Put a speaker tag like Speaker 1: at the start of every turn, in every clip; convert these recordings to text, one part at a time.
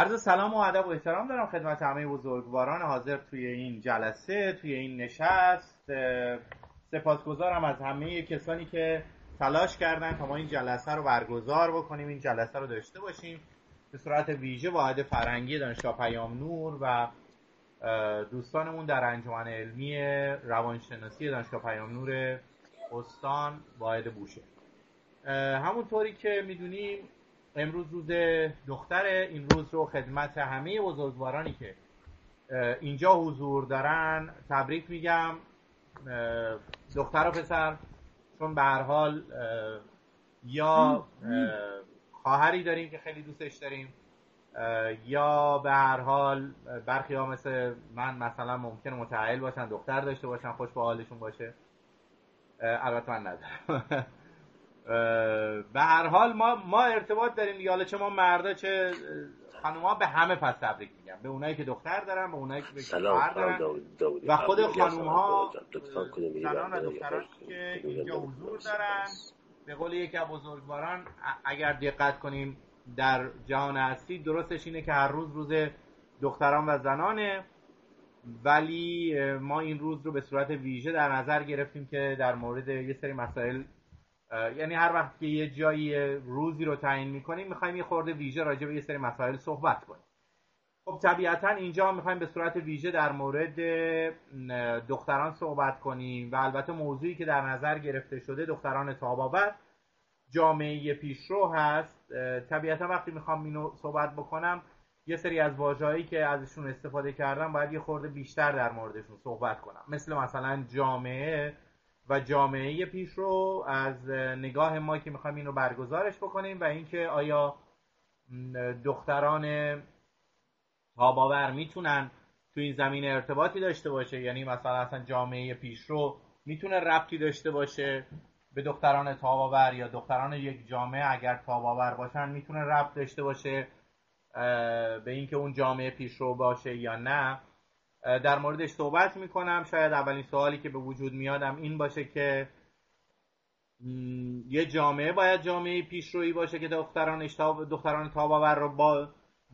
Speaker 1: عرض سلام و ادب و احترام دارم خدمت همه بزرگواران حاضر توی این جلسه توی این نشست. سپاسگزارم از همه کسانی که تلاش کردن تا ما این جلسه رو برگزار بکنیم این جلسه رو داشته باشیم. به صورت ویژه واحد فرنگی دانشگاه پیام نور و دوستانمون در انجمن علمی روانشناسی دانشگاه پیام نور استان واحد بوشه. همونطوری که می‌دونیم امروز روز دختر این روز رو خدمت همه بزرگوارانی که اینجا حضور دارن. تبریک میگم دختر و پسر چون به هر حال یا خواهری داریم که خیلی دوستش داریم یا به هر حال برخی ها مثل من مثلا ممکن متعهل باشن دختر داشته باشن خوش به حالشون باشه. البته من ندارم. به هر حال ما ما ارتباط داریم دیگه. حالا چه ما مردا چه خانوما به همه پس تبریک میگم. به اونایی که دختر دارن به اونایی که دختر دارن. و خود خانوم ها زنان و دختران که اینجا حضور دارن. به قول یکی از بزرگواران اگر دقت کنیم در جهان هستی درستش اینه که هر روز روز دختران و زنانه. ولی ما این روز رو به صورت ویژه در نظر گرفتیم که در مورد یه سری مسائل یعنی هر وقت که یه جایی روزی رو تعیین می‌کنیم می‌خوایم یه خورده ویژه راجع به یه سری مسائل صحبت کنیم. خب طبیعتا اینجا می‌خوایم به صورت ویژه در مورد دختران صحبت کنیم و البته موضوعی که در نظر گرفته شده دختران تاباور جامعه پیشرو هست. طبیعتا وقتی می‌خوام اینو صحبت بکنم یه سری از واژه‌هایی که ازشون استفاده کردم باید یه خورده بیشتر در موردشون صحبت کنم. مثل مثلا جامعه و جامعه پیشرو از نگاه ما که می‌خوایم اینو برگزارش بکنیم و اینکه آیا دختران تاباور می‌تونن تو این زمینه ارتباطی داشته باشه؟ یعنی مثلا اصلا جامعه پیشرو می‌تونه ربطی داشته باشه به دختران تاباور یا دختران یک جامعه اگر تاباور باشن می‌تونه ربط داشته باشه به اینکه اون جامعه پیشرو باشه یا نه؟ در موردش صحبت می‌کنم. شاید اولین سوالی که به وجود میادم این باشه که یه جامعه باید جامعه پیشرویی باشه که دختران دختران تاباور رو با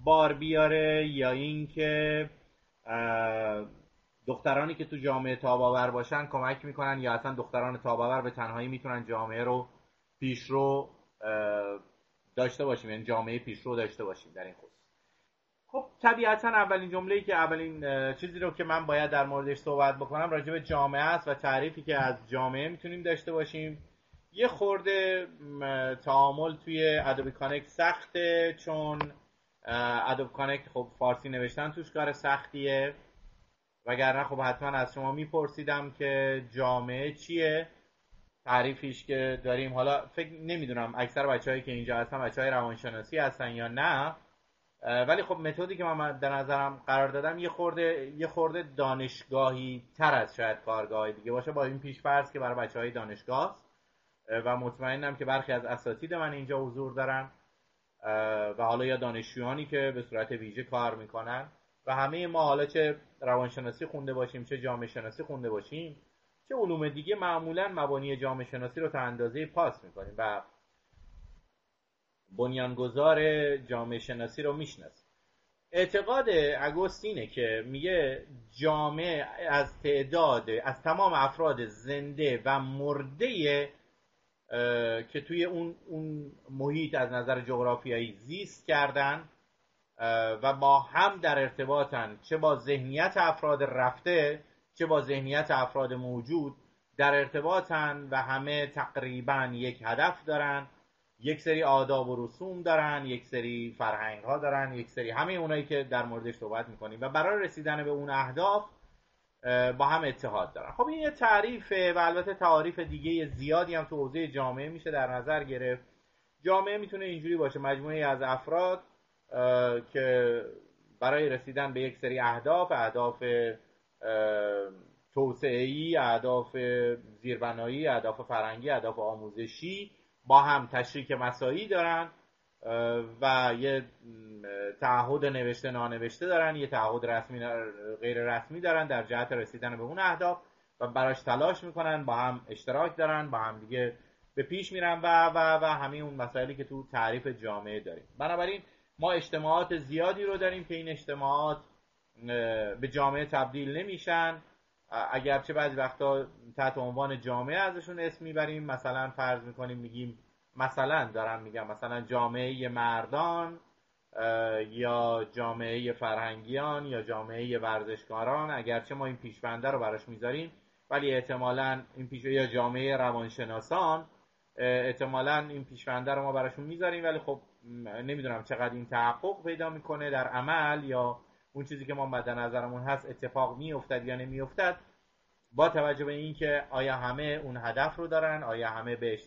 Speaker 1: بار بیاره یا اینکه دخترانی که تو جامعه تاباور باشن کمک می‌کنن یا اصلا دختران تاباور به تنهایی می‌تونن جامعه رو پیشرو داشته باشیم. یعنی جامعه پیشرو داشته باشیم در این خصوص. خب طبیعتا اولین جمله‌ای که اولین چیزی رو که من باید در موردش صحبت بکنم راجع به جامعه است و تعریفی که از جامعه می‌تونیم داشته باشیم. یه خورده تعامل توی Adobe Connect سخته چون Adobe Connect خب فارسی نوشتن توش کار سختیه. وگرنه خب حتما از شما میپرسیدم که جامعه چیه؟ تعریفیش که داریم. حالا فکر نمی‌دونم اکثر بچههایی که اینجا هستن بچه های روانشناسی هستن یا نه. ولی خب متدی که من در نظرم قرار دادم یه خورده یه خورده دانشگاهی تر از شاید کارگاه دیگه باشه با این پیش فرض که برای بچه های دانشگاه و مطمئنم که برخی از اساتید من اینجا حضور دارن. و حالا یا دانشجویانی که به صورت ویژه کار می‌کنن. و همه ما حالا چه روانشناسی خونده باشیم چه جامعه شناسی خونده باشیم چه علوم دیگه معمولا مبانی جامعه شناسی رو تا اندازه پاس می‌کنیم. و بنیانگذار جامعه شناسی رو می‌شناسیم اعتقاد اگوستینه که میگه جامعه از تعداد از تمام افراد زنده و مرده که توی اون, اون محیط از نظر جغرافیایی زیست کردن و با هم در ارتباطن چه با ذهنیت افراد رفته چه با ذهنیت افراد موجود در ارتباطن و همه تقریبا یک هدف دارن. یک سری آداب و رسوم دارن یک سری فرهنگ ها دارن یک سری همه اونایی که در موردش صحبت می‌کنیم و برای رسیدن به اون اهداف با هم اتحاد دارن. خب این یه تعریفه و البته تعاریف دیگه زیادی هم تو حوزه جامعه میشه در نظر گرفت. جامعه می‌تونه اینجوری باشه. مجموعه از افراد که برای رسیدن به یک سری اهداف اهداف توسعه‌ای اهداف زیربنایی اهداف فرنگی اهداف آموزشی با هم تشریک مسایی دارن و یه تعهد نوشته نانوشته دارن یه تعهد رسمی غیر رسمی دارن در جهت رسیدن به اون اهداف و براش تلاش می‌کنن با هم اشتراک دارن با هم دیگه به پیش میرن و و و همه اون مسائلی که تو تعریف جامعه داریم. بنابراین ما اجتماعات زیادی رو داریم که این اجتماعات به جامعه تبدیل نمیشن. اگرچه بعضی وقتا تحت عنوان جامعه ازشون اسم می‌بریم مثلا فرض می‌کنیم میگیم مثلا دارم میگم مثلا جامعه مردان یا جامعه فرهنگیان یا جامعه ورزشکاران. اگرچه ما این پیشبنده رو براش می‌ذاریم ولی احتمالا این پیش یا جامعه روانشناسان احتمالا این پیشبنده رو ما براشون می‌ذاریم. ولی خب نمی‌دونم چقدر این تحقق پیدا می‌کنه در عمل یا اون چیزی که ما مد نظرمون هست اتفاق میافتد یا نمیافتد با توجه به اینکه آیا همه اون هدف رو دارن آیا همه به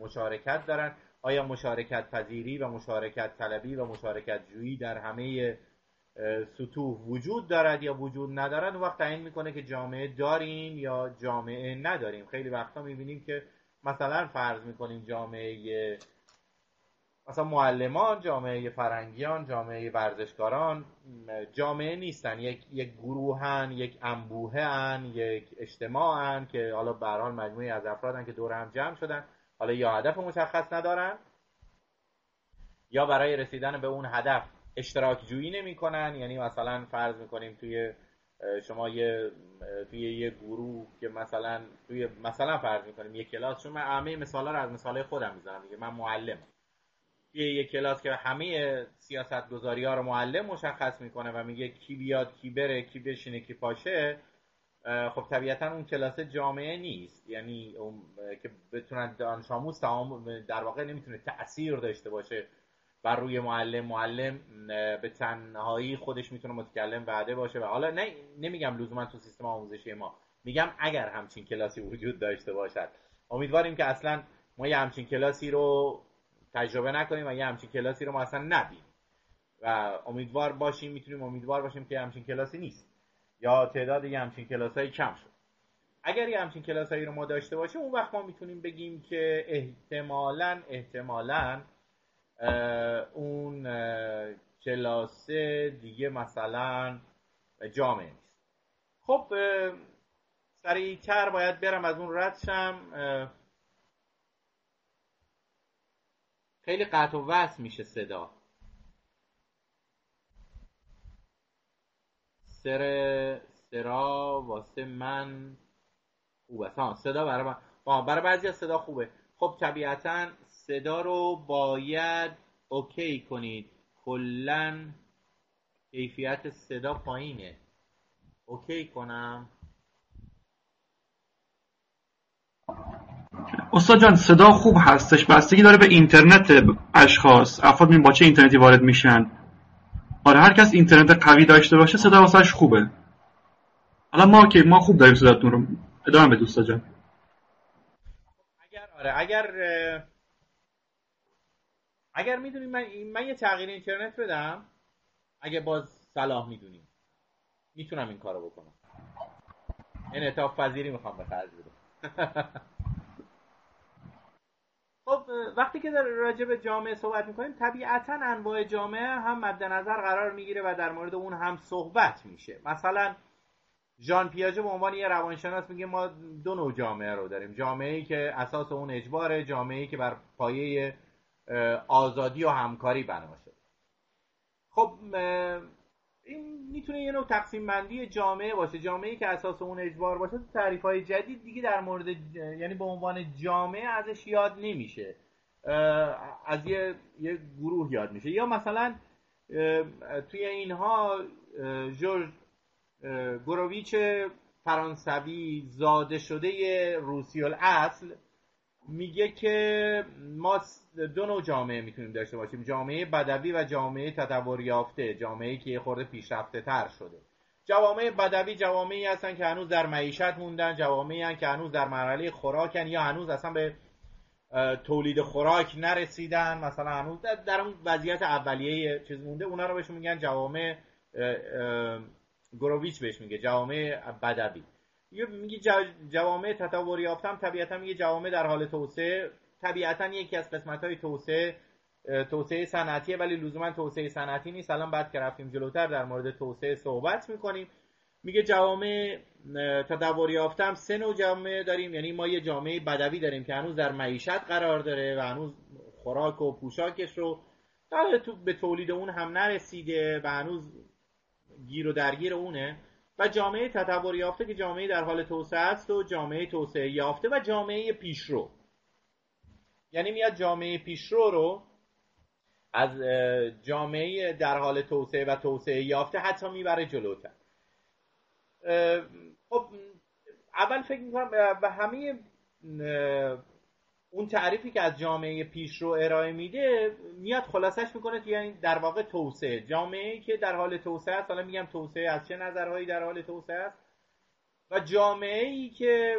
Speaker 1: مشارکت دارن آیا مشارکت پذیری و مشارکت طلبی و مشارکت جویی در همه سطوح وجود دارد یا وجود ندارد وقت تعیین می‌کنه که جامعه داریم یا جامعه نداریم. خیلی وقتا می‌بینیم که مثلا فرض می‌کنیم جامعه مثلا معلمان جامعه فرنگیان جامعه ورزشکاران جامعه نیستن. یک یک گروهن یک انبوهن یک اجتماعن که حالا به حال مجموعی از افرادن که دور هم جمع شدن حالا یا هدف مشخص ندارن یا برای رسیدن به اون هدف اشتراک جویی نمی‌کنن. یعنی مثلا فرض می‌کنیم توی شما یه توی یه گروه که مثلا توی مثلا فرض می‌کنیم یه کلاس چون من همه مثالا رو از مثال خودم می‌زنم دیگه. من معلم توی یه کلاس که همه سیاست گذاری ها رو معلم مشخص می‌کنه و میگه کی بیاد کی بره کی بشینه کی پاشه خب طبیعتا اون کلاس جامعه نیست. یعنی که بتونن دانش آموز در واقع نمی‌تونه تاثیر داشته باشه بر روی معلم. معلم به تنهایی خودش می‌تونه متکلم بعده باشه و حالا نه نمیگم لزوما تو سیستم آموزشی ما. میگم اگر همچین کلاسی وجود داشته باشد. امیدواریم که اصلا ما یه همچین کلاسی رو تجربه نکنیم و یه همچین کلاسی رو ما اصلا نبینیم. و امیدوار باشیم می‌تونیم امیدوار باشیم که همچین کلاسی نیست. یا تعداد یه همچین کلاسایی کم شد. اگر یه همچین کلاسایی رو ما داشته باشیم اون وقت ما می‌تونیم بگیم که احتمالا احتمالا اون کلاسه دیگه مثلا جامعه نیست. خب سریعتر باید برم از اون رد شم. خیلی قطع و وصل میشه صدا. سر سرا واسه من خوبه. ها صدا برای من. برای بعضی از صدا خوبه. خب طبیعتا صدا رو باید OK کنید. کلا کیفیت صدا پایینه. OK کنم.
Speaker 2: استاد جان صدا خوب هستش بستگی داره به اینترنت اشخاص افراد می با چه اینترنتی وارد میشن. آره هر کس اینترنت قوی داشته باشه صدا واسش خوبه. حالا ما که ما خوب داریم صداتون رو. ادامه به دوستا جان.
Speaker 1: اگر آره اگر اگر می‌دونی من من یه تغییر اینترنت بدم اگه باز صلاح می‌دونیم می‌تونم این کارو بکنم. انعطاف پذیری می‌خوام به خرج بدم. خب وقتی که در راجع به جامعه صحبت می‌کنیم طبیعتا انواع جامعه هم مد نظر قرار می‌گیره و در مورد اون هم صحبت میشه. مثلا ژان پیاژه به عنوان یه روانشناس میگه ما دو نوع جامعه رو داریم. جامعه ای که اساس اون اجباره جامعه ای که بر پایه آزادی و همکاری بنا شده. خب این می‌تونه یه نوع تقسیم بندی جامعه باشه جامعه که اساس اون اجبار باشه تو تعریف های جدید دیگه در مورد یعنی به عنوان جامعه ازش یاد نمیشه. از یه, یه گروه یاد میشه. یا مثلا توی اینها جورج گروویچ فرانسوی زاده شده روسی اصل میگه که ما دو نوع جامعه می‌تونیم داشته باشیم. جامعه بدوی و جامعه تطور یافته جامعه که یه خورده پیشرفته تر شده. جوامع بدوی جوامعی هستن که هنوز در معیشت موندن جوامعی هستن که هنوز در مرحله خوراکن یا هنوز اصلا به تولید خوراک نرسیدن. مثلا هنوز در اون وضعیت اولیه چیز مونده اونا رو بهشون میگن جوامع گروویچ بهش میگه جوامع بدوی. یه میگه جوامع تطور یافتم طبیعتا میگه جوامع در حال توسعه طبیعتا یکی از قسمت های توسعه توسعه صنعتیه ولی لزوما توسعه صنعتی نیست. الان بعد که رفتیم جلوتر در مورد توسعه صحبت می‌کنیم. میگه جوامع تدور یافتم. سه نوع جامعه داریم. یعنی ما یه جامعه بدوی داریم که هنوز در معیشت قرار داره و هنوز خوراک و پوشاکش رو تو به تولید اون هم نرسیده و هنوز گیر و درگیر اونه. و جامعه تطور یافته که جامعه در حال توسعه است و جامعه توسعه یافته و جامعه پیشرو. یعنی میاد جامعه پیشرو رو از جامعه در حال توسعه و توسعه یافته حتی می‌بره جلوتر. خب اول فکر می‌کنم به همه اون تعریفی که از جامعه پیشرو ارائه میده میاد خلاصش می‌کنه که یعنی در واقع توسعه. جامعه که در حال توسعه است حالا میگم توسعه از چه نظرهایی در حال توسعه است؟ و جامعه ای که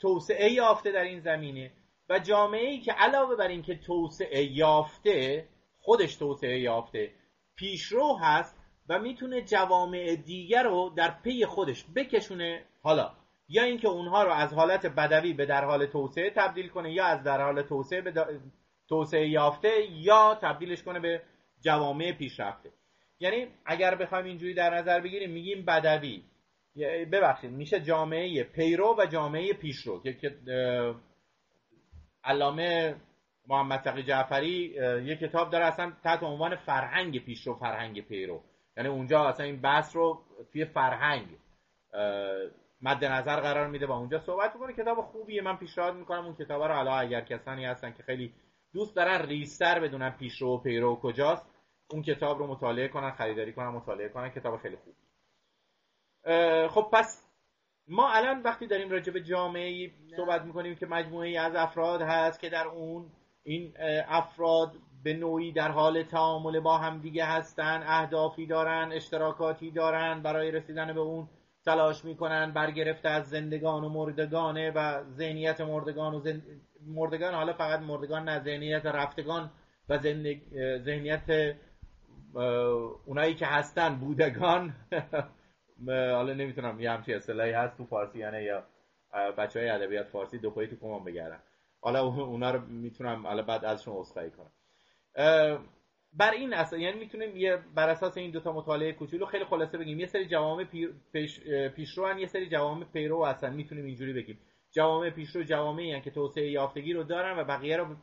Speaker 1: توسعه یافته در این زمینه. و جامعه ای که علاوه بر اینکه توسعه یافته خودش توسعه یافته پیشرو هست و می‌تونه جوامع دیگر رو در پی خودش بکشونه. حالا یا اینکه اونها رو از حالت بدوی به در حال توسعه تبدیل کنه یا از در حال توسعه به توسعه یافته یا تبدیلش کنه به جوامع پیشرفته. یعنی اگر بخوایم اینجوری در نظر بگیریم میگیم بدوی. ببخشید میشه جامعه پیرو و جامعه پیشرو که علامه محمد تقی جعفری یه کتاب داره اصلا تحت عنوان فرهنگ پیشرو فرهنگ پیرو. یعنی اونجا اصلا این بحث رو توی فرهنگ مد نظر قرار میده و اونجا صحبت می‌کنه. کتاب خوبیه من پیشنهاد می‌کنم اون کتاب رو. حالا اگر کسانی هستن که خیلی دوست دارن ریستر بدونن پیشرو و پیرو کجاست اون کتاب رو مطالعه کنن خریداری کنن مطالعه کنن. کتاب خیلی خوبی خب پس ما الان وقتی داریم راجع به جامعه صحبت می‌کنیم که مجموعه از افراد هست که در اون این افراد به نوعی در حال تعامل با هم دیگه هستن اهدافی دارن اشتراکاتی دارن برای رسیدن به اون تلاش می‌کنن برگرفته از زندگان و مردگانه و ذهنیت مردگان و مردگان حالا فقط مردگان نه ذهنیت رفتگان و ذهنیت اونایی که هستن بودگان. حالا نمی‌تونم یه همچی اصطلاحی هست تو فارسی یعنی یا بچه های ادبیات فارسی دو تو کمان بگردن حالا اونا رو می‌تونم حالا بعد ازشون عذرخواهی کنم. بر این اساس یعنی می‌تونیم یه بر اساس این دوتا مطالعه کوچولو خیلی خلاصه بگیم. یه سری جوامع پیش پیشرو هن یه سری جوامع پیرو هستن. می‌تونیم اینجوری بگیم. جوامع پیشرو جوامعی هن که توسعه یافتگی رو دارن و بقیه رو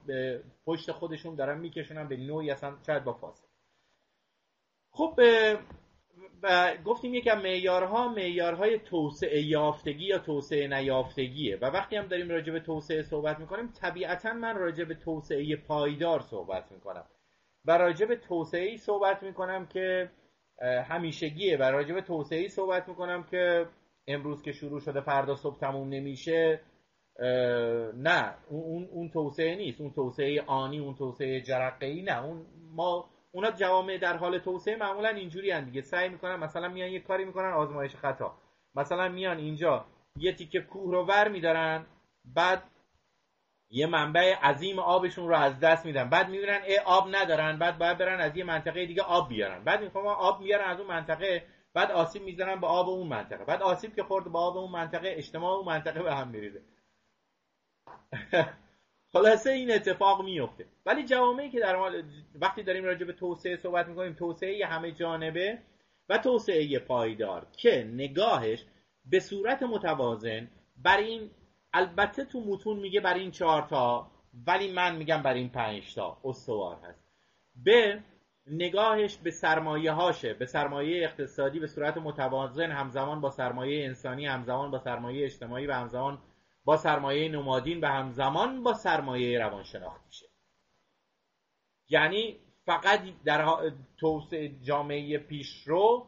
Speaker 1: پشت خودشون دارن میکشونن به نوعی اصلا شاید با فاصله. خب و گفتیم یکم معیارها معیارهای توسعه یافتگی یا توسعه نیافتگیه. و وقتی هم داریم راجع به توسعه صحبت می‌کنیم طبیعتا من راجع به توسعه پایدار صحبت می‌کنم. و راجع به توسعه صحبت می‌کنم که همیشگیه. و راجع به توسعه ای صحبت می‌کنم که امروز که شروع شده فردا صبح تموم نمیشه نه اون اون توسعه نیست. اون توسعه آنی اون توسعه جرقه ای نه. اون ما اونا جوامع در حال توسعه معمولا اینجوری هن دیگه. سعی می‌کنن مثلا میان یه کاری می‌کنن آزمایش خطا. مثلا میان اینجا یه تیکه کوه رو ور میدارن بعد یه منبع عظیم آبشون رو از دست میدن. بعد می‌بینن ای آب ندارن. بعد باید برن از یه منطقه دیگه آب بیارن. بعد می‌خوام آب میارن از اون منطقه بعد آسیب می‌زنن به آب اون منطقه. بعد آسیب که خورد به آب اون منطقه اجتماع اون منطقه به هم میریزه. خلاصه این اتفاق میفته ولی جوامعی که در حال وقتی داریم راجع به توسعه صحبت می‌کنیم توسعه همه جانبه و توسعه پایدار که نگاهش به صورت متوازن بر این البته تو متون میگه بر این چهار تا ولی من میگم بر این پنج تا. استوار هست. به نگاهش به سرمایه هاشه به سرمایه اقتصادی به صورت متوازن همزمان با سرمایه انسانی همزمان با سرمایه اجتماعی و همزمان با سرمایه نمادین و همزمان با سرمایه روانشناختیشه یعنی فقط در توسعه جامعه پیشرو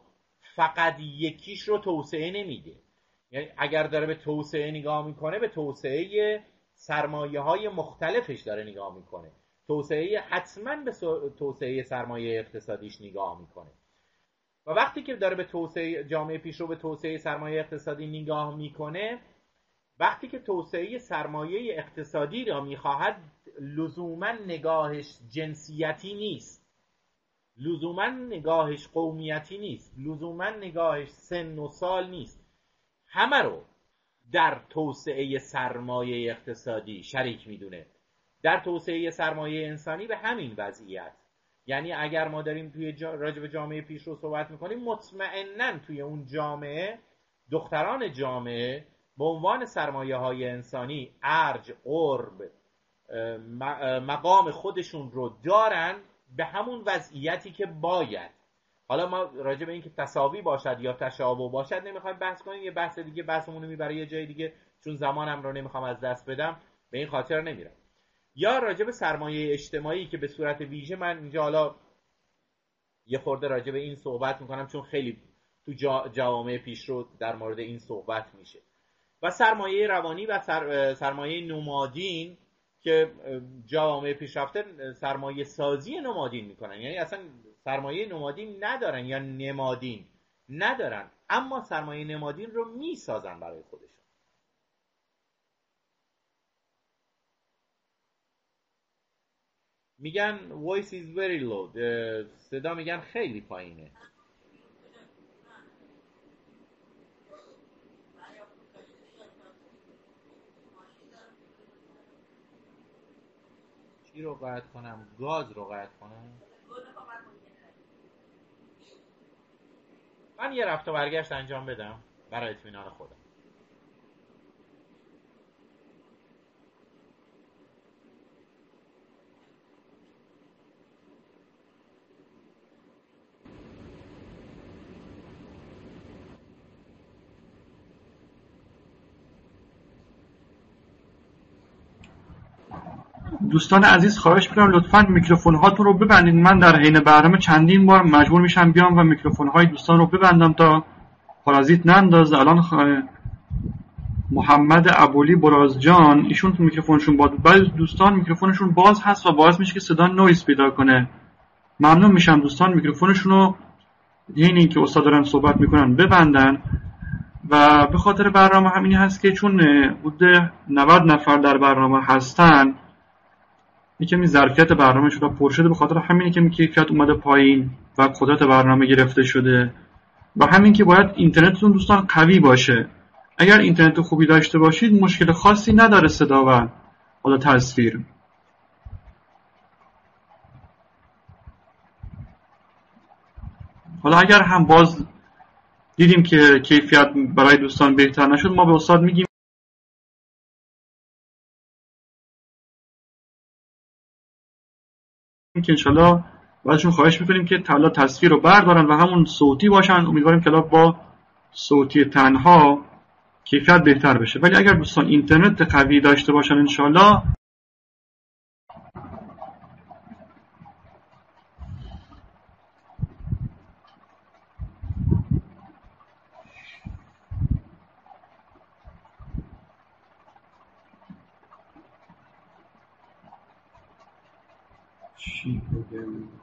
Speaker 1: فقط یکیش رو توسعه نمیده. یعنی اگر داره به توسعه نگاه می‌کنه به توسعه سرمایه های مختلفش داره نگاه می‌کنه. توسعه حتما به توسعه سرمایه اقتصادیش نگاه می‌کنه. و وقتی که داره به توسعه جامعه پیشرو به توسعه سرمایه اقتصادی نگاه می‌کنه وقتی که توسعه سرمایه اقتصادی را می‌خواهد لزوما نگاهش جنسیتی نیست. لزوما نگاهش قومیتی نیست. لزوما نگاهش سن و سال نیست. همه رو در توسعه سرمایه اقتصادی شریک می‌دونه. در توسعه سرمایه انسانی به همین وضعیت. یعنی اگر ما داریم توی جا راجب جامعه پیش رو صحبت می‌کنیم مطمئنا توی اون جامعه دختران جامعه به عنوان سرمایه های انسانی ارج، قرب مقام خودشون رو دارن به همون وضعیتی که باید. حالا ما راجع به اینکه تساوی باشد یا تشابه باشد نمی‌خوایم بحث کنیم یه بحث دیگه بحثمون می‌بره یه جای دیگه چون زمانم رو نمی‌خوام از دست بدم به این خاطر نمیرم. یا راجع به سرمایه اجتماعی که به صورت ویژه من اینجا حالا یه خورده راجع به این صحبت می‌کنم چون خیلی تو جوامع پیشرو در مورد این صحبت میشه. و سرمایه روانی و سرمایه نمادین که جوامع پیشرفته سرمایه سازی نمادین می‌کنن. یعنی اصلا سرمایه نمادین ندارن یا نمادین ندارن اما سرمایه نمادین رو می‌سازن برای خودشون. میگن voice is very low صدا میگن خیلی پایینه. چی رو قطع کنم گاز رو قطع کنم. من یه رفت و برگشت انجام بدم برای اطمینان خودم.
Speaker 2: دوستان عزیز خواهش می‌کنم لطفا میکروفون هاتون رو ببندید. من در حین برنامه چندین بار مجبور میشم بیام و میکروفون های دوستان رو ببندم تا پارازیت نندازه. الان محمد ابولی برازجان ایشون میکروفونشون باز بعضی دوستان میکروفونشون باز هست و باعث میشه که صدا نویز پیدا کنه. ممنون میشم. دوستان میکروفونشون رو این که استاد دارن صحبت می‌کنن ببندن. و به خاطر برنامه همینی هست که چون حدود 90 نفر در برنامه هستن یکمی ظرفیت برنامه شده پر شده به خاطر همینی که کیفیت اومده پایین و قدرت برنامه گرفته شده و همین که باید اینترنتتون دوستان قوی باشه. اگر اینترنت خوبی داشته باشید مشکل خاصی نداره صدا و حالا تصویر. حالا اگر هم باز دیدیم که کیفیت برای دوستان بهتر نشد ما به استاد میگیم که انشالله ازشون خواهش می‌کنیم که تلا تصویر رو بردارن و همون صوتی باشن. امیدواریم که با صوتی تنها کیفیت بهتر بشه. ولی اگر دوستان اینترنت قوی داشته باشن انشالله machine programming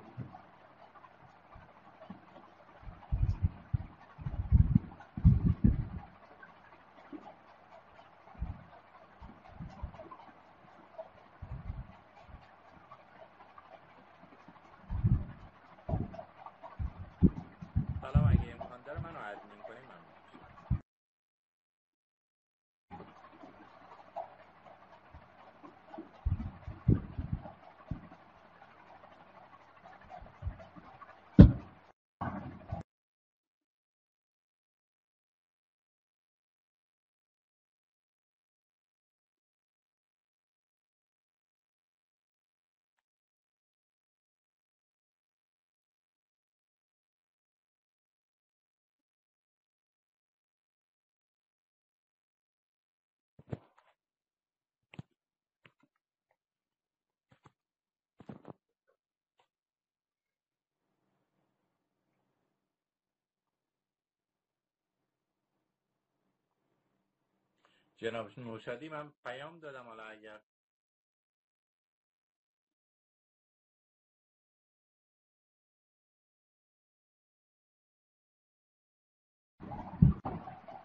Speaker 1: جناب نوشادی من پیام دادم حالا اگر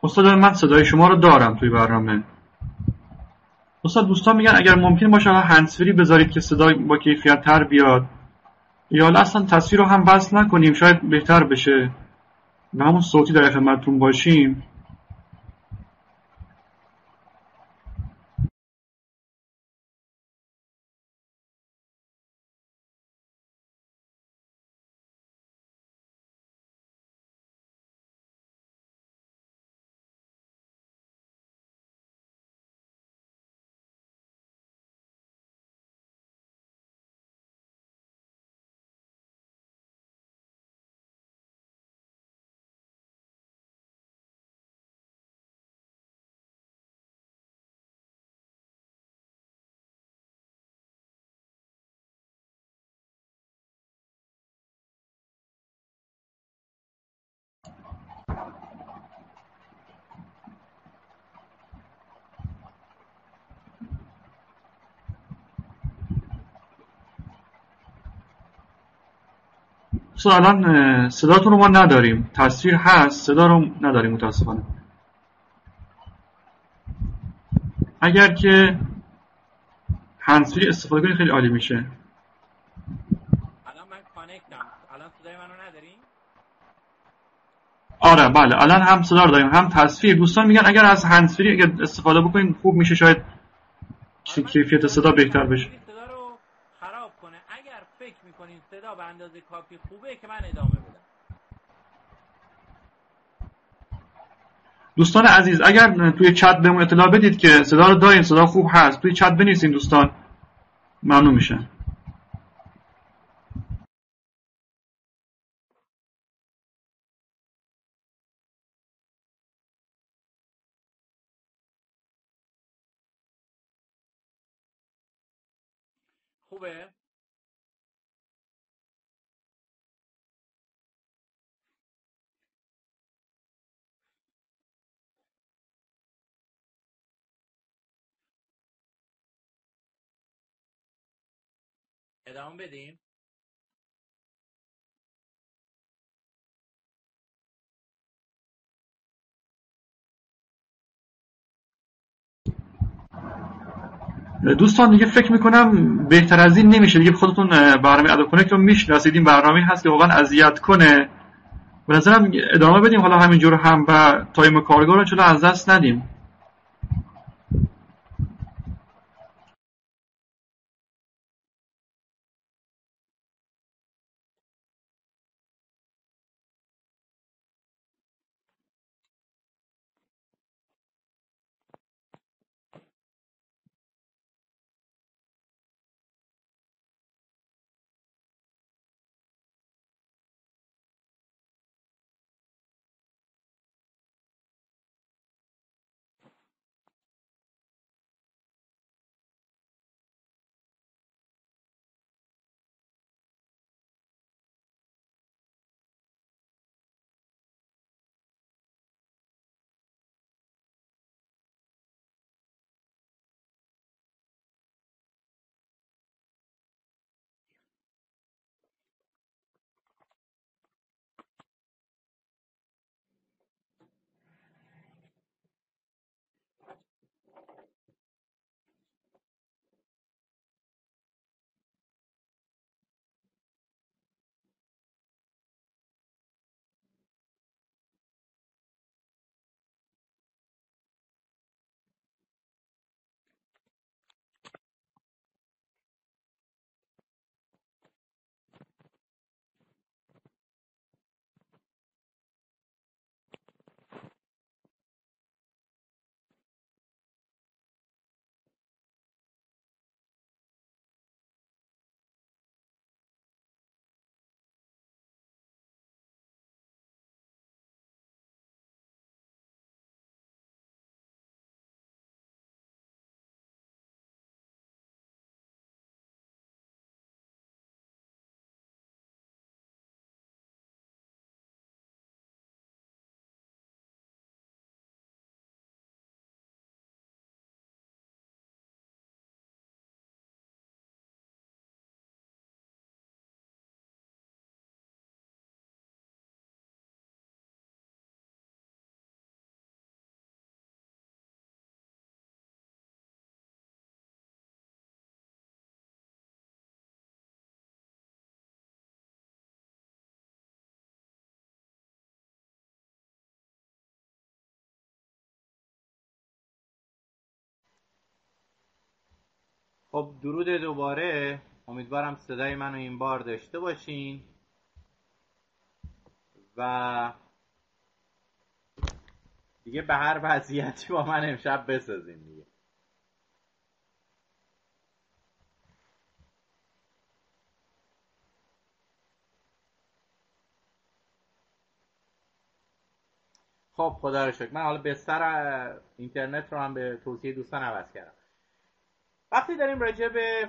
Speaker 2: استاد من صدای شما رو دارم توی برنامه. استاد دوستان میگن اگر ممکن باشه هنسفری بذارید که صدای با کیفیت تر بیاد. یا اصلا تصویر رو هم بس نکنیم شاید بهتر بشه. به همون صوتی در خدمتتون باشیم. دوستان الان صداتون رو ما نداریم. تصویر هست صدا رو نداریم متاسفانه. اگر که هنسفری استفاده کنید خیلی عالی میشه.
Speaker 1: الان من کانکتم الان صدای منو ندارین؟
Speaker 2: آره بله. الان هم صدا رو داریم هم تصویر. دوستان میگن اگر از هنسفری اگر استفاده بکنید خوب میشه. شاید
Speaker 1: آره،
Speaker 2: کیفیت صدا بهتر بشه
Speaker 1: هنسفری صدا رو خراب کنه اگر فکر می‌کنین صدا اندازه کافی خوبه که من ادامه بدم.
Speaker 2: دوستان عزیز اگر توی چت بهمون اطلاع بدید که صدا رو داریم صدا خوب هست توی چت بنویسین دوستان ممنون میشن
Speaker 1: ادامه بدیم.
Speaker 2: دوستان دیگه فکر می‌کنم بهتر از این نمیشه. دیگه خودتون برنامه ادو کنکت رو می‌شناسید این برنامه هست که واقعا اذیت کنه. به نظرم ادامه بدیم. حالا همینجور هم و تایم کارگاه رو چلو از دست ندیم.
Speaker 3: خب درود دوباره. امیدوارم صدای منو این بار داشته باشین. و دیگه به هر وضعیتی با من امشب بسازین دیگه. خب خدا رو شکر. من حالا بستر اینترنت رو هم به توصیه دوستان عوض کردم. وقتی داریم راجع به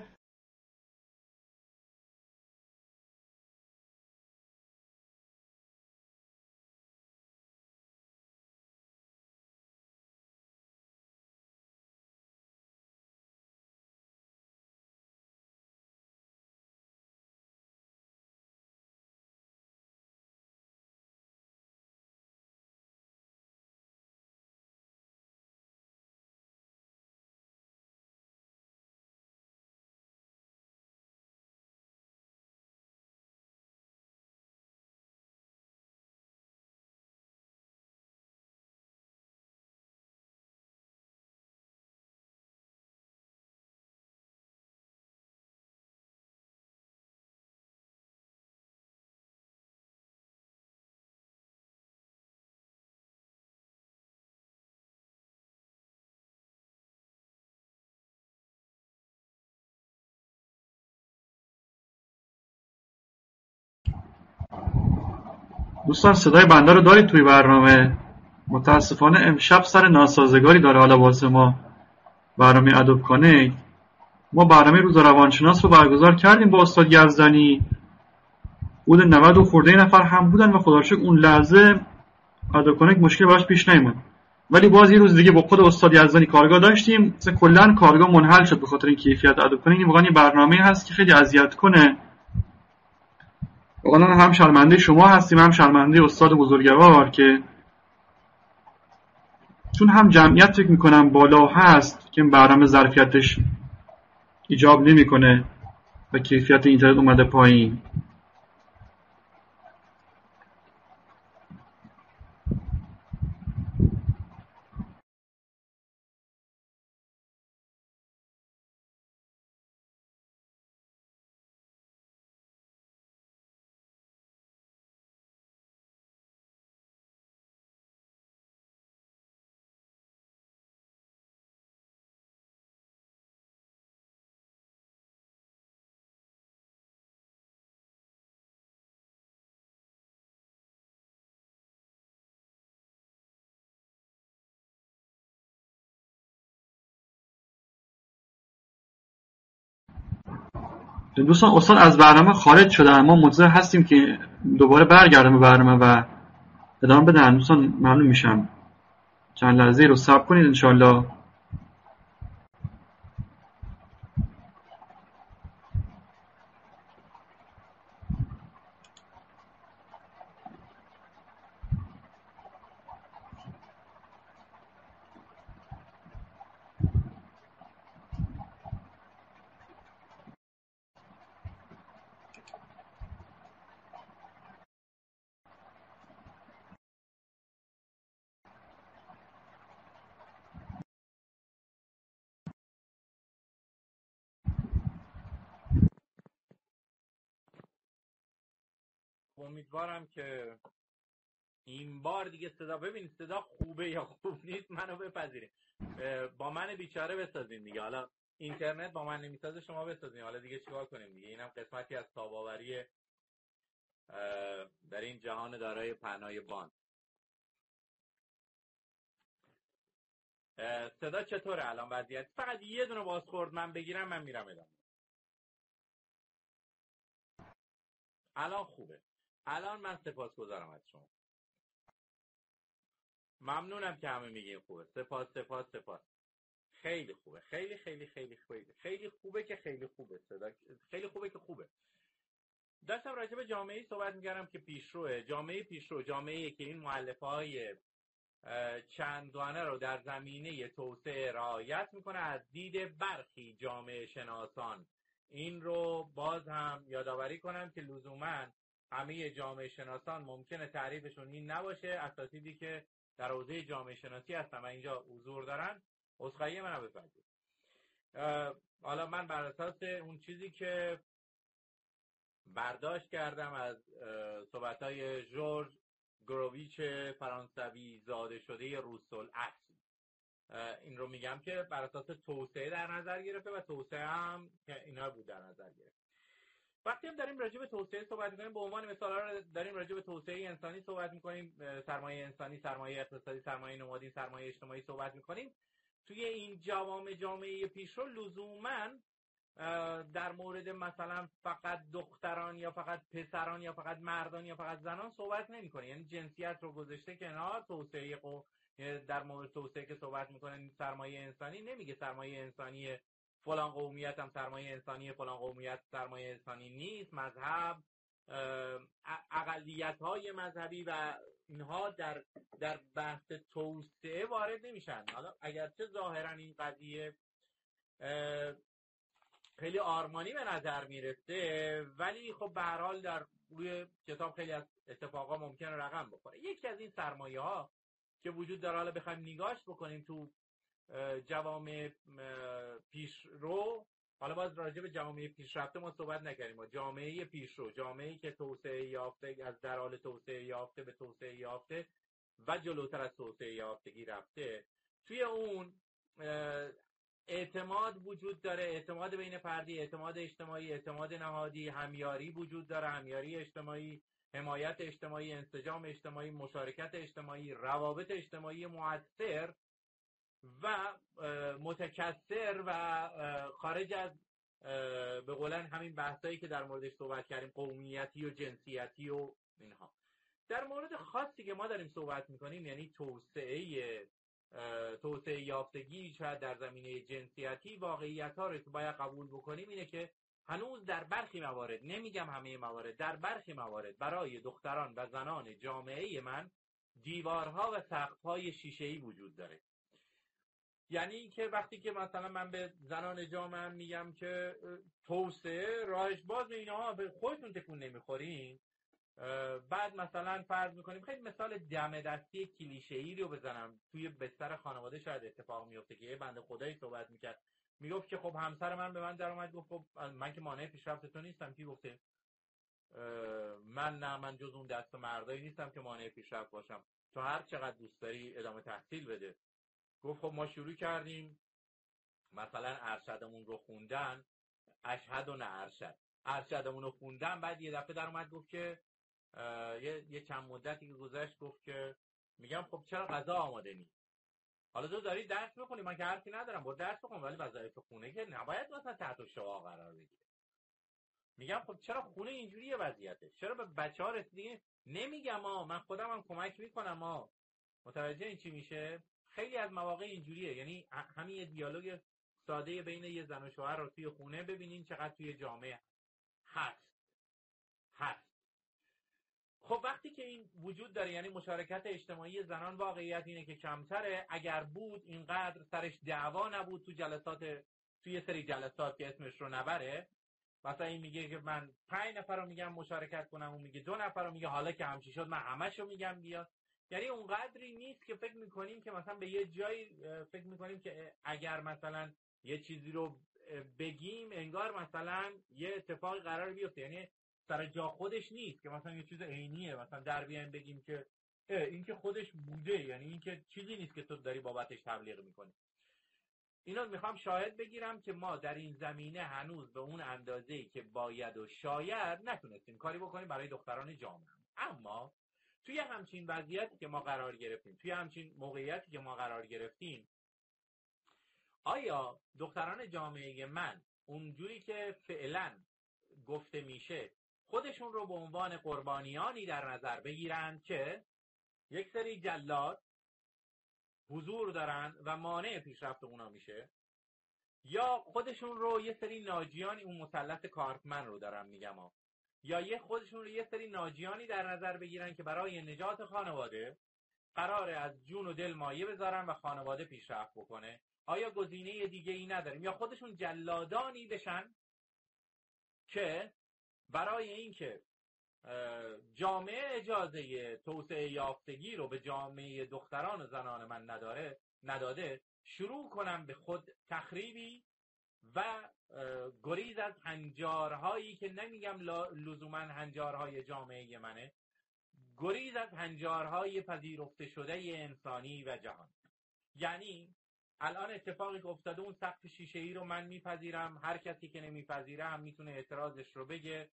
Speaker 2: دوستان صدای بنده رو دارید توی برنامه؟ متاسفانه امشب سر ناسازگاری داره. حالا واسه ما برنامه ادوب کنه ما برنامه روز روانشناس رو برگزار کردیم با استاد یزدانی بود 90 و خورده نفر هم بودن و خدا اون لحظه ادوب کنه مشکل براش پیش نیومد. ولی باز یه روز دیگه با خود استاد یزدانی کارگاه داشتیم. مثلا کلا کارگاه منحل شد به خاطر این کیفیت ادوب کنه این واقعا یه برنامه هست که خیلی اذیت کنه. واقعا هم شرمنده شما هستیم هم شرمنده استاد بزرگوار که چون هم جمعیت فکر می‌کنم بالا هست که برنامه ظرفیتش ایجاب نمی‌کنه و کیفیت اینترنت اومده پایین. دوستان استاد از برنامه خارج شده اما منتظر هستیم که دوباره برگردم به برنامه و ادامه بدن. دوستان ممنون میشم. چند لحظه رو صبر کنید انشالله
Speaker 1: امیدوارم که این بار دیگه صدا ببینید صدا خوبه یا خوب نیست منو بپذیرید با من بیچاره بسازین دیگه. حالا اینترنت با من نمی‌سازه شما بسازین. حالا دیگه چیکار کنیم دیگه؟ اینم قسمتی از تاباوری در این جهان دارای پنای بان. صدا چطوره الان وضعیت؟ فقط یه دونه بازخورد من بگیرم من میرم ادامه. الان خوبه. الان من سپاس گذارم از شما. ممنونم که همه میگین خوبه. سپاس سپاس سپاس. خیلی خوبه. خیلی خیلی خیلی خیلی خیلی خوبه که خیلی خوبه. صدا خیلی خوبه که خوبه. داشتم راجع به جامعه صحبت می‌کردم که پیشروه. جامعه پیشرو جامعه که این معلف های چندگانه رو در زمینه توسعه رعایت می‌کنه از دید برخی جامعه شناسان. این رو باز هم یادآوری کنم که لزوما همه جامعه شناسان ممکنه تعریفشون این نباشه. اساتیدی که در حوزه جامعه شناسی هستن و اینجا حضور دارن. عذرخواهی منو بپذیر حالا من بر اساس اون چیزی که برداشت کردم از صحبت های جورج گروویچ فرانسوی زاده شده روسول اصل این رو میگم که بر اساس توسعه در نظر گرفته و توسعه هم که اینا بود در نظر گرفته. وقتی هم داریم راجع به توسعه صحبت می‌کنیم به عنوان مثال داریم راجع به توسعه انسانی صحبت می‌کنیم سرمایه انسانی سرمایه اقتصادی سرمایه نمادین سرمایه اجتماعی صحبت می‌کنیم. توی این جوامع جامعه پیشرو لزوما در مورد مثلا فقط دختران یا فقط پسران یا فقط مردان یا فقط زنان صحبت نمی‌کنه. یعنی جنسیت رو گذاشته کنار توسعه در مورد توسعه که صحبت می‌کنه سرمایه انسانی. نمیگه سرمایه انسانی فلان قومیت هم سرمایه انسانی فلان قومیت سرمایه انسانی نیست. مذهب اقلیت های مذهبی و اینها در در بحث توسعه وارد نمیشن. حالا اگرچه ظاهرا این قضیه خیلی آرمانی به نظر می‌رسه ولی خب به هر حال در روی کتاب خیلی از اتفاقا ممکنه رقم بخوره. یکی از این سرمایه ها که وجود داره حالا بخوایم نگاش بکنیم تو جوامع پیشرو حالا باز راجع به جامعه پیشرفته ما صحبت نکردیم. جامعه پیشرو جامعه که توسعه یافته از در حال توسعه یافته به توسعه یافته و جلوتر از توسعه یافتگی رفته. توی اون اعتماد وجود داره. اعتماد بین فردی اعتماد اجتماعی اعتماد نهادی همیاری وجود داره. همیاری اجتماعی حمایت اجتماعی انسجام اجتماعی مشارکت اجتماعی روابط اجتماعی موثر و متکثر و خارج از به قولن همین بحثایی که در موردش صحبت کردیم قومیتی و جنسیتی و اینها. در مورد خاصی که ما داریم صحبت می‌کنیم یعنی توسعه توسعه یافتگی شاید در زمینه جنسیتی واقعیت ها رو باید قبول بکنیم اینه که هنوز در برخی موارد نمیگم همه موارد در برخی موارد برای دختران و زنان جامعه من دیوارها و سقفهای شیشه‌ای وجود داره. یعنی اینکه وقتی که مثلا من به زنان جامعه میگم که توسعه راهش باز اینا به خودتون تکون نمی‌خورین. بعد مثلا فرض می‌کنیم خیلی مثال دم دستی کلیشه ای رو بزنم. توی بستر خانواده شاید اتفاق میفته که یه بنده خدایی صحبت می‌کرد. می‌گفت که خب همسر من به من در اومد گفت خب من که مانع پیشرفت تو نیستم. کی گفته؟ من نه من جز اون دست مردایی نیستم که مانع پیشرفت باشم. تو هر چقدر دوست داری ادامه تحصیل بده. گفت خب ما شروع کردیم. مثلا ارشدمون رو خوندن. اشهد و نه ارشد. ارشدمون رو خوندن بعد یه دفعه در اومد گفت که یه, یه چند مدتی که گذشت گفت که میگم خب چرا غذا آماده نیست حالا تو داری درس می‌خونی؟ من که حرفی ندارم با درس بخون ولی وظایف خونه که نباید مثلا تحت شعا قرار بگیره. میگم خب چرا خونه اینجوریه وضعیتش چرا به بچه ها رسیدگی نمیگم ما من خودم هم کمک می‌کنم ما متوجه این چی میشه؟ خیلی از مواقع اینجوریه. یعنی همین یه دیالوگ ساده بین یه زن و شوهر رو توی خونه ببینین چقدر توی جامعه هست. هست. خب وقتی که این وجود داره یعنی مشارکت اجتماعی زنان واقعیت اینه که کمتره. اگر بود اینقدر سرش دعوا نبود تو جلسات توی سری جلسات که اسمش رو نبره. مثلا این میگه که من پنج نفر رو میگم مشارکت کنم اون میگه دو نفر رو میگه. حالا که همچی شد من همش رو میگم بیاد. یعنی اونقدری نیست که فکر می‌کنیم که مثلا به یه جایی فکر می‌کنیم که اگر مثلا یه چیزی رو بگیم انگار مثلا یه اتفاقی قرار بیفته. یعنی سر جا خودش نیست که مثلا یه چیز عینیه. مثلا در بیایم بگیم که این که خودش بوده. یعنی این که چیزی نیست که تو داری بابتش تبلیغ می‌کنی. اینا می‌خوام شاهد بگیرم که ما در این زمینه هنوز به اون اندازه که باید و شاید نتونستیم کاری بکنیم برای دختران جامعه. اما توی همچین وضعیتی که ما قرار گرفتیم توی همچین موقعیتی که ما قرار گرفتیم آیا دختران جامعه من اونجوری که فعلا گفته میشه خودشون رو به عنوان قربانیانی در نظر بگیرند که یک سری جلاد حضور دارن و مانع پیشرفت اونا میشه؟ یا خودشون رو یه سری ناجیانی اون مثلث کارتمن رو دارن میگم یا یه خودشون رو یه سری ناجیانی در نظر بگیرن که برای نجات خانواده قرار از جون و دل مایه بذارن و خانواده پیشرفت بکنه. آیا گزینه دیگه ای نداریم؟ یا خودشون جلادانی بشن که برای اینکه جامعه اجازه توسعه یافتگی رو به جامعه دختران و زنان من نداره نداده شروع کنم به خود تخریبی و گریز از هنجارهایی که نمیگم لزوما هنجارهای جامعه منه گریز از هنجارهای پذیرفته شده انسانی و جهان. یعنی الان اتفاقی که افتاده اون سقف شیشه ای رو من میپذیرم هر کسی که نمیپذیره هم می‌تونه اعتراضش رو بگه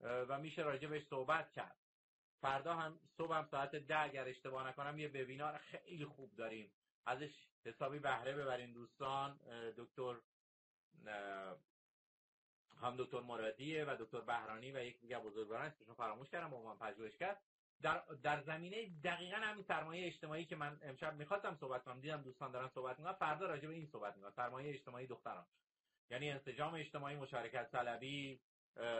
Speaker 1: و میشه راجبش صحبت کرد. فردا هم صبح هم ساعت ده اگر اشتباه نکنم یه وبینار خیلی خوب داریم. ازش حسابی بهره ببرین دوستان دکتر هم دکتر مرادیه و دکتر بهرانی و یک دیگه بزرگواران اسمشون فراموش کردم با من پژوهش کرد. در, در زمینه دقیقا همین سرمایه اجتماعی که من امشب می‌خواستم صحبت کنم دیدم دوستان دارن صحبت می‌کنن فردا راجع به این صحبت می‌کنم سرمایه اجتماعی دختران. یعنی انسجام اجتماعی مشارکت طلبی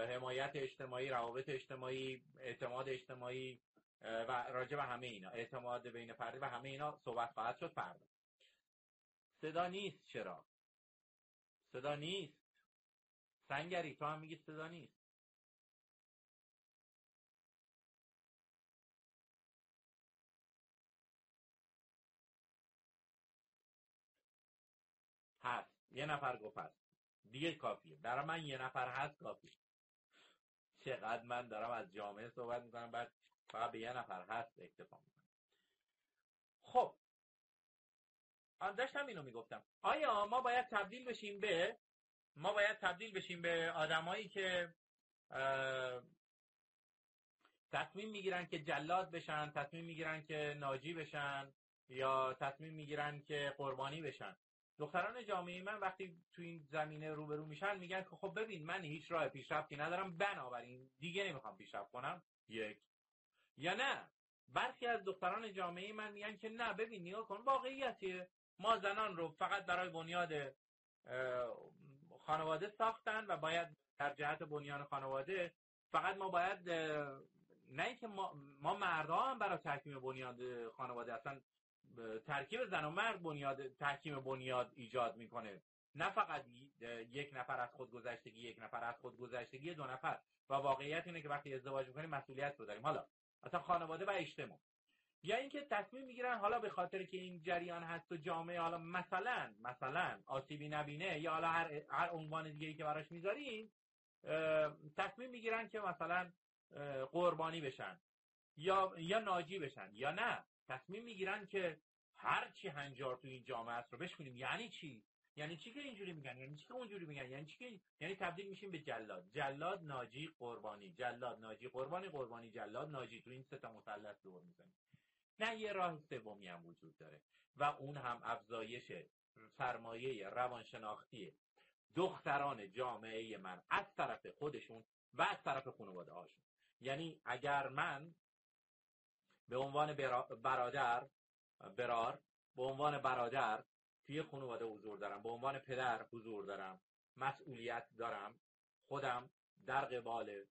Speaker 1: حمایت اجتماعی روابط اجتماعی اعتماد اجتماعی و راجع به همه اینا اعتماد بین فردی و همه اینا صحبت خواهد شد فردا. صدا نیست چرا؟ صدا نیست. سنگری تو هم میگی صدا نیست. هست. یه نفر گفت هست. دیگه کافیه. برای من یه نفر هست کافیه. چقدر من دارم از جامعه صحبت می‌کنم بعد فقط به یه نفر هست اکتفا می‌کنم. خب داشتم اینو می‌گفتم. آیا ما باید تبدیل بشیم به ما باید تبدیل بشیم به آدمایی که تصمیم می‌گیرن که جلاد بشن تصمیم می‌گیرن که ناجی بشن یا تصمیم می‌گیرن که قربانی بشن. دختران جامعه من وقتی تو این زمینه روبرو میشن میگن که خب ببین من هیچ راه پیشرفتی ندارم بنابراین دیگه نمی‌خوام پیشرفت کنم. یک. یا نه. برخی از دختران جامعه من میگن که نه ببین نگاه کن واقعیتیه. ما زنان رو فقط برای بنیاد خانواده ساختن و باید در جهت بنیان خانواده. فقط ما باید نه اینکه ما, ما مردها هم برای ترکیب بنیاد خانواده اصلا ترکیب زن و مرد بنیاد ترکیب بنیاد ایجاد می‌کنه. نه فقط یک نفر از خود گذشتگی یک نفر از خود گذشتگی دو نفر. و واقعیت اینه که وقتی ازدواج می‌کنیم مسئولیت رو داریم حالا اصلا خانواده و اجتماع. یا اینکه تصمیم می‌گیرن حالا به خاطر که این جریان هست و جامعه حالا مثلا مثلا آسیبی نبینه یا حالا هر, هر عنوان دیگه که براش می‌ذاریم تصمیم می‌گیرن که مثلا قربانی بشن یا یا ناجی بشن یا نه. تصمیم می‌گیرن که هر چی هنجار تو این جامعه است رو بشکنیم. یعنی چی؟ یعنی چی که اینجوری میگن؟ یعنی چی که اونجوری میگن؟ یعنی چی که یعنی تبدیل میشیم به جلاد. جلاد ناجی قربانی. جلاد ناجی قربانی قربانی جلاد ناجی. تو این سه تا مثلث دور می‌زنیم. نه یه راه سومی هم وجود داره. و اون هم افزایش سرمایه روانشناختی دختران جامعه من از طرف خودشون و از طرف خانواده هاشون. یعنی اگر من به عنوان برادر برار به عنوان برادر توی خانواده حضور دارم به عنوان پدر حضور دارم مسئولیت دارم خودم در قبال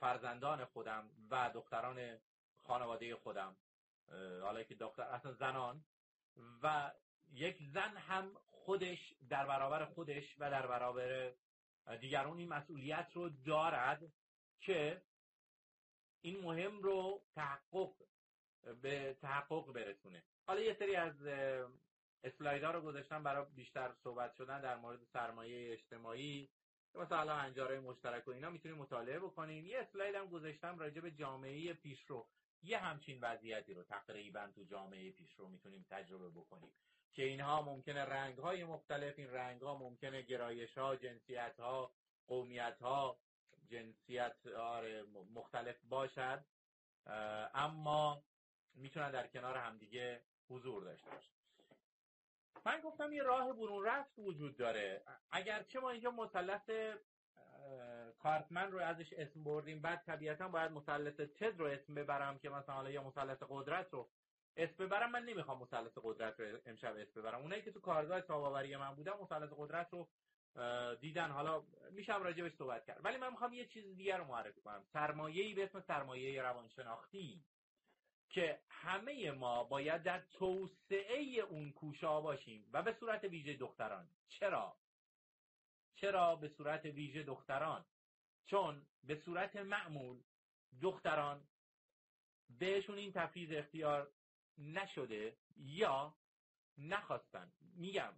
Speaker 1: فرزندان خودم و دختران خانواده خودم حالا که دختر اصلا زنان و یک زن هم خودش در برابر خودش و در برابر دیگران این مسئولیت رو دارد که این مهم رو تحقق به تحقق برسونه. حالا یه سری از اسلایدها رو گذاشتم برای بیشتر صحبت شدن در مورد سرمایه اجتماعی. مثلا انجارهای مشترک و اینا می‌تونید مطالعه بکنین یه اسلاید هم گذاشتم راجع به جامعه پیشرو. یه همچین وضعیتی رو تقریبا تو جامعه پیشرو می‌تونیم تجربه بکنیم که اینها ممکنه رنگ های مختلف این رنگ ها ممکنه گرایش ها جنسیت ها قومیت ها جنسیت آره، مختلف باشد اما می‌تونن در کنار همدیگه حضور داشته باشن. من گفتم یه راه برون رفت وجود داره. اگرچه ما اینجا مثلث کارتمن رو ازش اسم بردیم. بعد طبیعتا باید مثلث تد رو اسم ببرم که مثلا یا مثلث قدرت رو اسم ببرم. من نمی‌خوام مثلث قدرت رو امشب اسم ببرم. اونایی که تو کارگاه تاباوری من بودن مثلث قدرت رو دیدن. حالا میشم راجبش صحبت کرد ولی من می‌خوام یه چیز دیگر رو معرفی کنم. سرمایه‌ای به اسم سرمایه روانشناختی که همه ما باید در توسعه اون کوشا باشیم و به صورت ویژه دختران. چرا؟ چرا به صورت ویژه دختران؟ چون به صورت معمول دختران بهشون این تفیز اختیار نشده یا نخواستن. میگم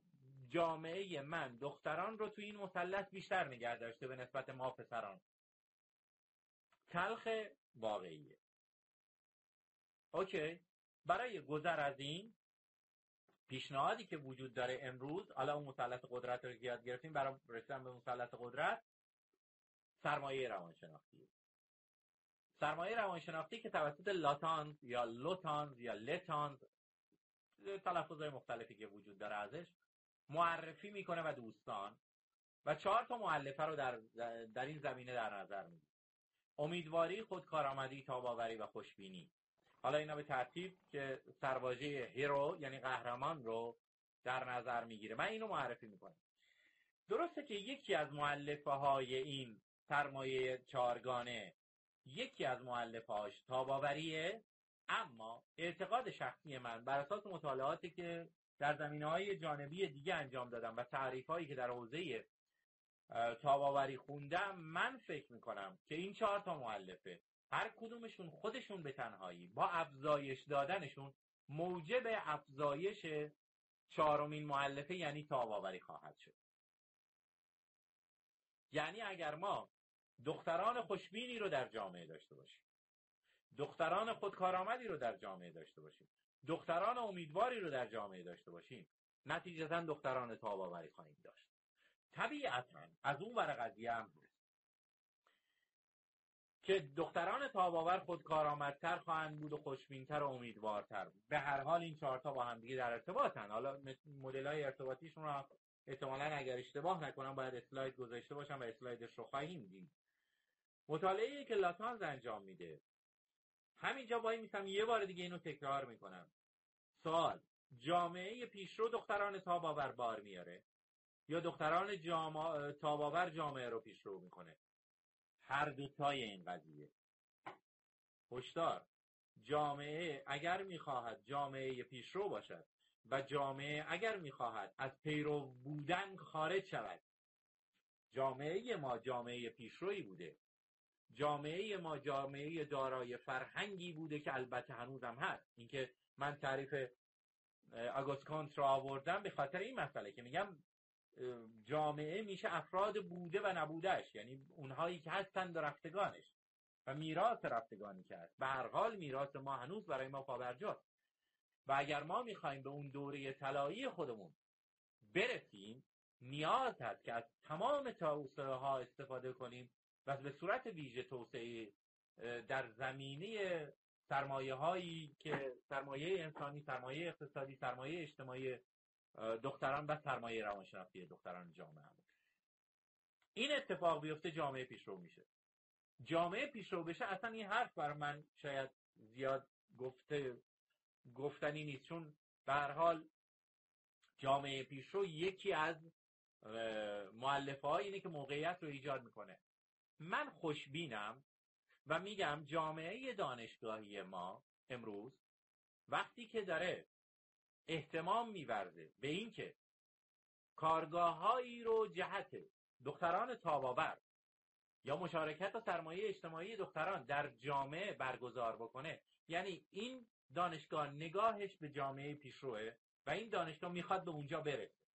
Speaker 1: جامعه من دختران رو تو این مثلث بیشتر نگه داشته به نسبت ما پسران. تلخ واقعیه. اوکی. برای گذر از این پیشنهادی که وجود داره امروز حالا اون مثلث قدرت رو یاد گرفتیم برای رسیدن به مثلث قدرت سرمایه روانشناختی. سرمایه روانشناختی که توسط لاتانز یا لوتانز یا لتانز تلفظ مختلفی که وجود داره ازش معرفی می‌کنه و دوستان. و چهار تا معلفه رو در, در این زمینه در نظر می‌گیره. امیدواری خودکارآمدی تاباوری و خوشبینی. حالا اینا به ترتیب که سرواژه هیرو یعنی قهرمان رو در نظر می‌گیره. من اینو معرفی می‌کنم. درسته که یکی از معلفه های این سرمایه چارگانه یکی از معلفه هاش تاباوریه اما اعتقاد شخصی من بر اساس مطالعاتی که در زمینه های جانبی دیگه انجام دادم و تعریف هایی که در حوزه تاباوری خوندم من فکر می‌کنم که این چهار تا معلفه هر کدومشون خودشون به تنهایی با افزایش دادنشون موجب افزایش چهارمین معلفه یعنی تاباوری خواهد شد. یعنی اگر ما دختران خوشبینی رو در جامعه داشته باشیم. دختران خودکارآمدی رو در جامعه داشته باشیم. دختران امیدواری رو در جامعه داشته باشیم. نتیجتا دختران تاباوری خواهیم داشت. طبیعتا از اون ور قضیه هم که دختران تاباور خود کارآمدتر خواهند بود و خوشبینتر و امیدوارتر به هر حال این چهارتا با هم دیگه در ارتباطن. حالا مدل های ارتباطیشون رو احتمالا اگر اشتباه نکنم باید اسلاید گذاشته باشم و اسلایدش رو خواهیم دید. مطالعه که لاتانز انجام میده. همینجا وای میسم یه بار دیگه اینو تکرار می‌کنم. سوال جامعه پیشرو دختران تاباور بار میاره؟ یا دختران جامع... تاباور جامعه رو پیشرو می‌کنه؟ هر دوتای این قضیه. هشدار جامعه اگر می‌خواهد جامعه پیشرو باشد و جامعه اگر می‌خواهد از پیرو بودن خارج شود. جامعه ما جامعه پیشرویی بوده. جامعه ما جامعه دارای فرهنگی بوده که البته هنوزم هست. اینکه من تعریف آگوست را آوردم به خاطر این مسئله که میگم جامعه میشه افراد بوده و نبودهش یعنی اونهایی که هستند و رفتگانش. و میراث رفتگانی که هست به هر حال میراث ما هنوز برای ما پابرجاست. و اگر ما می‌خوایم به اون دوره طلایی خودمون برسیم نیاز هست که از تمام توسعه ها استفاده کنیم. و به صورت ویژه توسعه در زمینه سرمایه هایی که سرمایه انسانی سرمایه اقتصادی سرمایه اجتماعی دختران و سرمایه روانشناختی دختران جامعه هم. این اتفاق بیفته جامعه پیشرو میشه. جامعه پیشرو بشه اصلا این حرف بر من شاید زیاد گفته گفتنی نیست. چون به حال جامعه پیشرو یکی از معلفه اینه که موقعیت رو ایجاد می‌کنه. من خوشبینم و میگم جامعه دانشگاهی ما امروز وقتی که داره احتمام میورزه به اینکه کارگاههایی رو جهت دختران تاباور یا مشارکت و سرمایه اجتماعی دختران در جامعه برگزار بکنه یعنی این دانشگاه نگاهش به جامعه پیشروه و این دانشگاه می‌خواد به اونجا برسه.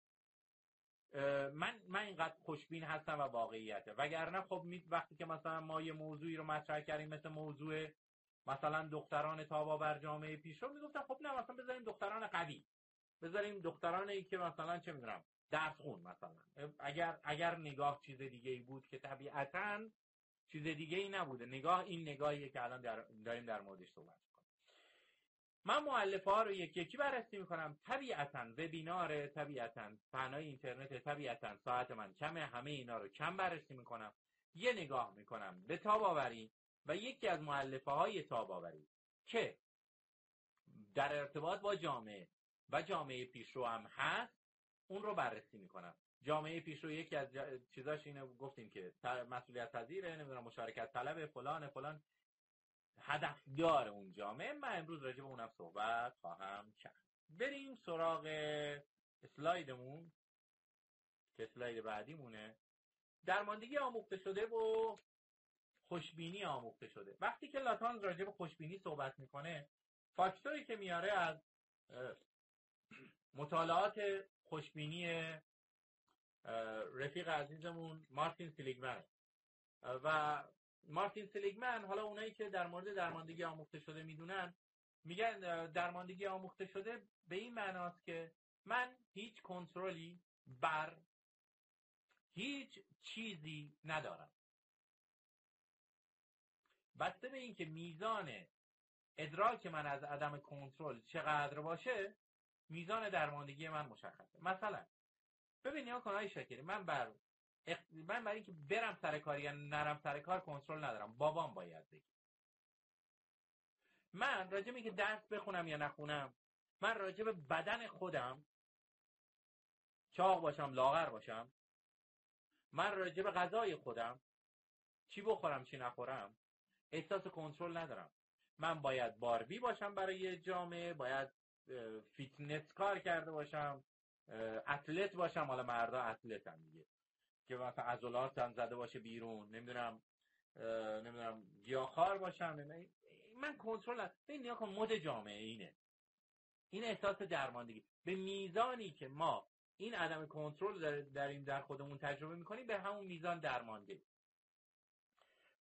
Speaker 1: من من اینقدر خوشبین هستم و واقعیته. وگرنه خب وقتی که مثلا ما یه موضوعی رو مطرح کردیم مثل موضوع مثلا دختران تابا بر جامعه پیشرو می‌گفتن خب نه مثلا بذاریم دختران قوی. بذاریم دخترانی که مثلا چه می‌دونم درس خون مثلا. اگر اگر نگاه چیز دیگه ای بود که طبیعتا چیز دیگه ای نبوده. نگاه این نگاهیه که الان در داریم در موردش صحبت من معلفه ها رو یکی یکی بررسی می‌کنم. طبیعتا وبینار طبیعتا فنای اینترنت طبیعتا ساعت من کمه همه اینا رو کم بررسی می‌کنم. یه نگاه می‌کنم به تاباوری و یکی از معلفه های تاباوری که در ارتباط با جامعه و جامعه پیشرو هم هست اون رو بررسی می‌کنم. جامعه پیشرو یکی از چیزاش اینو گفتیم که مسئولیت پذیره نمی‌دونم مشارکت طلب فلان فلان. هدفدار اون جامعه. من امروز راجع به اونم صحبت خواهم کرد. بریم سراغ اسلایدمون که اسلاید بعدیمونه. درماندگی آموخته شده و خوشبینی آموخته شده. وقتی که لاتانز راجع به خوشبینی صحبت می‌کنه فاکتوری که میاره از مطالعات خوشبینی رفیق عزیزمون مارتین سیلیگمن. و مارتین سلیگمن حالا اونایی که در مورد درماندگی آموخته شده می‌دونن میگن درماندگی آموخته شده به این معناست که من هیچ کنترلی بر هیچ چیزی ندارم. بسته به اینکه میزان ادراک من از عدم کنترل چقدر باشه میزان درماندگی من مشخصه. مثلا ببین یا کنهای شکری من بر من برای اینکه برم سر کار یا نرم سر کار کنترل ندارم. بابام باید بگه. من راجع که درس بخونم یا نخونم من راجع به بدن خودم چاق باشم لاغر باشم من راجع به غذای خودم چی بخورم چی نخورم احساس کنترل ندارم. من باید باربی باشم برای جامعه باید فیتنس کار کرده باشم athlete باشم. حالا مردا هم دیگه. که مثلا عضلات هم زده باشه بیرون. نمی‌دونم نمی‌دونم گیاهخوار باشم. من کنترل این نیا کن مد جامعه اینه. این احساس درماندگی. به میزانی که ما این عدم کنترل داریم در خودمون تجربه می‌کنیم به همون میزان درمانده.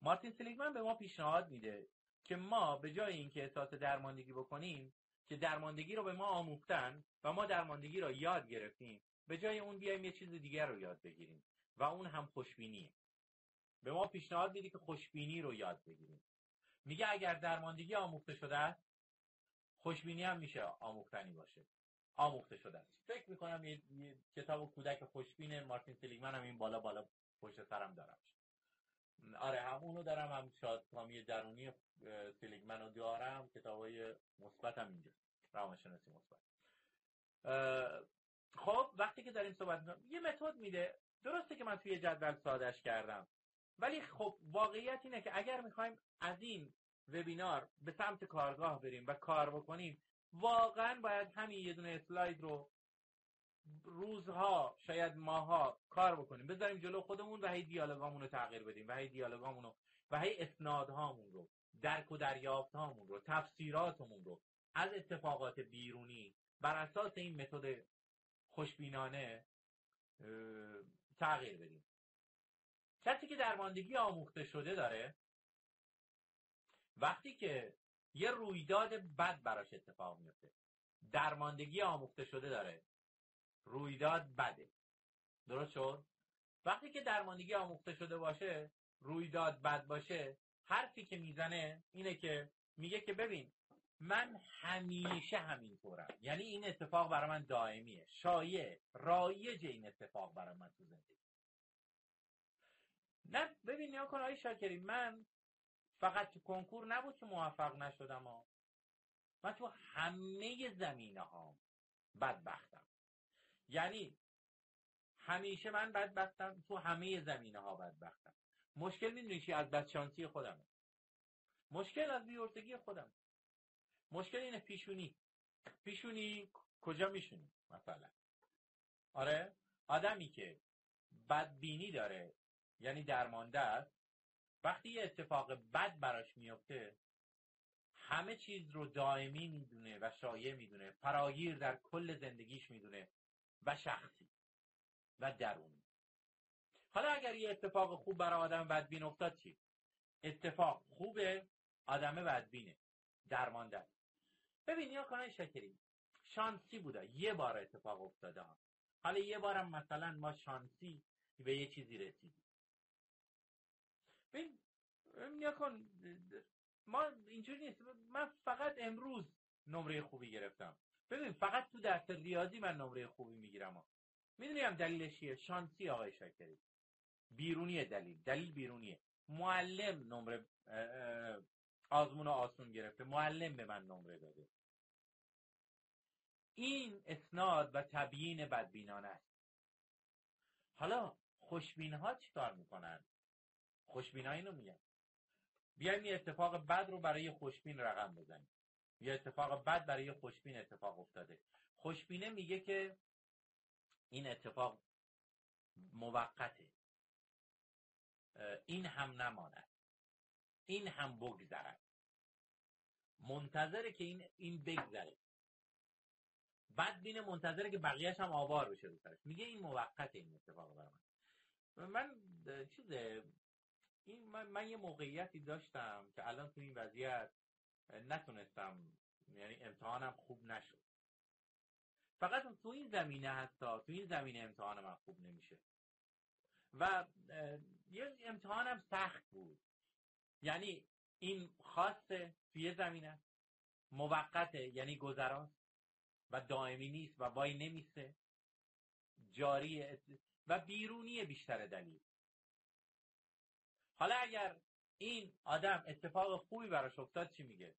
Speaker 1: مارتین سلیگمن به ما پیشنهاد میده که ما به جای اینکه احساس درماندگی بکنیم که درماندگی رو به ما آموختن و ما درماندگی رو یاد گرفتیم به جای اون بیایم یه چیز دیگر رو یاد بگیریم. و اون هم خوشبینیه. به ما پیشنهاد میده که خوشبینی رو یاد بگیریم. میگه اگر درماندگی آموخته شده است خوشبینی هم میشه آموختنی باشه. آموخته شده است. فکر می‌کنم یه, یه کتاب کودک خوشبین مارتین سلیگمن هم این بالا بالا پشت سرم دارم. آره هم اونو دارم هم شادکامی درونی سلیگمن رو دارم. کتابای مثبت هم اینجا. روانشناسی مثبت. خب وقتی که داریم صحبت می‌کنم یه متد میده. درسته که من توی جدول سادش کردم. ولی خب واقعیت اینه که اگر می‌خوایم از این وبینار به سمت کارگاه بریم و کار بکنیم واقعا باید همین یه دونه اسلاید رو روزها شاید ماها کار بکنیم. بذاریم جلو خودمون و هی دیالوگامون رو تغییر بدیم و هی دیالوگامون رو و هی اسنادهامون رو درک و دریافتهامون رو تفسیراتمون رو از اتفاقات بیرونی بر اساس این متد خوشبینانه تغییر بدیم. کسی که درماندگی آموخته شده داره وقتی که یه رویداد بد براش اتفاق میفته درماندگی آموخته شده داره رویداد بده. درست شد؟ وقتی که درماندگی آموخته شده باشه رویداد بد باشه حرفی که می‌زنه اینه که میگه که ببین من همیشه همینطورم. یعنی این اتفاق برای من دائمیه. شایع رایج این اتفاق برای من تو زندگی. نه ببین یا کن شاکری من فقط تو کنکور نبود که موفق نشدم ها. من تو همه زمینه ها بدبختم. یعنی همیشه من بدبختم تو همه زمینه ها بدبختم. مشکل می‌دونی چی؟ از بدشانسی خودمه. مشکل از بیورتگی خودم مشکل اینه پیشونی. پیشونی کجا میشونی مثلا. آره؟ آدمی که بدبینی داره یعنی درمانده است وقتی یه اتفاق بد براش میفته همه چیز رو دائمی می‌دونه و شایع می‌دونه فراگیر در کل زندگیش می‌دونه و شخصی و درونی. حالا اگر یه اتفاق خوب برای آدم بدبین افتاد چی؟ اتفاق خوبه آدم بدبینه درمانده ببین یا کنه شکری شانسی بوده. یه بار اتفاق افتاده. حالا یه بارم مثلا ما شانسی به یه چیزی رسیدیم. ببین یا کن ما اینجوری نیست. من فقط امروز نمره خوبی گرفتم. ببین فقط تو درس ریاضی من نمره خوبی می‌گیرم. می‌دونی هم دلیلش چیه؟ شانسی آقای شاکری بیرونی دلیل. دلیل بیرونیه. معلم نمره آزمون آسون گرفته. معلم به من نمره داده. این اسناد و تبیین بدبینانه است. حالا خوشبین ها چیکار می‌کنن؟ خوشبین ها اینو میگن. بیایم یه اتفاق بد رو برای خوشبین رقم بزنیم. یه اتفاق بد برای خوشبین اتفاق افتاده. خوشبینه میگه که این اتفاق موقته. این هم نماند. این هم بگذرد. منتظره که این این بگذره. بعد بینه منتظره که بقیهش هم آوار بشه رو سرش. میگه این موقت این اتفاق برای من من چیز این من, من یه موقعیتی داشتم که الان تو این وضعیت نتونستم یعنی امتحانم خوب نشد. فقط تو این زمینه حتی تو این زمینه امتحان من خوب نمیشه. و یه امتحانم سخت بود. یعنی این خاصه توی زمینه. موقته یعنی گذراست. و دائمی نیست و وای نمیسته جاری و بیرونی بیشتر دلیل. حالا اگر این آدم اتفاق خوبی براش افتاد چی میگه؟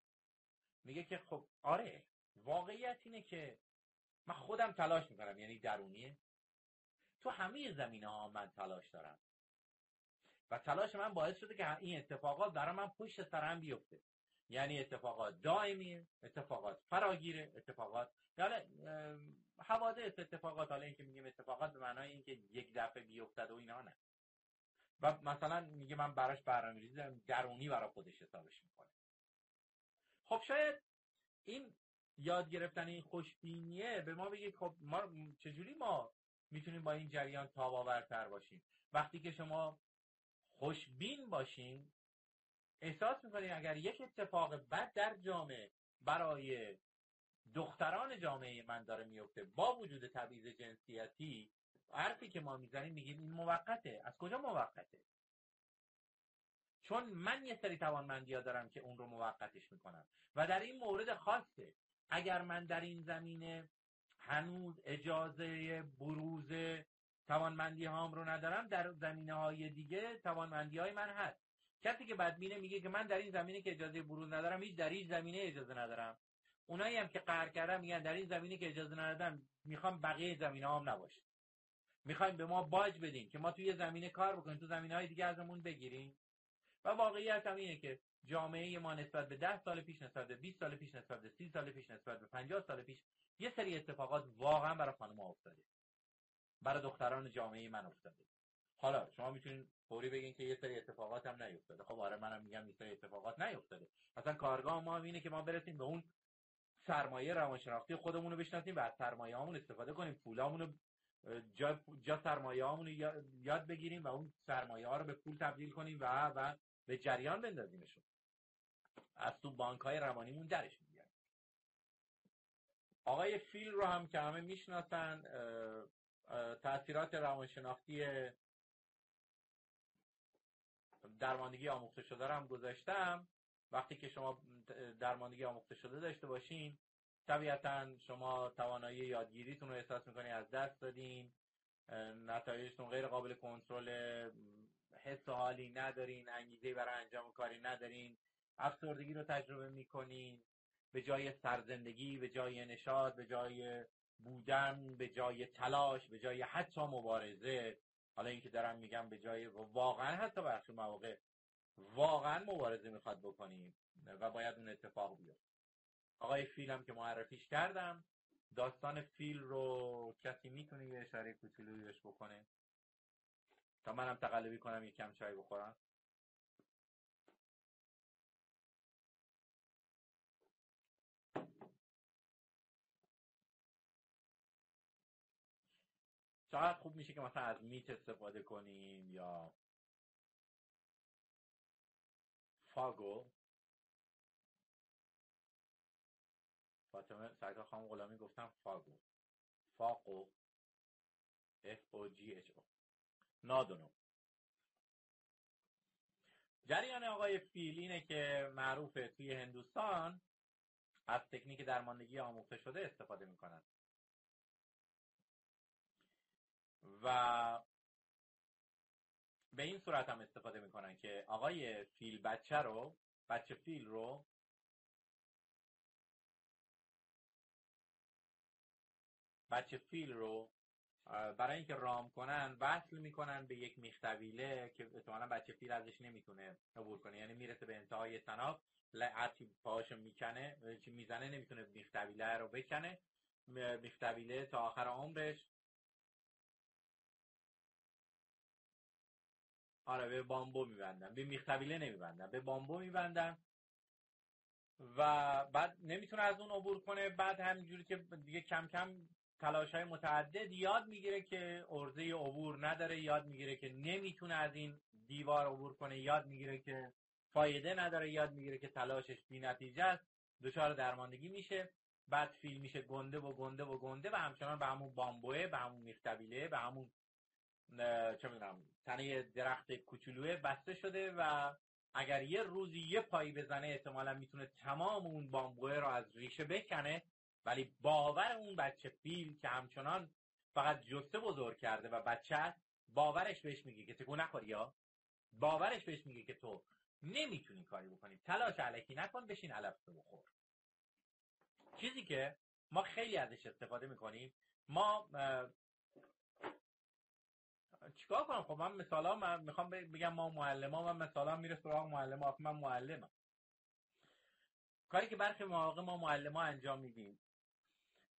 Speaker 1: میگه که خب آره واقعیت اینه که من خودم تلاش می‌کنم یعنی درونیه. تو همه زمینه ها من تلاش دارم. و تلاش من باعث شده که این اتفاقات برای من پشت سرم بیفته. یعنی اتفاقات دائمی اتفاقات فراگیره اتفاقات حالا حوادث اتفاقات حالا اینکه میگیم اتفاقات به معنای اینکه یک دفعه بیفتد و اینا نه. و مثلا میگه من براش برنامه‌ریزی درونی برای خودش حسابش می‌کنه. خب شاید این یاد گرفتن این خوشبینیه به ما بگه خب ما چجوری ما می‌تونیم با این جریان تاباورتر باشیم؟ وقتی که شما خوشبین باشین احساس می‌کنید اگر یک اتفاق بد در جامعه برای دختران جامعه من داره میفته با وجود تبعیض جنسیتی حرفی که ما می‌زنیم میگیم این موقته. از کجا موقته؟ چون من یه سری توانمندی دارم که اون رو موقتش می‌کنم. و در این مورد خاصه اگر من در این زمینه هنوز اجازه بروز توانمندی هام رو ندارم در زمینه های دیگه توانمندی های من هست. کسی که بدبینه میگه که من در این زمینه که اجازه بروز ندارم هیچ در این زمینه اجازه ندارم. اونایی هم که قهر کردن میگن در این زمینه که اجازه ندادم می‌خوام بقیه زمینه هم نباشه. می‌خوایم به ما باج بدین که ما توی زمینه کار بکنیم تو زمینه های دیگه ازمون بگیریم و واقعیت هم اینه که جامعه ما نسبت به 10 سال پیش نسبت به 20 سال پیش نسبت به 30 سال پیش نسبت به 50 سال پیش یه سری اتفاقات واقعا برای خانم افتاده. برای دختران جامعه من افتاده. حالا شما می‌تونید فوری بگین که یه سری اتفاقات هم نیفتاده. خب آره منم میگم یه سری اتفاقات نیفتاده. مثلا کارگاه ما اینه که ما برسیم به اون سرمایه روانشناختی خودمون رو بشناسیم و از سرمایه استفاده کنیم. پولامون رو جا, جا سرمایه رو یاد بگیریم و اون سرمایه ها رو به پول تبدیل کنیم و و به جریان بندازیمشون. از تو بانک های روانیمون درش می‌گیرن آقای فیل رو هم که همه می‌شناسن تاثیرات روانشناختی درماندگی آموخته شده رو هم گذاشتم. وقتی که شما درماندگی آموخته شده داشته باشین طبیعتا شما توانایی یادگیریتون رو احساس می‌کنید از دست دادین. نتایجتون غیر قابل کنترل حس و حالی ندارین انگیزه برای انجام کاری ندارین. افسردگی رو تجربه می‌کنین. به جای سرزندگی به جای نشاط به جای بودن به جای تلاش به جای حتی مبارزه. حالا اینکه دارم میگم به جای واقعا حتی برخی مواقع واقعا مبارزه می‌خواد بکنیم و باید اون اتفاق بیفته. آقای فیلم که معرفیش کردم داستان فیل رو کسی می‌تونه یه اشاره کوچولویی بهش بکنه؟ تا منم تقلبی کنم یه کم چای بخورم. چقدر خوب میشه که مثلا از میت استفاده کنیم یا فاگو. فاطمه سرکار خانم غلامی گفتم فاگو. فاقو. F O G H O. نادونو. جریان آقای فیل اینه که معروفه توی هندوستان از تکنیک درماندگی آموخته شده استفاده می‌کنن. و به این صورت هم استفاده می‌کنن که آقای فیل بچه رو بچه فیل رو بچه فیل رو برای اینکه رام کنن وصل می‌کنن به یک میختویله که احتمالا بچه فیل ازش نمی‌تونه عبور کنه. یعنی می‌رسه به انتهای تناب لعتی پاهاشو می‌کنه می‌زنه نمی‌تونه میختویله رو بکنه. میختویله تا آخر عمرش آره به بامبو میبندن به میختویله نمیبندن به بامبو میبندن و بعد نمی‌تونه از اون عبور کنه. بعد همینجوری که دیگه کم کم تلاش های متعدد یاد می‌گیره که ارزه عبور نداره یاد می‌گیره که نمی‌تونه از این دیوار عبور کنه یاد می‌گیره که فایده نداره یاد می‌گیره که تلاشش بی نتیجه است. دچار درماندگی میشه. بعد فیل میشه گنده و گنده و گنده و همچنان به همون بامبوه به همون میختبیله به همون چه می‌دونم تنه درخت کوچولوه بسته شده و اگر یه روزی یه پایی بزنه احتمالا می‌تونه تمام اون بامبوه رو از ریشه بکنه. ولی باور اون بچه فیل که همچنان فقط جسته بزرگ کرده و بچه باورش بهش میگه که تکون نخوری یا؟ باورش بهش میگه که تو نمی‌تونی کاری بکنی. تلاش علکی نکن بشین علف بخور. چیزی که ما خیلی ازش استفاده می‌کنیم ما چیکار کنم؟ خب من مثلا من می‌خوام بگم ما معلم ها من مثلا میره سراغ معلم ها من معلمم. کاری که برخی مواقع ما معلم ها انجام میدیم.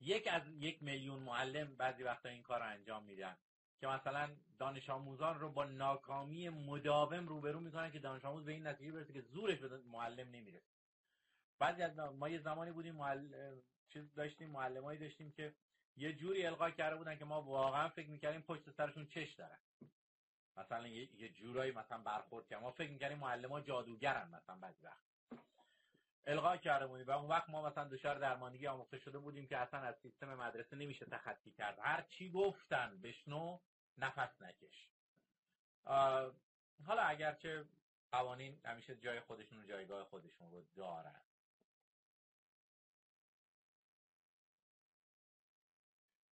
Speaker 1: یک از یک میلیون معلم بعضی وقتا این کار رو انجام میدن که مثلا دانش آموزان رو با ناکامی مداوم روبرو می‌کنن که دانش آموز به این نتیجه برسه که زورش به معلم نمی‌رسه. بعضی از ما یه زمانی بودیم معلم چیز داشتیم معلمایی داشتیم که یه جوری القا کرده بودن که ما واقعا فکر می‌کردیم پشت سرشون چش دارن. مثلا یه, جورایی مثلا برخورد که ما فکر می‌کردیم معلم ها جادوگرن مثلا بعضی وقت. القا کرده بودیم و اون وقت ما مثلا دچار درمانگی آموخته شده بودیم که اصلا از سیستم مدرسه نمیشه تخطی کرد. هر چی گفتن بشنو نفس نکش. حالا اگرچه قوانین همیشه جای خودشون و جایگاه خودشون رو دارن.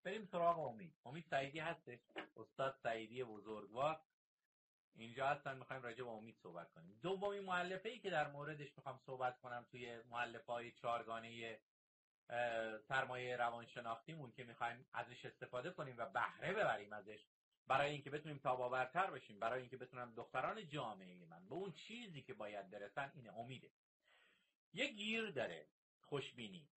Speaker 1: بریم سراغ امید. امید سعیدی هستش. استاد سعیدی بزرگوار. اینجا هستن می‌خوایم راجع به امید صحبت کنیم. دومین معلفه ای که در موردش می‌خوام صحبت کنم توی معلفه های چارگانه سرمایه روانشناختیمون که می‌خوایم ازش استفاده کنیم و بهره ببریم ازش. برای اینکه بتونیم تاباورتر بشیم برای اینکه بتونم دختران جامعه من به اون چیزی که باید برسن اینه امیده. یه گیر داره خوشبینی.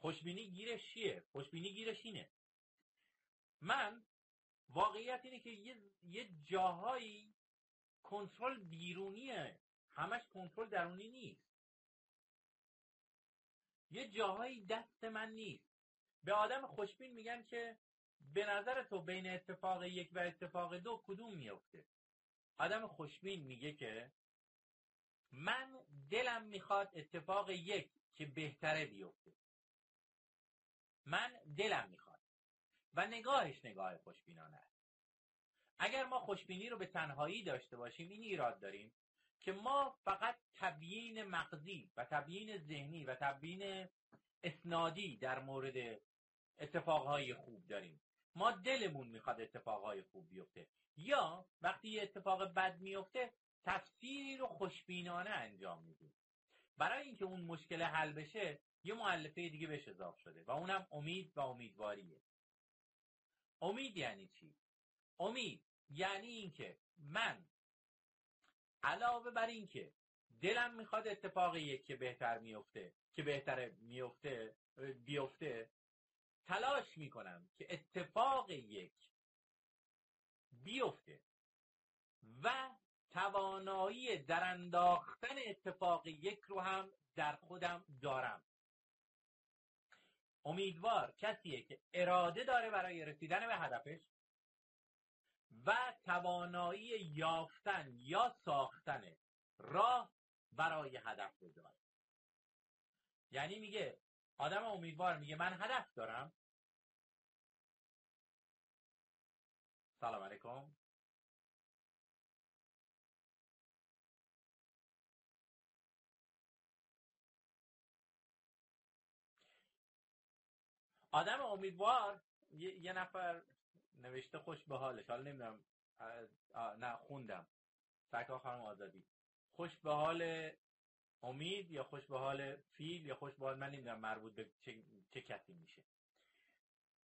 Speaker 1: خوشبینی گیرش چیه؟ خوشبینی گیرش اینه. من واقعیت اینه که یه, یه جاهایی کنترل بیرونیه. همش کنترل درونی نیست. یه جاهایی دست من نیست. به آدم خوشبین میگن که به نظر تو بین اتفاق یک و اتفاق دو کدوم میفته؟ آدم خوشبین میگه که من دلم می‌خواد اتفاق یک که بهتره بیفته. من دلم می‌خواد. و نگاهش نگاه خوشبینانه است. اگر ما خوشبینی رو به تنهایی داشته باشیم این ایراد داریم که ما فقط تبیین مغزی و تبیین ذهنی و تبیین اسنادی در مورد اتفاقهای خوب داریم. ما دلمون می‌خواد اتفاقهای خوب بیفته. یا وقتی یه اتفاق بد میفته تفسیری رو خوشبینانه انجام میدیم. برای اینکه اون مشکل حل بشه یه معلفه دیگه بهش اضاف شده و اونم امید و امیدواریه. امید یعنی چی؟ امید یعنی اینکه من علاوه بر اینکه دلم می‌خواد اتفاق یک که بهتر میفته که بهتر میفته بیفته تلاش می‌کنم که اتفاق یک بیفته و توانایی در انداختن اتفاق یک رو هم در خودم دارم. امیدوار کسیه که اراده داره برای رسیدن به هدفش و توانایی یافتن یا ساختن راه برای هدف رو داره یعنی میگه آدم امیدوار میگه من هدف دارم. سلام علیکم. آدم امیدوار یه, نفر نوشته خوش به حالش. حالا نمی‌دونم نه خوندم. سرکار خانم آزادی. خوش به حال امید یا خوش به حال فیل یا خوش به حال من نمی‌دونم مربوط به چه, چه کسی میشه.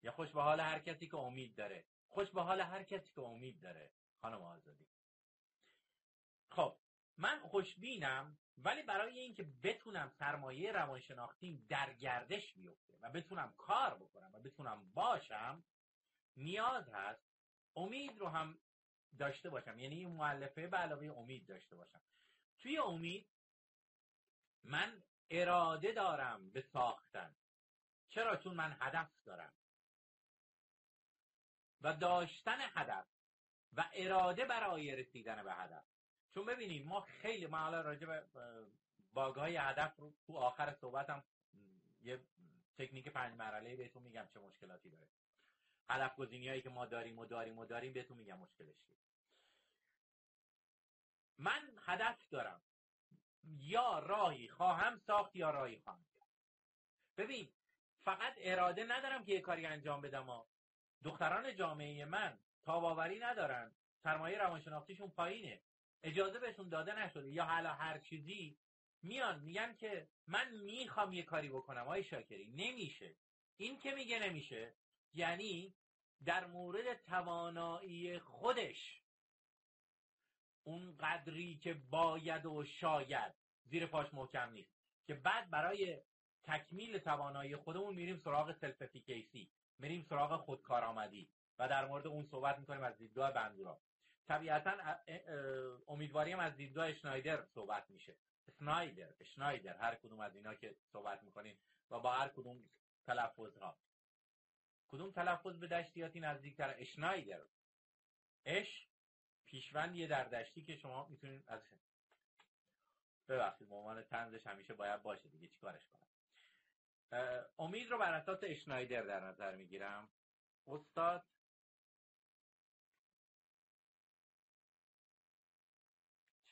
Speaker 1: یا خوش به حال هر کسی که امید داره. خوش به حال هر کسی که امید داره. خانم آزادی. خب من خوشبینم ولی برای اینکه بتونم سرمایه روانشناختی در گردش بیفته و بتونم کار بکنم و بتونم باشم نیاز هست امید رو هم داشته باشم. یعنی این معلفه به علاوه امید داشته باشم. توی امید من اراده دارم به ساختن. چرا؟ چون من هدف دارم. و داشتن هدف و اراده برای رسیدن به هدف. چون ببینید ما خیلی ما راجع به هدف رو تو آخر صحبتم یه تکنیک پنج مرحله بهتون میگم چه مشکلاتی داره. هدف گزینی هایی که ما داریم و داریم و داریم بهتون میگم مشکلش من هدف دارم. یا راهی خواهم ساخت یا راهی خواهم ببین فقط اراده ندارم که یه کاری انجام بدم دختران جامعه من تاباوری ندارن. سرمایه روانشناختیشون پایینه. اجازه بهشون داده نشده. یا حالا هر چیزی میان میگن که من می‌خوام یه کاری بکنم. آی شاکری نمیشه. این که میگه نمیشه. یعنی در مورد توانایی خودش اون قدری که باید و شاید. زیر پاش محکم نیست. که بعد برای تکمیل توانایی خودمون میریم سراغ self-efficacy میریم سراغ خودکارآمدی. و در مورد اون صحبت می‌کنیم از دیدگاه بندورا. طبیعتا امیدواریم از دیدگاه اشنایدر صحبت میشه. اسنایدر اشنایدر هر کدوم از اینا که صحبت می‌کنیم و با هر کدوم تلفظ ها کدوم تلفظ به دشتیاتی نزدیکتر؟ اشنایدر اش پیشوندیه در دشتی که شما می‌تونید از ببخشید به عنوان تنزش همیشه باید باشه دیگه چیکارش کنم. امید رو بر اساس اشنایدر در نظر می‌گیرم. استاد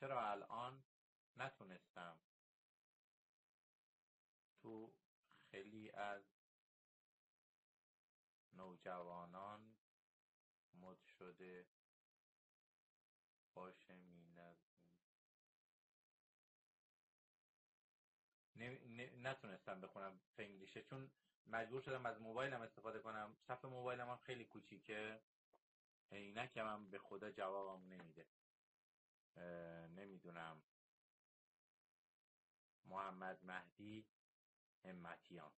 Speaker 1: چرا الان نتونستم تو خیلی از نوجوانان مد شده باشه می نتونستم بخونم فنگلیشه چون مجبور شدم از موبایلم استفاده کنم. صفحه موبایلم هم خیلی کوچیکه. عینکم هم به خدا جوابم نمیده. نمی‌دونم. محمد مهدی همتیان.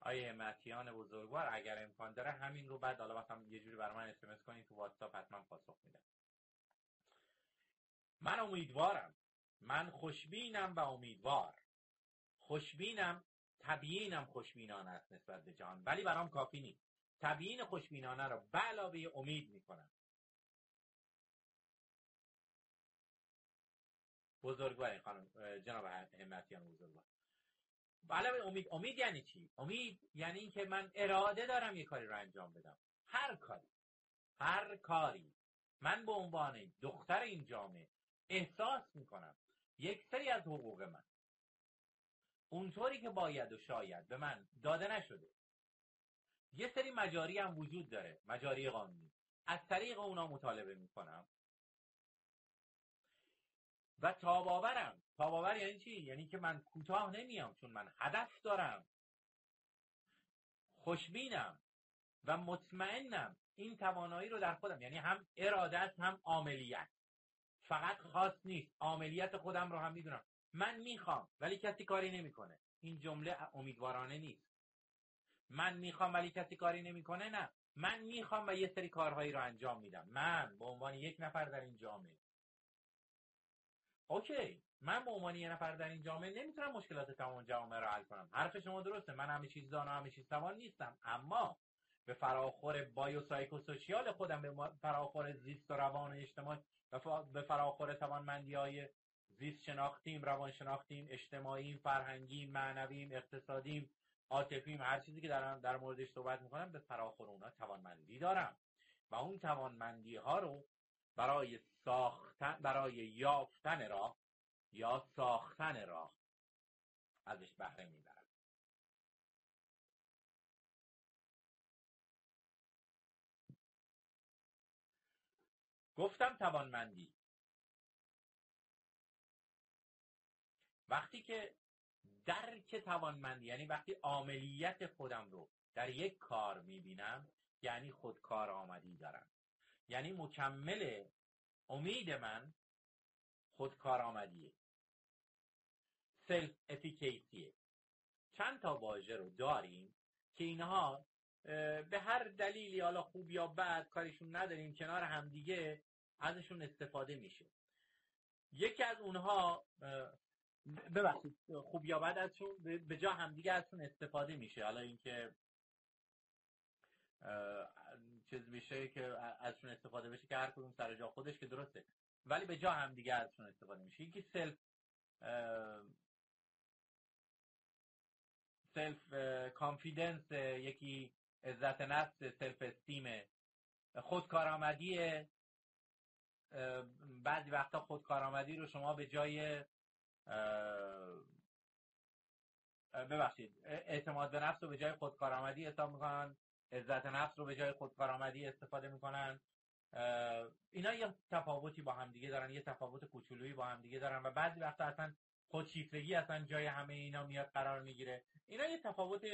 Speaker 1: آیه همتیان بزرگوار اگر امکان داره همین رو بعد حالا مثلا یه جوری برای من اسمس کنید تو واتساپ حتما پاسخ میدم. من امیدوارم. من خوشبینم و امیدوار. خوشبینم تبیینم خوشبینانه است نسبت به جهان ولی برام کافی نیست. تبیین خوشبینانه رو به علاوه امید می‌کنم. بزرگوار خانم جناب همتیان بزرگوار. علاوه امید امید یعنی چی؟ امید یعنی اینکه من اراده دارم یه کاری رو انجام بدم. هر کاری هر کاری. من به عنوان دختر این جامعه احساس می‌کنم یک سری از حقوق من. اونطوری که باید و شاید به من داده نشده. یه سری مجاری هم وجود داره مجاری قانونی. از طریق اونا مطالبه می‌کنم. و تاباورم. تاباور یعنی چی؟ یعنی که من کوتاه نمیام چون من هدف دارم. خوشبینم و مطمئنم این توانایی رو در خودم یعنی هم ارادت هم عاملیت فقط خاص نیست عاملیت خودم رو هم می‌دونم. من می‌خوام ولی کسی کاری نمی‌کنه. این جمله امیدوارانه نیست. من می‌خوام ولی کسی کاری نمی‌کنه نه. من می‌خوام و یه سری کارهایی رو انجام میدم. من به عنوان یک نفر در این جامعه. اوکی. من به عنوان یک نفر در این جامعه نمی‌تونم مشکلات تمام جامعه رو حل کنم. حرف شما درسته. من همه چیز دانا همه چیز توان نیستم. اما به فراخور سوشیال خودم به فراخور زیست و روان اجتماعی به فراخور توانمندی های زیست شناختیم روان شناختیم اجتماعیم فرهنگیم معنویم اقتصادیم عاطفیم هر چیزی که در, در موردش صحبت می‌کنم به فراخور اونا توانمندی دارم. و اون توانمندی ها رو برای ساختن برای یافتن راه یا ساختن راه ازش بهره می‌برم گفتم توانمندی. وقتی که درک توانمندی یعنی وقتی عملیت خودم رو در یک کار می‌بینم یعنی خودکار آمدی دارم. یعنی مکمل امید من خودکار آمدیه سلف افیکیسیه چند تا واژه رو داریم که اینها به هر دلیلی حالا خوب یا بد کارشون نداریم کنار همدیگه ازشون استفاده میشه. یکی از اونها ببخشید خوب یا بد ازشون به جا همدیگه ازشون استفاده میشه. حالا اینکه چیز میشه که ازشون استفاده بشه که هر کدوم سر جا خودش که درسته. ولی به جا همدیگه ازشون استفاده میشه. یکی self self-confidence یکی عزت نفس self-esteem خودکارآمدی بعضی وقتا خودکارآمدی رو شما به جای ببخشید اعتماد به نفس رو به جای خودکارآمدی حساب می‌کنن. عزت نفس رو به جای خودکارآمدی استفاده می‌کنن. اینا یه تفاوتی با هم دیگه دارن یه تفاوت کوچولویی با هم دیگه دارن و بعضی وقتا اصلا خودشیفتگی اصلا جای همه اینا میاد قرار می‌گیره. اینا یه تفاوت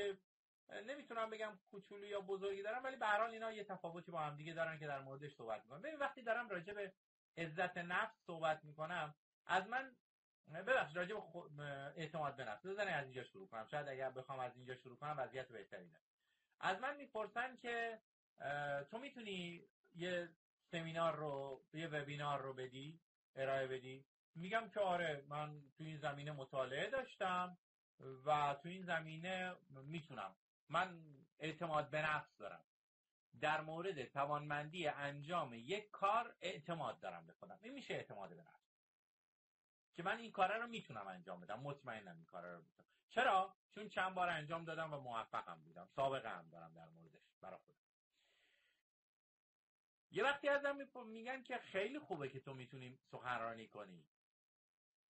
Speaker 1: نمی‌تونم بگم کوچولو یا بزرگی دارن ولی به هر حال اینا یه تفاوتی با هم دیگه دارن که در موردش صحبت می‌کنم ببین وقتی دارم راجع به عزت نفس صحبت می‌کنم از من ببخشید راجع به اعتماد به نفس. بزنید از اینجا شروع کنم. شاید اگر بخوام از اینجا شروع کنم وضعیت بهتری داره. از من می‌پرسن که تو می‌تونی یه سمینار رو یه وبینار رو بدی ارائه بدی؟ میگم که آره من تو این زمینه مطالعه داشتم و تو این زمینه می‌تونم. من اعتماد به نفس دارم. در مورد توانمندی انجام یک کار اعتماد دارم به خودم. این میشه اعتماد به نفس. که من این کاره رو می‌تونم انجام بدم. مطمئنم این کاره رو می‌تونم. چرا؟ چون چند بار انجام دادم و موفقم بودم. سابقه هم دارم در موردش برای خودم. یه وقتی ازم میگن که خیلی خوبه که تو می‌تونی سخنرانی کنی.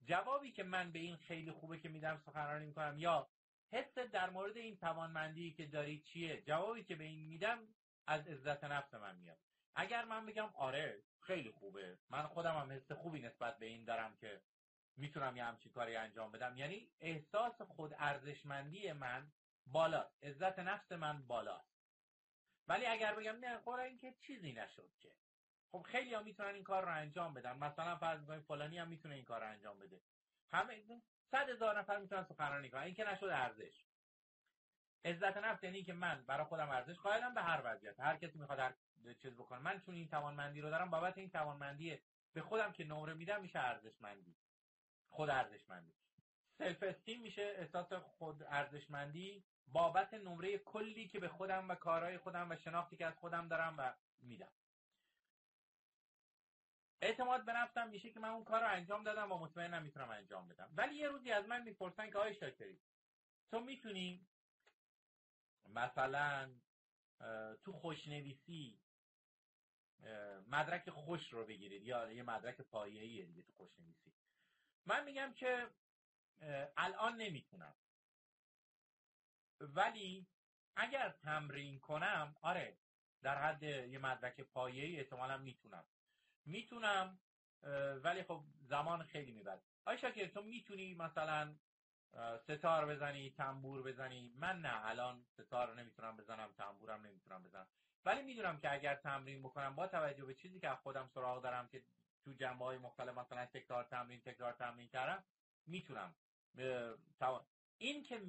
Speaker 1: جوابی که من به این خیلی خوبه که میدم سخنرانی می‌کنم یا حس در مورد این توانمندی که داری چیه؟ جوابی که به این میدم از عزت نفس من میاد. اگر من بگم آره خیلی خوبه. من خودم هم حس خوبی نسبت به این دارم که می‌تونم یه همچین کاری انجام بدم. یعنی احساس خود ارزشمندی من بالاست. عزت نفس من بالاست. ولی اگر بگم نه خورا این که چیزی نشد که. خب خیلی ها می‌تونن این کار رو انجام بدن. مثلا فرض کنید فلانی هم می‌تونه این کار رو انجام بده. همه صد هزار نفر می‌تونن سخنرانی کنن. این که نشد ارزش. عزت نفس یعنی که من برای خودم ارزش قائلم به هر وضعیت. هر کسی می‌خواد هر چیز بکنه. من چون این توانمندی رو دارم بابت این توانمندی به خودم که نمره میدم میشه ارزشمندی. خود ارزشمندی. سلف استیم میشه احساس خود ارزشمندی بابت نمره کلی که به خودم و کارهای خودم و شناختی که از خودم دارم و میدم. اعتماد به نفسم میشه که من اون کار رو انجام دادم و مطمئنم می‌تونم انجام بدم. ولی یه روزی از من می‌پرسن که آقای شاکری تو می‌تونی مثلا تو خوشنویسی مدرک خوش رو بگیرید یا یه مدرک پایه‌ایه دیگه تو خوشنویسی. من میگم که الان نمی‌تونم. ولی اگر تمرین کنم آره در حد یه مدرک پایه‌ای احتمالا می‌تونم. می‌تونم ولی خب زمان خیلی می‌بره. آیا شاکر تو می‌تونی مثلا ستار بزنی تنبور بزنی. من نه الان ستار نمی‌تونم بزنم تنبورم نمی‌تونم بزنم. ولی می‌دونم که اگر تمرین بکنم با توجه به چیزی که خودم سراغ دارم که تو جنبه های مختلف مثلا تکرار تمرین تکرار تمرین کردم می‌تونم این که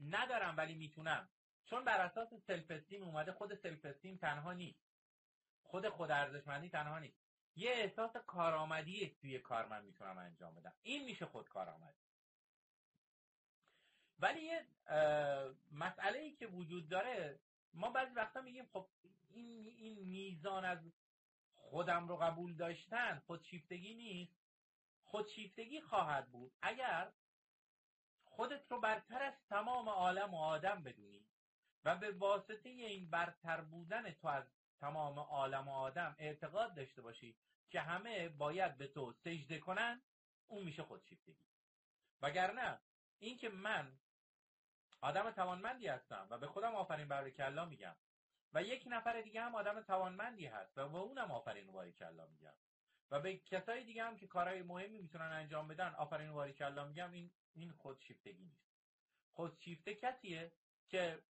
Speaker 1: ندارم ولی می‌تونم چون بر اساس self-esteem اومده خود self-esteem تنها نیست. خود خود ارزشمندی تنها نیست. یه احساس کارآمدی توی کار من می‌تونم انجام بدم. این میشه خود کارآمدی ولی یه مسئله ای که وجود داره ما بعضی وقتا میگیم خب این, این میزان از خودم رو قبول داشتن خودشیفتگی نیست. خودشیفتگی خواهد بود. اگر خودت رو برتر از تمام عالم و آدم بدونی و به واسطه این برتر بودن تو از تمام عالم و آدم اعتقاد داشته باشی که همه باید به تو سجده کنن اون میشه خودشیفتگی وگرنه اینکه من آدم توانمندی هستم و به خودم آفرین بر کلا میگم. و یک نفر دیگه هم آدم توانمندی هست. و به اونم آفرین باری کلا میگم. و به کسای دیگه هم که کارهای مهمی می‌تونن انجام بدن آفرین باری کلا میگم این این خودشیفتگی نیست. خودشیفته کسیه که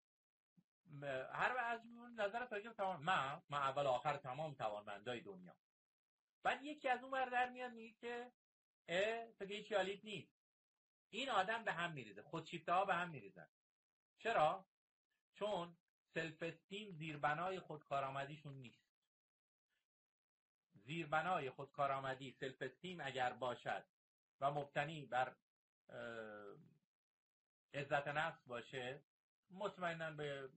Speaker 1: هر از نظر راجع تمام من من اول آخر تمام توانمندای دنیا. بعد یکی از اون در میاد میگه که تو هیچ نیست. این آدم به هم میریزه. خودشیفته ها به هم میریزن. چرا؟ چون self-esteem زیربنای خودکارآمدیشون نیست. زیربنای خودکارآمدی self-esteem اگر باشد و مبتنی بر عزت نفس باشه مطمئنا به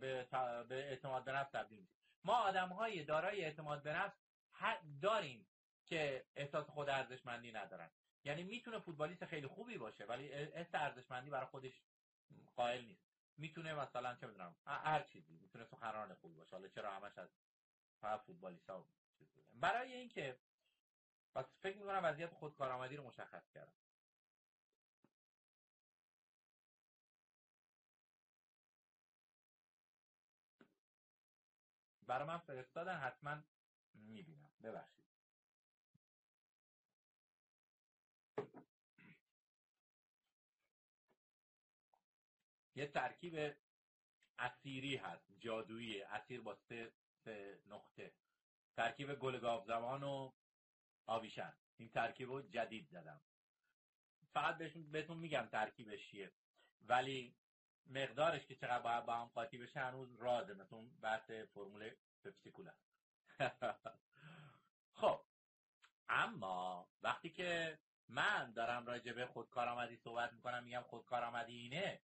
Speaker 1: به, به اعتماد به نفس تبدیل میشه. ما آدم های دارای اعتماد به نفس داریم که احساس خود ارزشمندی ندارن. یعنی می‌تونه فوتبالیست خیلی خوبی باشه ولی حس ارزشمندی برای خودش قائل نیست. می‌تونه مثلا چه می‌دونم هر چیزی می‌تونه سخنران خوبی باشه. حالا چرا همش از فقط فوتبالیست ها برای اینکه پس فکر می‌کنم وضعیت خودکارآمدی رو مشخص کردم. برای من فرستادن حتما می‌بینم. ببخشید. یه ترکیب اسیری هست جادویی اسیر با سه, نقطه. ترکیب گلگاف زمان و آویشن این ترکیب رو جدید زدم. فقط بهتون میگم ترکیبش چیه. ولی مقدارش که چقدر باید با هم قاطی بشه هنوز رازه. مثل بحث فرمول پپسی خب. اما وقتی که من دارم راجع به خودکارآمدی صحبت می‌کنم میگم خودکارآمدی اینه.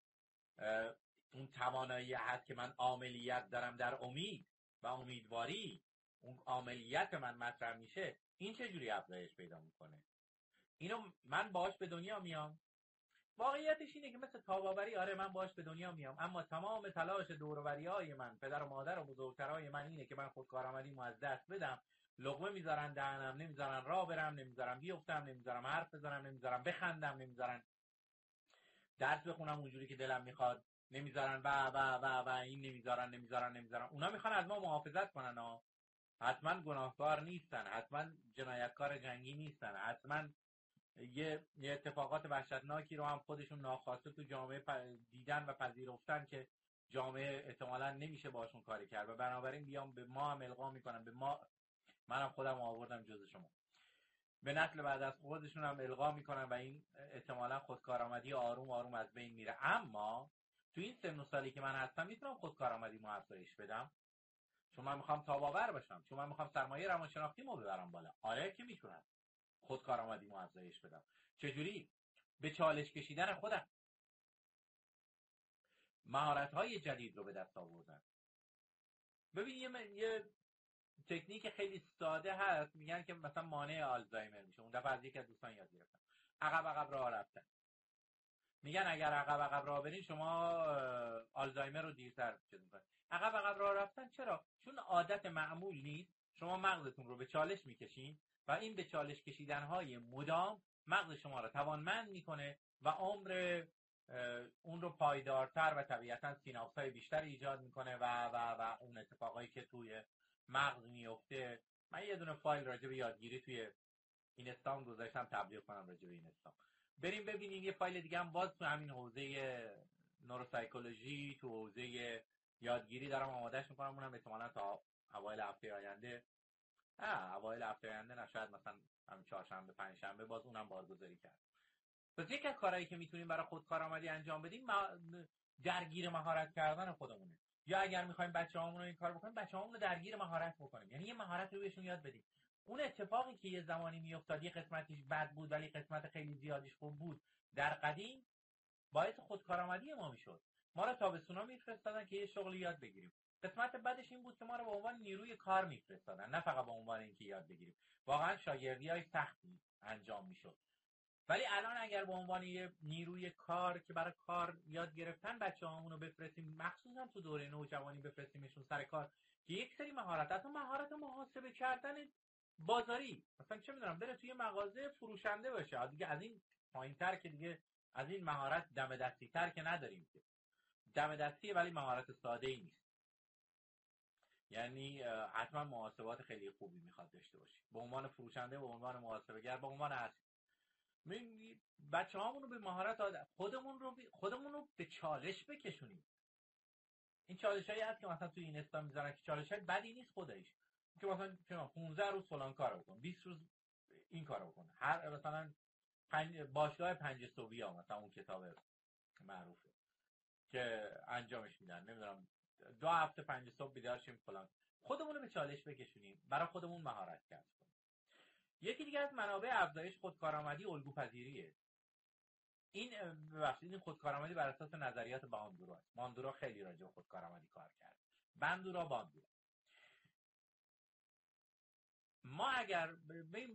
Speaker 1: اون توانایی هست که من عاملیت دارم در امید و امیدواری اون عاملیت من مطرح میشه این چه جوری افزایش پیدا می‌کنه؟ اینو من باش به دنیا میام. واقعیتش اینه که مثل تاباوری آره من باش به دنیا میام اما تمام تلاش دوروری های من پدر و مادر و بزرگترهای من اینه که من خودکارآمدی از دست بدم. لقمه می‌ذارن دهنم نمی‌ذارن راه برم نمی‌ذارن بیفتم نمی‌ذارم حرف بزنم نمی‌ذارم بخندم نمی‌ذارن درس بخونم اونجوری که دلم می‌خواد. نمی‌ذارن و و و و این نمی‌ذارن نمی‌ذارن نمی‌ذارن. اونا می‌خوان از ما محافظت کنن ها حتما گناهکار نیستن حتما جنایتکار جنگی نیستن حتما یه, یه اتفاقات وحشتناکی رو هم خودشون ناخواسته تو جامعه دیدن و پذیرفتن که جامعه احتمالا نمیشه باشون کاری کرد. و بنابراین بیام به ما هم القا می‌کنم به ما منم خودم آوردم جز شما. به نسل بعد از خودشون هم القا می‌کنن و این احتمالا خودکارآمدی آروم آروم از بین میره. اما تو این سن و سالی که من هستم می‌تونم خودکارآمدی مو افزایش بدم؟ چون من می‌خوام تاباور باشم چون من می‌خوام سرمایه روانشناختی مو ببرم بالا. آره که می‌تونم خودکارآمدی مو افزایش بدم. چجوری؟ به چالش کشیدن خودم. مهارت های جدید رو به دست آوردن. ببین یه, یه تکنیک خیلی ساده هست میگن که مثلا مانع آلزایمر میشه. اون دفعه از یکی از دوستان یاد گرفتم. عقب عقب راه رفتن. میگن اگر عقب عقب راه برین شما آلزایمر رو دیرتر چیز می‌کنید. عقب عقب راه رفتن چرا؟ چون عادت معمول نیست. شما مغزتون رو به چالش می‌کشین و این به چالش کشیدن های مدام مغز شما رو توانمند می‌کنه و عمر اون رو پایدارتر و طبیعتا سیناپس های بیشتر ایجاد می‌کنه و و و اون اتفاقایی که توی مغز میفته من یه دونه فایل راجع به یادگیری توی اینستام گذاشتم تبلیغ کنم راجع به اینستام. بریم ببینیم یه فایل دیگه هم باز تو همین حوزه نوروسایکولوژی تو حوزه یادگیری دارم آمادهش می‌کنم. اونم احتمالا تا اوایل هفته آینده. نه اوایل هفته آینده نه شاید مثلا همین چهارشنبه پنجشنبه باز اونم بارگذاری کرد پس یک از کارهایی که می‌تونیم برای خودکارآمدی انجام بدیم درگیر مهارت کردن خودمونه. یا اگر می‌خوایم بچه‌هامون رو این کار بکنیم بچه‌هامون رو درگیر مهارت بکنیم. یعنی یه مهارت رو بهشون یاد بدیم. اون اتفاقی که یه زمانی میافتاد یه قسمتیش بد بود ولی قسمت خیلی زیادیش خوب بود در قدیم باعث خودکارآمدی ما می‌شد. ما رو تابستونا میفرستادن که یه شغلی یاد بگیریم. قسمت بعدش این بود که ما رو به عنوان نیروی کار میفرستادن. نه فقط به عنوان اینکه یاد بگیریم. واقعا شاگردی های سختی انجام می‌شد. ولی الان اگر به عنوان یه نیروی کار که برای کار یاد گرفتن بچه رو بفرستیم مخصوصا تو دوره نوجوانی بفرستیمشون سر کار که یک سری مهارت حتی مهارت محاسبه کردن بازاری. مثلا چه می‌دونم بره توی مغازه فروشنده باشه. دیگه از این تر که دیگه از این مهارت دم دستی تر که نداریم که. دم دستی ولی مهارت ساده ای نیست. یعنی حتما محاسبات خیلی خوبی می‌خواد داشته باشی. به عنوان فروشنده به عنوان محاسبه گر به عنوان بچه رو به مهارت آده. خودمون رو خودمون رو به چالش بکشونیم. این چالش هایی هست که مثلا توی این استا می‌ذارن که چالش های بدی نیست خودش. که مثلا 15 روز فلان کار بکن 20 روز این کار بکن. هر مثلا پنج باشگاه پنج ها مثلا اون کتاب معروفه که انجامش میدن. نمی‌دونم دو هفته پنج صبح بیدار شیم فلان. خودمون رو به چالش بکشونیم. برای خودمون مهارت کنیم یکی دیگه از منابع افزایش خودکارآمدی الگوپذیریه. این ببخشید این خودکارآمدی بر اساس نظریات باندورا است. باندورا خیلی راجع به خودکارآمدی کار کرد. بندورا باندورا ما اگر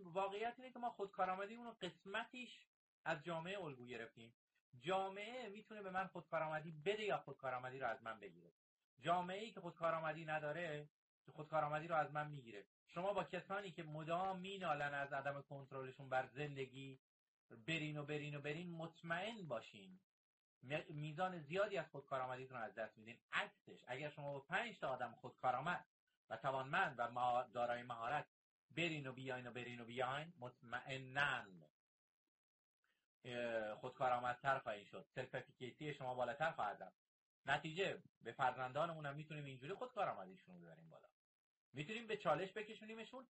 Speaker 1: واقعیت اینه که ما خودکارآمدی اون قسمتیش از جامعه الگو گرفتیم. جامعه می‌تونه به من خودکارآمدی بده یا خودکارآمدی رو از من بگیره؟ جامعه ای که خودکارآمدی نداره خودکارآمدی رو از من می‌گیره. شما با کسانی که مدام مینالن از عدم کنترلشون بر زندگی برین و برین و برین مطمئن باشین. میزان زیادی از خودکارآمدیتون از دست میدین. عکسش اگر شما با پنج تا آدم خودکارآمد و توانمند و دارای مهارت برین و بیاین و برین و بیاین مطمئنا خودکارآمدتر خواهید شد. سلف شما بالاتر خواهد رفت. نتیجه به فرزندانمون هم می‌تونیم اینجوری خودکارآمدیشون رو ببریم بالا. می‌تونیم به چالش بکشونیمشون؟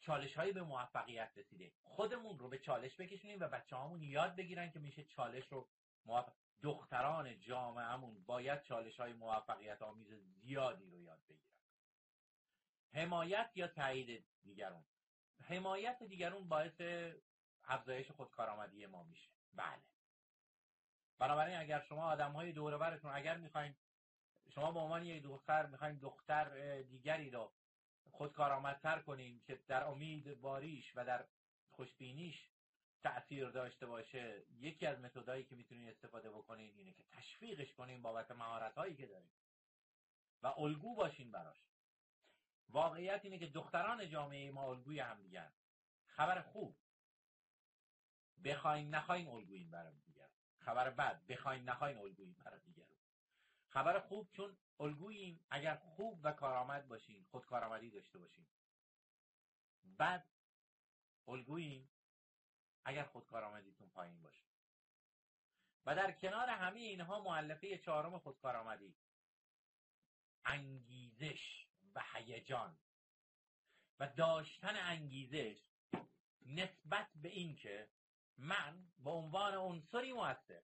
Speaker 1: چالش هایی به موفقیت رسیده خودمون رو به چالش بکشونیم و بچه هامون یاد بگیرن که میشه چالش رو موفق... دختران جامعهمون باید چالش های موفقیت آمیز زیادی رو یاد بگیرن. حمایت یا تایید دیگرون؟ حمایت دیگرون باعث افزایش خودکارآمدی ما میشه. بله. بنابراین اگر شما آدم های دور اگر می‌خواین شما به عنوان یک دختر می‌خواین دختر دیگری رو خودکارآمدتر کنیم که در امید باریش و در خوشبینیش تأثیر داشته باشه. یکی از متدایی که می‌تونید استفاده بکنین اینه که تشویقش کنین بابت مهارت هایی که دارین و الگو باشین براش. واقعیت اینه که دختران جامعه ما الگوی هم دیگر خبر خوب. بخواین نخواین الگویین برای دیگر خبر بد. بخواین نخواین الگویین برای دیگر خبر خوب چون الگوییم. اگر خوب و کارآمد باشین خود کارآمدی داشته باشین بد الگوییم. اگر خود کارآمدیتون پایین باشه. و در کنار همه اینها معلفه چهارم خودکارآمدی. انگیزش و هیجان. و داشتن انگیزش نسبت به اینکه من به عنوان عنصری موثر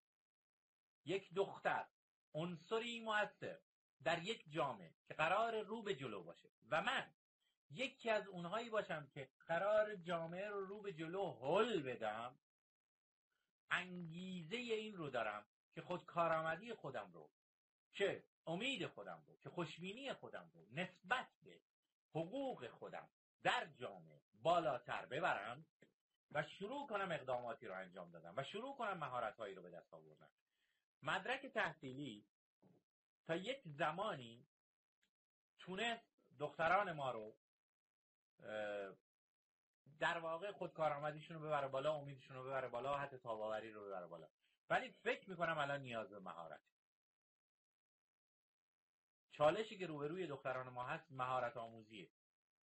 Speaker 1: یک دختر عنصری موثر در یک جامعه که قرار رو به جلو باشه. و من یکی از اونهایی باشم که قرار جامعه رو رو به جلو هل بدم انگیزه این رو دارم که خود کارآمدی خودم رو که امید خودم رو که خوشبینی خودم رو نسبت به حقوق خودم در جامعه بالاتر ببرم و شروع کنم اقداماتی رو انجام دادم و شروع کنم مهارت هایی رو به دست آوردم. مدرک تحصیلی تا یک زمانی تونست دختران ما رو در واقع خود کارآمدیشون رو ببره بالا امیدشون رو ببره بالا حتی تاباوری رو ببره بالا. ولی فکر می‌کنم الان نیاز به مهارت. چالشی که روبروی دختران ما هست مهارت آموزیه.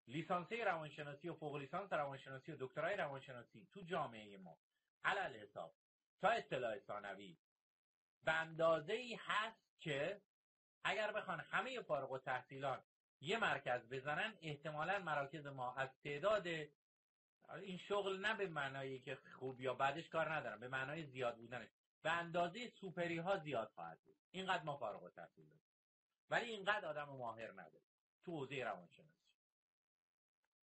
Speaker 1: لیسانسه روانشناسی و فوق لیسانس روانشناسی و دکترای روانشناسی تو جامعه ما علل حساب تا اطلاع ثانوی به اندازه ای هست که اگر بخوان همه فارغ التحصیلان یه مرکز بزنن احتمالا مراکز ما از تعداد این شغل نه به معنایی که خوب یا بعدش کار ندارم به معنای زیاد بودنش. به اندازه سوپری ها زیاد خواهد بود. اینقدر ما فارغ التحصیل داریم. ولی اینقدر آدم ماهر نداریم. تو حوزه روانشناسی.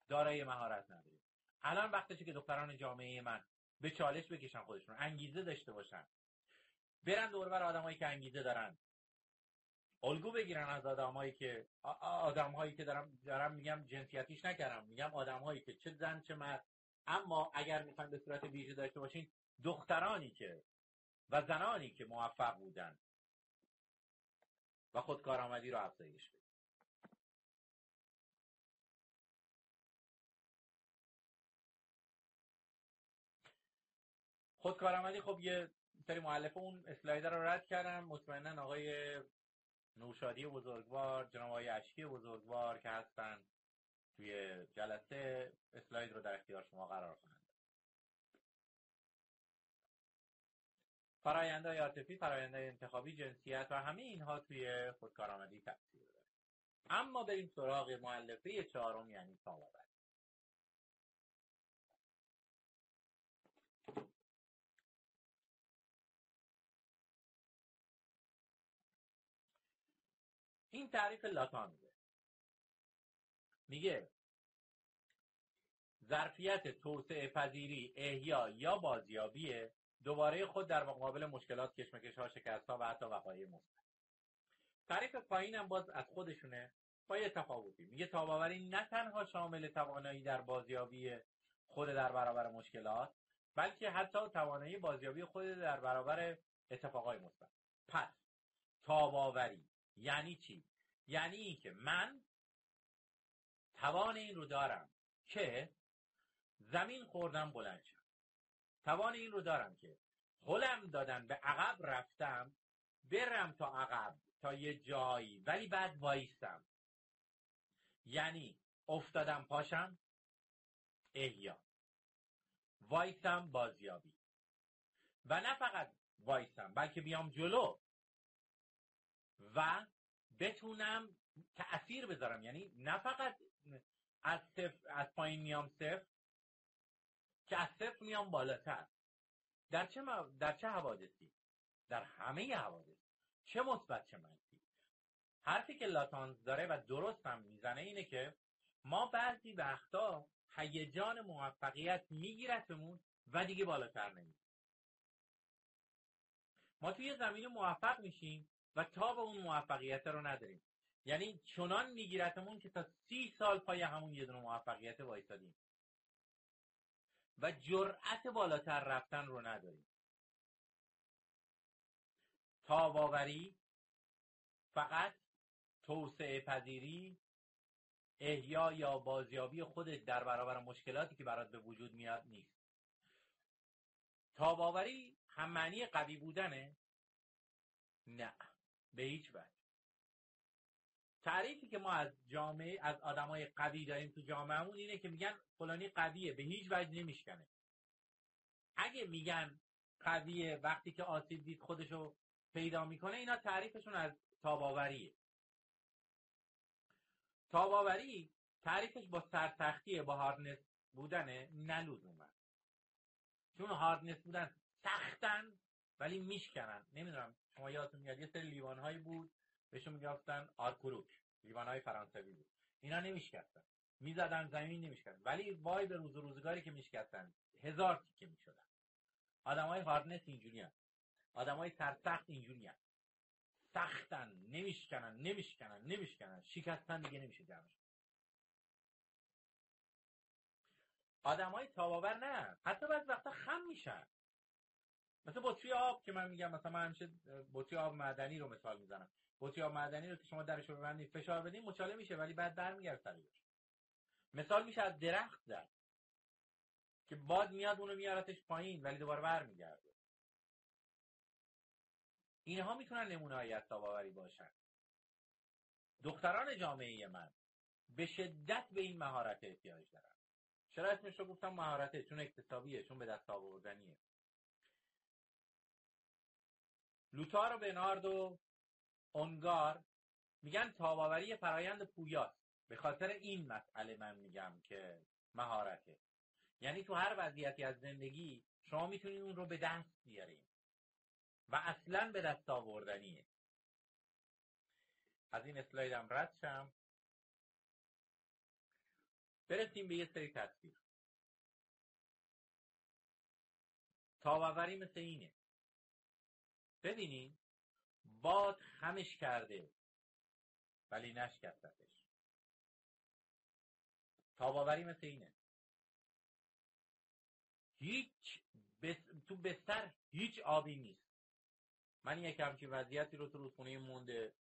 Speaker 1: دارای مهارت نداریم. الان وقتشه که دختران جامعه من به چالش بکشن خودشون. انگیزه داشته باشن. برن دور بر آدمایی که انگیزه دارن. الگو بگیرن از آدمایی که آدمهایی که دارم دارم میگم جنسیتیش نکردم. میگم آدمهایی که چه زن چه مرد. اما اگر می‌خوایم به صورت ویژه داشته باشین دخترانی که و زنانی که موفق بودن. و خودکارآمدی رو افزایش بدید خودکارآمدی خب یه سری معلفه اون اسلاید رو رد کردم. مطمئنا آقای نوشادی بزرگوار جناب آقای اشکی بزرگوار که هستن توی جلسه اسلاید رو در اختیار شما قرار خواهند فرآیندهای عاطفی فرآیندهای انتخابی جنسیت و همه اینها توی خودکارآمدی تاثیر داره. اما بریم سراغ معلفه چهارم یعنی تاباوری این تعریف لاتان میده. میگه ظرفیت توسعه پذیری احیا یا بازیابی دوباره خود در مقابل مشکلات کشمکش ها شکست ها و حتی وقایع مثبت تعریف پایین هم باز از خودشونه با یه تفاوتی. میگه تاباوری نه تنها شامل توانایی در بازیابی خود در برابر مشکلات بلکه حتی توانایی بازیابی خود در برابر اتفاقای مثبت پس تاباوری. یعنی چی؟ یعنی اینکه من توان این رو دارم که زمین خوردم بلند شم. توان این رو دارم که هلم دادن به عقب رفتم برم تا عقب تا یه جایی ولی بعد وایستم. یعنی افتادم پاشم احیا. وایستم بازیابی. و نه فقط وایستم بلکه بیام جلو. و بتونم تأثیر بذارم. یعنی نه فقط از, از پایین میام صفر که از صفر میام بالاتر. در چه, در چه حوادثی؟ در همه حوادث. چه مثبت چه منفی. حرفی که لاتانز داره و درست هم می‌زنه اینه که ما بعضی وقتا هیجان موفقیت میگیرتمون و دیگه بالاتر نمیریم. ما توی زمین موفق میشیم و تا به اون موفقیت رو نداریم. یعنی چنان میگیرتمون که تا سی سال پای همون یه دونه موفقیت وایسادیم. و جرأت بالاتر رفتن رو نداریم. تاباوری فقط توسعه پذیری احیا یا بازیابی خودت در برابر مشکلاتی که برات به وجود میاد نیست. تاباوری هم معنی قوی بودنه؟ نه. به هیچ وجه. تعریفی که ما از جامعه از آدمای قوی داریم تو جامعهمون اینه که میگن فلانی قویه به هیچ وجه نمیشکنه. اگه میگن قویه وقتی که آسیب دید خودشو پیدا می‌کنه اینا تعریفشون از تاباوریه. تاباوری تعریفش با سرسختیه با هاردنس بودنه نه چون هاردنس بودن سختن ولی میشکنن. نمی‌دونم. شما یادتون میاد یه سری لیوان هایی بود بهشون می‌گفتن آرکوروک. لیوان های فرانسوی بود. اینا نمیشکستن. می‌زدن زمین نمیشکستن. ولی وای به روز روزگاری که میشکستن. هزار تیکه می‌شدن. آدم های هاردنس اینجوری هن. آدم های سرسخت اینجوری هن. سختن. نمیشکنن. نمیشکنن. نمیشکنن. شکستن دیگه نمیشه جمعش. آدم های تاباور نه. حتی بعض وقتا خم میشن. مثل بطری آب که من میگم مثلا من همیشه بطری آب معدنی رو مثال می‌زنم. بطری آب معدنی رو که شما درش رو ببندید فشار بدین مچاله میشه ولی بعد برمیگرده سرش مثال میشه از درخت زد که باد میاد اونو میارتش پایین ولی دوباره برمیگرده. اینها می‌تونن نمونه های از تاباوری باشن. دختران جامعه من به شدت به این مهارت احتیاج دارن. چرا اسمش رو گفتم؟ مهارته. چون اکتسابیه چون به دست آوردنیه. لوتار و بنارد و اونگار میگن تاباوری فرایند پویاست. به خاطر این مسئله من میگم که مهارته. یعنی تو هر وضعیتی از زندگی شما می‌تونید اون رو به دست بیارین. و اصلا به دست آوردنیه. از این اسلایدم رد شم. برسیم به یه سری تصویر. تاباوری مثل اینه. ببینین باد خمش کرده ولی نشکستتش تاباوری مثل اینه. هیچ بس... تو بستر هیچ آبی نیست. من یک همچین وضعیتی رو تو رودخونه مونده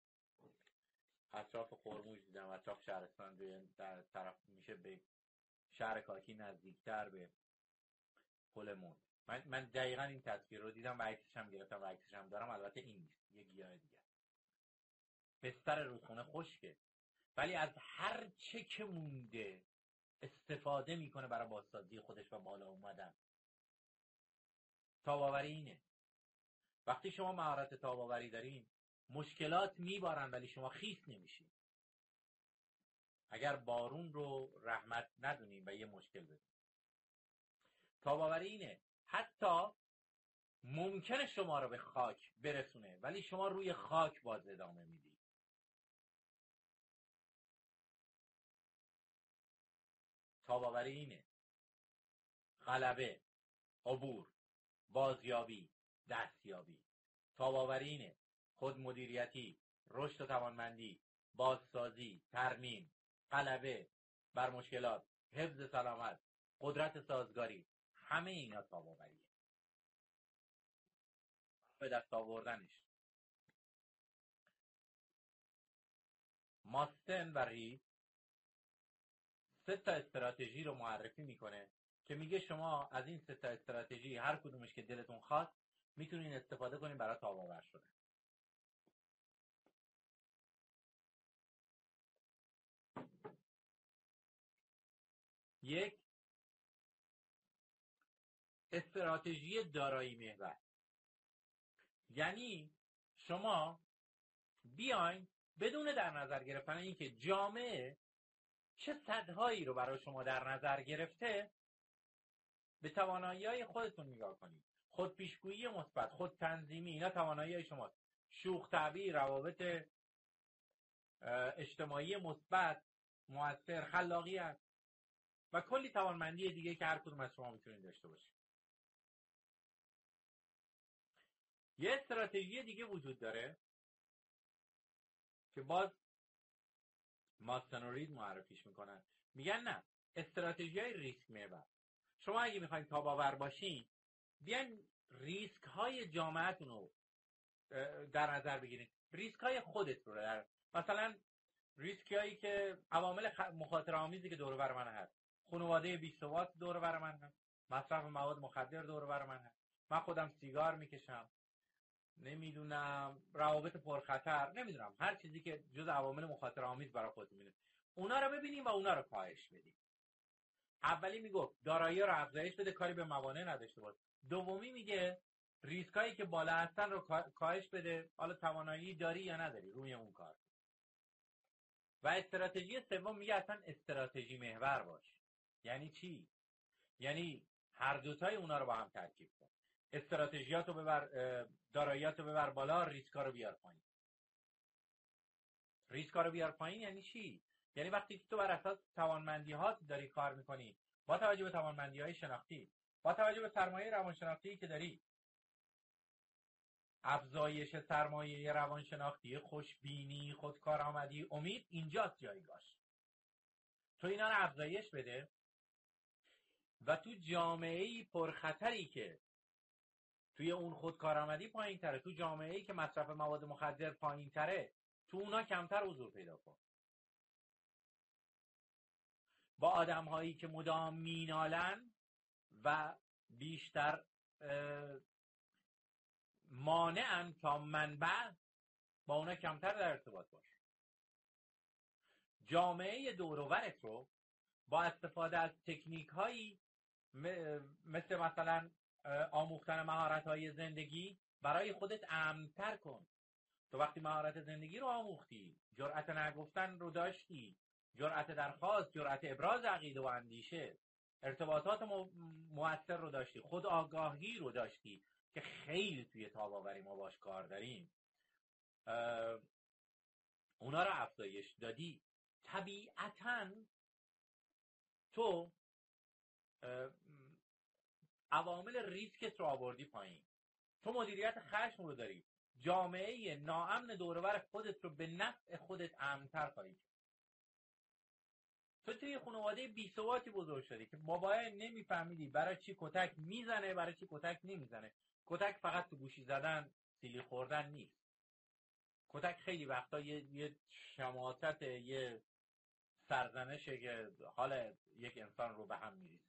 Speaker 1: اطراف خورموش دیدم اطراف شهرستان در طرف میشه به شهر کاکی نزدیکتر به پل من, من دقیقا این تصویر رو دیدم و عکسش هم گرفتم و عکسش هم دارم. البته این نیست. یه گیاه دیگه. بستر رودخونه خشکه. ولی از هر چه که مونده استفاده می‌کنه برای بازسازی خودش و بالا اومدن. تاباوری اینه. وقتی شما مهارت تاباوری دارین مشکلات میبارن ولی شما خیس نمیشین. اگر بارون رو رحمت ندونیم و یه مشکل بدیم تاباوری اینه. حتی ممکنه شما رو به خاک برسونه ولی شما روی خاک باز ادامه می‌دید تاباوری اینه. غلبه عبور بازیابی دستیابی. تاباوری اینه. خودمدیریتی رشد و توانمندی بازسازی ترمیم غلبه بر مشکلات حفظ سلامت قدرت سازگاری. همه اینا تاباوریه. به دست آوردنش. ماستن و ری سه تا استراتژی رو معرفی می‌کنه که میگه شما از این سه تا استراتژی هر کدومش که دلتون خواست می‌تونین استفاده کنین برای تاباور شدن. یک استراتژی دارایی محور. یعنی شما بیاین بدون در نظر گرفتن اینکه جامعه چه صدهایی رو برای شما در نظر گرفته به توانایی های خودتون نگاه کنید. خود پیشگویی مثبت خود تنظیمی اینا توانایی های شماست. شوخ تعبیر روابط اجتماعی مثبت موثر خلاقیت و کلی توانمندی دیگه که هر کدوم از شما می‌تونید داشته باشید. یه استراتژی دیگه وجود داره که باز ماستن و رید معرفیش می‌کنن. میگن نه استراتژی های ریسک محور شما اگه می‌خواین تاباور باشین بیاین ریسک های جامعتون رو در نظر بگیرید ریسک های خودت رو در مثلا ریسک هایی که عوامل مخاطر آمیزی که دور بر من هست. خانواده بی دور بر من هست. مصرف مواد مخدر دور بر من هست. من خودم سیگار می‌کشم. نمی‌دونم روابط پرخطر نمی‌دونم هر چیزی که جز عوامل مخاطر آمیز برای خود می‌بینه اونا رو ببینیم و اونا رو کاهش بدیم. اولی می‌گفت دارایی رو افزایش بده کاری به موانع نداشته باش. دومی میگه ریسکایی که بالا هستن رو کاهش بده. حالا توانایی داری یا نداری روی اون کار. و استراتژی سوم میگه اصلا استراتژی محور باش. یعنی چی؟ یعنی هر دوتای اونا رو با هم ترکیب کن. استراتژیات رو ببر داراییات رو ببر بالا ریسکا رو بیار پایین. ریسکا رو بیار پایین یعنی چی؟ یعنی وقتی تو بر اساس توانمندی ها داری کار می‌کنی با توجه به توانمندی های شناختی با توجه به سرمایه روانشناختی که داری افزایش سرمایه روانشناختی خوشبینی خودکارآمدی امید اینجاست جایگاش تو اینا رو افزایش بده و تو جامعه پرخطری که توی اون خودکارآمدی پایین تره تو جامعه ای که مصرف مواد مخدر پایین تره تو اونا کمتر حضور پیدا کن. با آدم هایی که مدام مینالن و بیشتر مانعن تا منبع با اونا کمتر در ارتباط باش. جامعه دوروورت رو با استفاده از تکنیک هایی مثل مثلا آموختن مهارت های زندگی برای خودت امنتر کن. تو وقتی مهارت زندگی رو آموختی جرأت نگفتن رو داشتی. جرأت درخواست جرأت ابراز عقیده و اندیشه. ارتباطات موثر رو داشتی. خود آگاهی رو داشتی که خیلی توی تاباوری ما باش کار داریم. اونا رو افزایش دادی. طبیعتا تو عوامل ریسکت رو آوردی پایین. تو مدیریت خشم رو داری. جامعه ناامن دورور خودت رو به نفع خودت امنتر خواهی تو توی خانواده بی بزرگ شدی که بابای نمیفهمیدی برای چی کتک می‌زنه برای چی کتک نمی‌زنه. کتک فقط تو گوشی زدن سیلی خوردن نیست. کتک خیلی وقتا یه, یه شماتت یه سرزنشه که حال یک انسان رو به هم میریزه.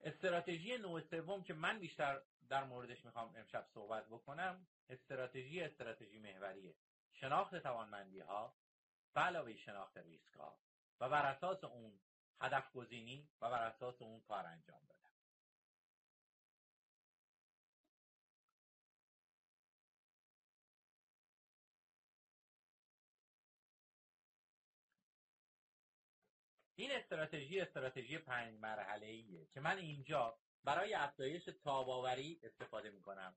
Speaker 1: استراتژی نوع سوم که من بیشتر در موردش می‌خوام امشب صحبت بکنم استراتژی استراتژی محوریه. شناخت توانمندی ها به علاوه شناخت ریسک ها و بر اساس اون هدف گزینی و بر اساس اون کار انجام دادن این استراتژی استراتژی پنج مرحله ایه که من اینجا برای افزایش تاباوری استفاده می‌کنم.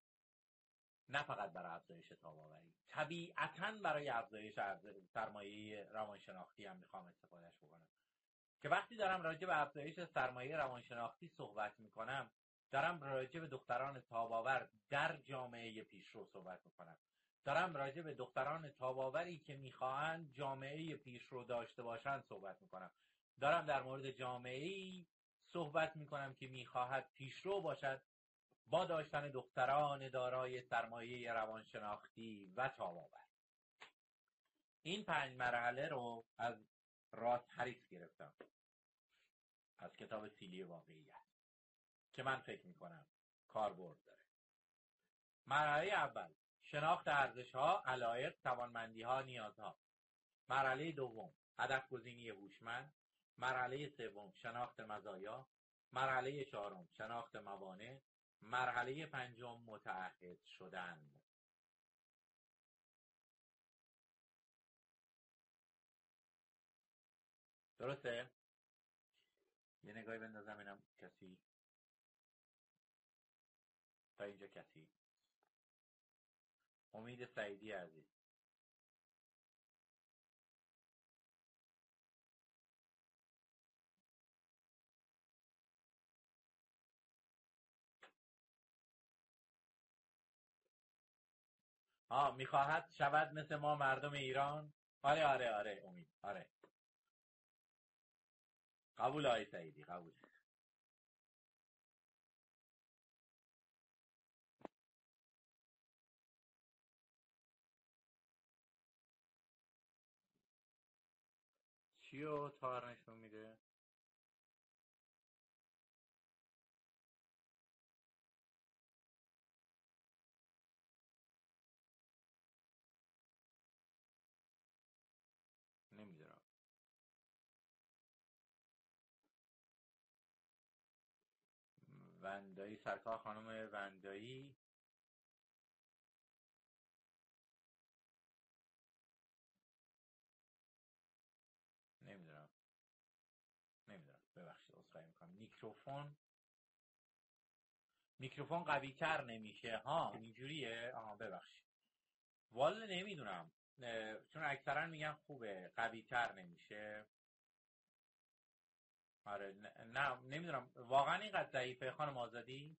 Speaker 1: نه فقط برای افزایش تاباوری طبیعتا برای افزایش سرمایه روانشناختی هم می‌خوام استفادهش بکنم. که وقتی دارم راجع به افزایش سرمایه روانشناختی صحبت می‌کنم دارم راجع به دختران تاباور در جامعه پیشرو صحبت می‌کنم. دارم راجع به دختران تاباوری که می‌خواهند جامعه پیشرو داشته باشند صحبت می‌کنم. دارم در مورد جامعه ای صحبت می‌کنم که می‌خواهد پیشرو باشد با داشتن دختران دارای سرمایه روانشناختی و تاباور این پنج مرحله رو از راست هریس گرفتم. از کتاب سیلی واقعیت که من فکر می‌کنم کاربرد داره. مرحله اول شناخت ارزش ها علایق توانمندی ها نیازها. مرحله دوم هدف گزینی هوشمند. مرحله سوم شناخت مزایا. مرحله چهارم شناخت موانع. مرحله پنجم متعهد شدن. درسته؟ یه نگاهی بندازم اینم کسی. تا اینجا کسی. امید سعیدی عزیز. ها می‌خواهد شود مثل ما مردم ایران؟ آره آره آره امید آره. قبول های سعیدی قبول. چیو تار نشون میده؟ وندایی سرکار خانم وندایی نمی‌دونم. نمی‌دونم. ببخشید عذرخواهی می‌کنم. میکروفون. میکروفون قوی تر نمیشه. ها اینجوریه. آها ببخشید. والا نمی‌دونم. چون اکثرا میگن خوبه. قوی تر نمیشه. آره نه نمی‌دونم. واقعا اینقدر ضعیفه. خانم آزادی؟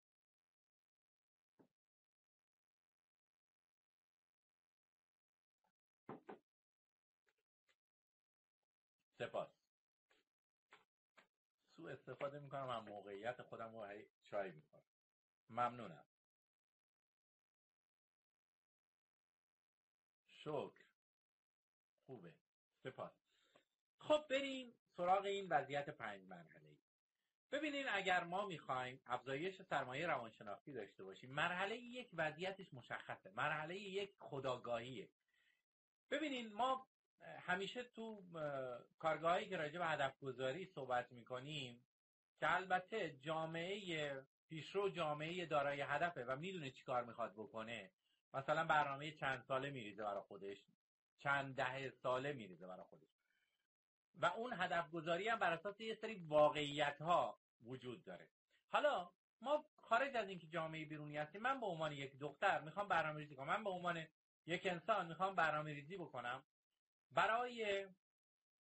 Speaker 1: سپاس. سو استفاده می‌کنم من موقعیت خودم رو چای می‌کنم ممنونم. شکر. خوبه. سپاس. خب بریم سراغ این وضعیت پنج مرحله ای ببینین اگر ما می‌خوایم افزایش سرمایه روانشناختی داشته باشیم مرحله یک وضعیتش مشخصه. مرحله یک خداگاهیه ببینین ما همیشه تو کارگاهی که راجع به هدف گذاری صحبت می‌کنیم که البته جامعه پیشرو جامعه دارای هدفه و می‌دونه چی کار می‌خواد بکنه. مثلا برنامه چند ساله میریزه برای خودش چند دهه ساله میریزه برای خودش. و اون هدف گذاری هم بر اساس یه سری واقعیت ها وجود داره. حالا ما خارج از اینکه جامعه بیرونی هستیم من به عنوان یک دختر می‌خوام برنامه ریزی کنم. من به عنوان یک انسان می‌خوام برنامه ریزی بکنم. برای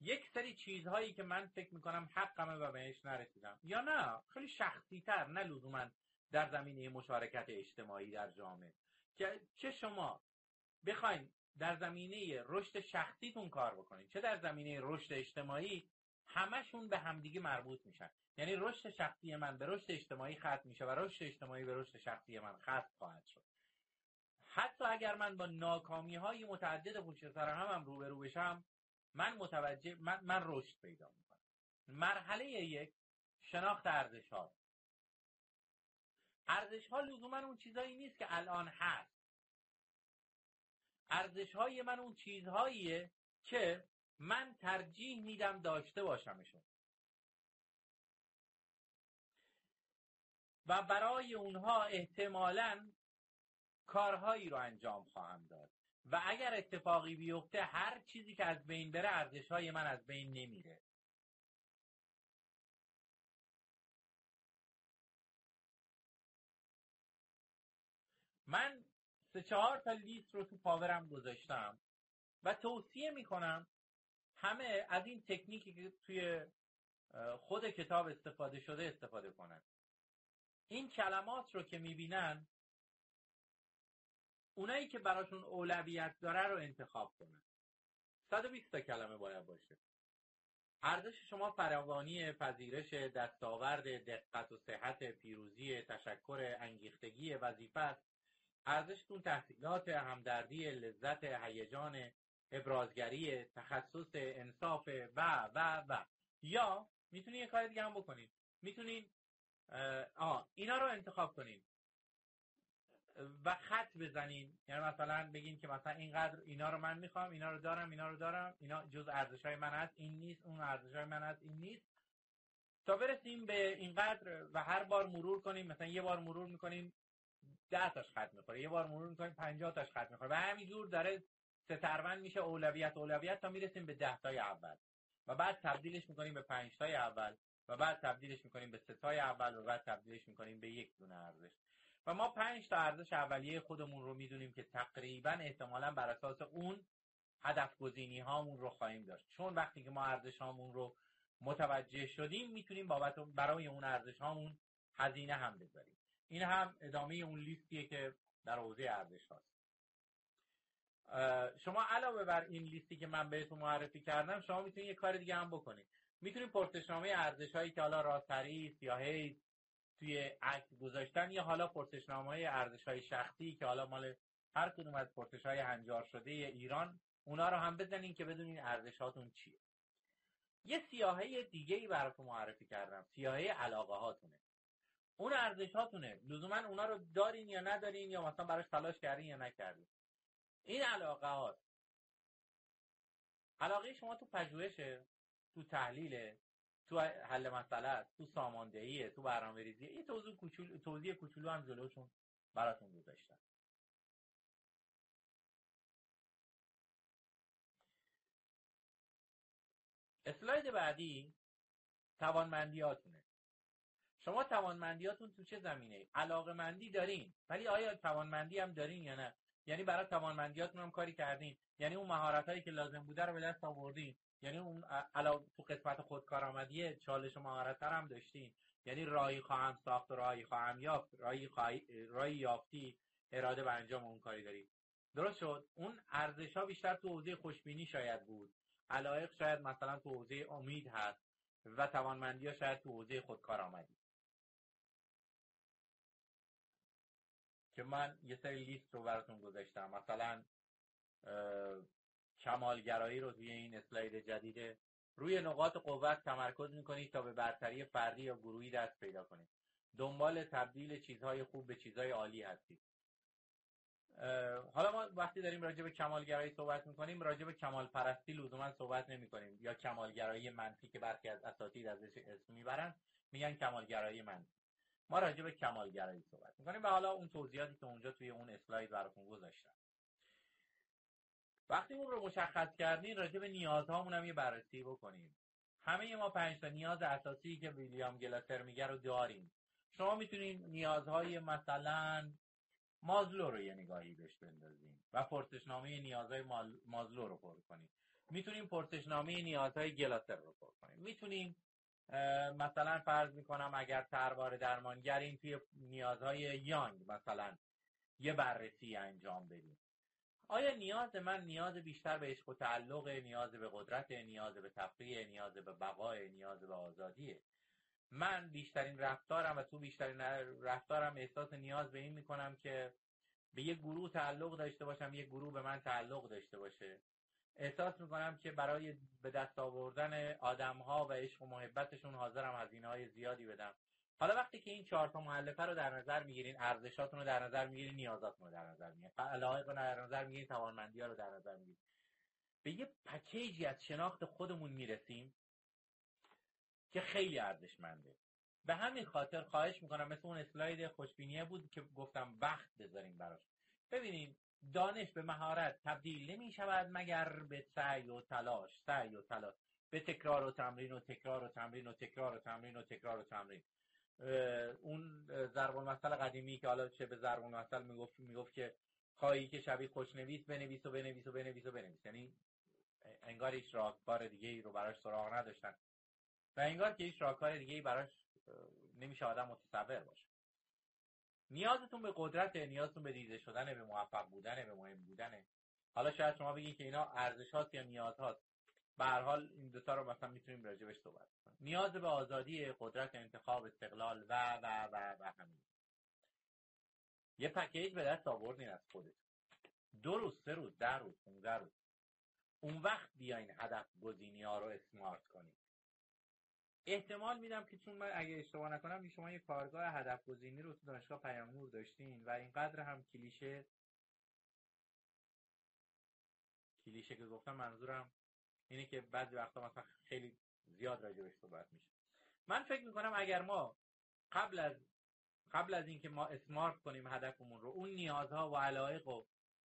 Speaker 1: یک سری چیزهایی که من فکر می‌کنم حقمه و بهش نرسیدم. یا نه خیلی شخصی تر نه لزوما در زمینه مشارکت اجتماعی در جامعه. که چه شما بخواین در زمینه رشد شخصیتون کار بکنین چه در زمینه رشد اجتماعی؟ همشون به همدیگه مربوط میشن. یعنی رشد شخصی من به رشد اجتماعی ختم میشه و رشد اجتماعی به رشد شخصی من ختم خواهد شد. حتی اگر من با ناکامی های متعدد پشت سر هم, هم روبرو بشم من متوجه من, من رشد پیدا می‌کنم. مرحله یک شناخت ارزش ها ارزش ها لزوما اون چیزایی نیست که الان هست. ارزش های من اون چیزهاییه که من ترجیح میدم داشته باشمشون. و برای اونها احتمالا کارهایی رو انجام خواهم داد. و اگر اتفاقی بیفته هر چیزی که از بین بره ارزش های من از بین نمیره. من سه چهار تا لیست رو تو پاورم گذاشتم و توصیه می‌کنم همه از این تکنیکی که توی خود کتاب استفاده شده استفاده کنن. این کلمات رو که می‌بینن اونایی که براشون اولویت داره رو انتخاب کنن. 120 تا کلمه باید باشه. ارزش شما فراوانی پذیرش دستاورد دقت و صحت پیروزی تشکر انگیختگی وظیفه است. ارزشتون تحصیلات همدردی لذت هیجان ابرازگری تخصص انصاف و و و. یا می‌تونید یه کار دیگه هم بکنید می‌تونید آه اینا رو انتخاب کنید و خط بزنین. یعنی مثلا بگین که مثلا اینقدر اینا رو من می‌خوام اینا رو دارم اینا رو دارم. اینا جز ارزش های من هست این نیست اون ارزش های من هست این نیست. تا برسیم به اینقدر و هر بار مرور کنیم مثلا یه بار مرور می‌کنیم ده تاش خط می‌خوره. یه بار مرور می‌کنیم 50 تاش خط می‌خوره. و همینجور داره سترون میشه اولویت اولویت تا می‌رسیم به ده تای اول. و بعد تبدیلش می‌کنیم به پنج تای اول و بعد تبدیلش می‌کنیم به سه تای اول و بعد تبدیلش می‌کنیم به یک دونه ارزش. و ما پنج تا ارزش اولیه خودمون رو می‌دونیم که تقریبا احتمالا بر اساس اون هدف گزینی هامون رو خواهیم داشت. چون وقتی که ما ارزش هامون رو متوجه شدیم می‌تونیم بابت برای اون ارزش هامون هزینه هم بذاریم. این هم ادامه اون لیستیه که در حوزه ارزش هاست. شما علاوه بر این لیستی که من بهتون معرفی کردم شما می‌تونید یه کار دیگه هم بکنید. می‌تونید پرسشنامه ارزش هایی که حالا راستری سیاهی توی عکس گذاشتن یا حالا پرسشنامه های ارزش های شخصی که حالا مال هر کدوم از پرسش های هنجار شده ایران اونا رو هم بزنین که بدونین ارزشاتون چیه. یه سیاهه دیگه ای براتون معرفی کردم سیاهه علاقه هاتونه اون ارزش هاتونه لزوما اونا رو دارین یا ندارین یا مثلا براش تلاش کردین یا نکردین. این علاقه هات علاقه شما تو پژوهشه تو تحلیل تو حل مسئله تو ساماندهیه تو برنامه ریزیه یه توضیح کوچولو توضیح کوچولو هم جلوشون براتون گذاشتم. اسلاید بعدی توانمندیاتونه. شما توانمندیاتون تو چه زمینه؟ علاقه مندی دارین. ولی آیا توانمندی هم دارین یا نه؟ یعنی برای توانمندیاتون هم کاری کردین. یعنی اون مهارت هایی که لازم بوده رو به دست آوردین. یعنی اون علاوه تو قسمت خودکارآمدی چالش و مهارت هم داشتین. یعنی رایی خواهم ساخت و رایی خواهم یافت. رایی, رایی یافتی اراده به انجام اون کاری داری درست شد؟ اون ارزش ها بیشتر تو حوزه خوشبینی شاید بود. علایق شاید مثلا تو حوزه امید هست و توانمندی ها شاید تو حوزه خودکارآمدی. که من یه سری لیست رو براتون گذاشتم. مثلا کمالگرایی رو توی این اسلاید جدیده روی نقاط قوت تمرکز می‌کنید تا به برتری فردی یا گروهی دست پیدا کنید. دنبال تبدیل چیزهای خوب به چیزهای عالی هستید. حالا ما وقتی داریم راجع به کمالگرایی صحبت می‌کنیم راجع به کمال پرستی لزوما صحبت نمی کنیم یا کمالگرایی منفی که برخی از اساتید ازش اسم می‌برن میگن کمالگرایی منفی. ما راجع به کمالگرایی صحبت می‌کنیم و حالا اون توضیحاتی که اونجا توی اون اسلاید براتون گذاشتم. وقتی اون رو مشخص کردین راجع به نیازهامون هم یه بررسی بکنیم. همه ما پنج تا نیاز اساسی که ویلیام گلاسر میگه رو داریم. شما می‌تونید نیازهای مثلا مازلو رو یه نگاهی بهش بندازیم و پرسشنامه نیازهای مازلو رو پر کنیم می‌تونیم پرسشنامه نیازهای گلاسر رو پر کنیم می‌تونیم مثلا فرض می‌کنم اگر تربار درمانگریم توی نیازهای یانگ مثلا یه بررسی انجام بدیم. آیا نیاز من نیاز بیشتر به عشق و تعلق نیاز به قدرت نیاز به تفریح نیاز به بقای نیاز به آزادیه من بیشترین رفتارم و تو بیشترین رفتارم احساس نیاز به این می‌کنم که به یه گروه تعلق داشته باشم یه گروه به من تعلق داشته باشه. احساس می‌کنم که برای به دست آوردن آدم ها و عشق و محبتشون حاضرم هزینه های زیادی بدم. حالا وقتی که این چهار تا مؤلفه رو در نظر می‌گیرین ارزشاتون رو در نظر می‌گیرین نیازاتون رو در نظر می‌گیرین علایق رو در نظر می‌گیرین توانمندی ها رو در نظر می‌گیرین. به یه پکیجی از شناخت خودمون می‌رسیم که خیلی ارزشمنده. به همین خاطر خواهش می‌کنم مثل اون اسلاید خوشبینیه بود که گفتم وقت بذاریم براش. ببینیم دانش به مهارت تبدیل نمی شود مگر به سعی و تلاش سعی و تلاش. به تکرار و تمرین و تکرار و تمرین و تکرار و تمرین و تکرار و تمرین. اون ضرب المثل قدیمی که حالا چه به ضرب المثل می‌گفت می‌گفت که خواهی که شبیه خوشنویس بنویس و بنویس و بنویس و بنویس. یعنی انگار هیچ راهکار دیگه ای رو براش سراغ نداشتن. و انگار که هیچ راهکار دیگه ای براش نمیشه آدم متصور باشه. نیازتون به قدرت نیازتون به دیده شدن به موفق بودن به مهم بودنه. حالا شاید شما بگید که اینا ارزش یا نیاز هاست به هر حال این دوتا رو مثلا می‌تونیم راجبش صحبت کنیم. نیاز به آزادی قدرت انتخاب استقلال و و و و همین. یه پکیج به دست آوردین از خودتون دو روز سه روز ده روز 15 روز. اون وقت بیاین هدف گزینی ها رو اسمارت کنید احتمال میدم که چون من اگه اشتباه نکنم شما یه کارگاه هدف گزینی رو تو دانشگاه پیام داشتین و اینقدر هم کلیشه کلیشه که گفتم منظورم اینه که بعضی وقتا مثلا خیلی زیاد راجبش صحبت میشه. من فکر می‌کنم اگر ما قبل از قبل از اینکه ما اسمارت کنیم هدفمون رو اون نیازها و علایق و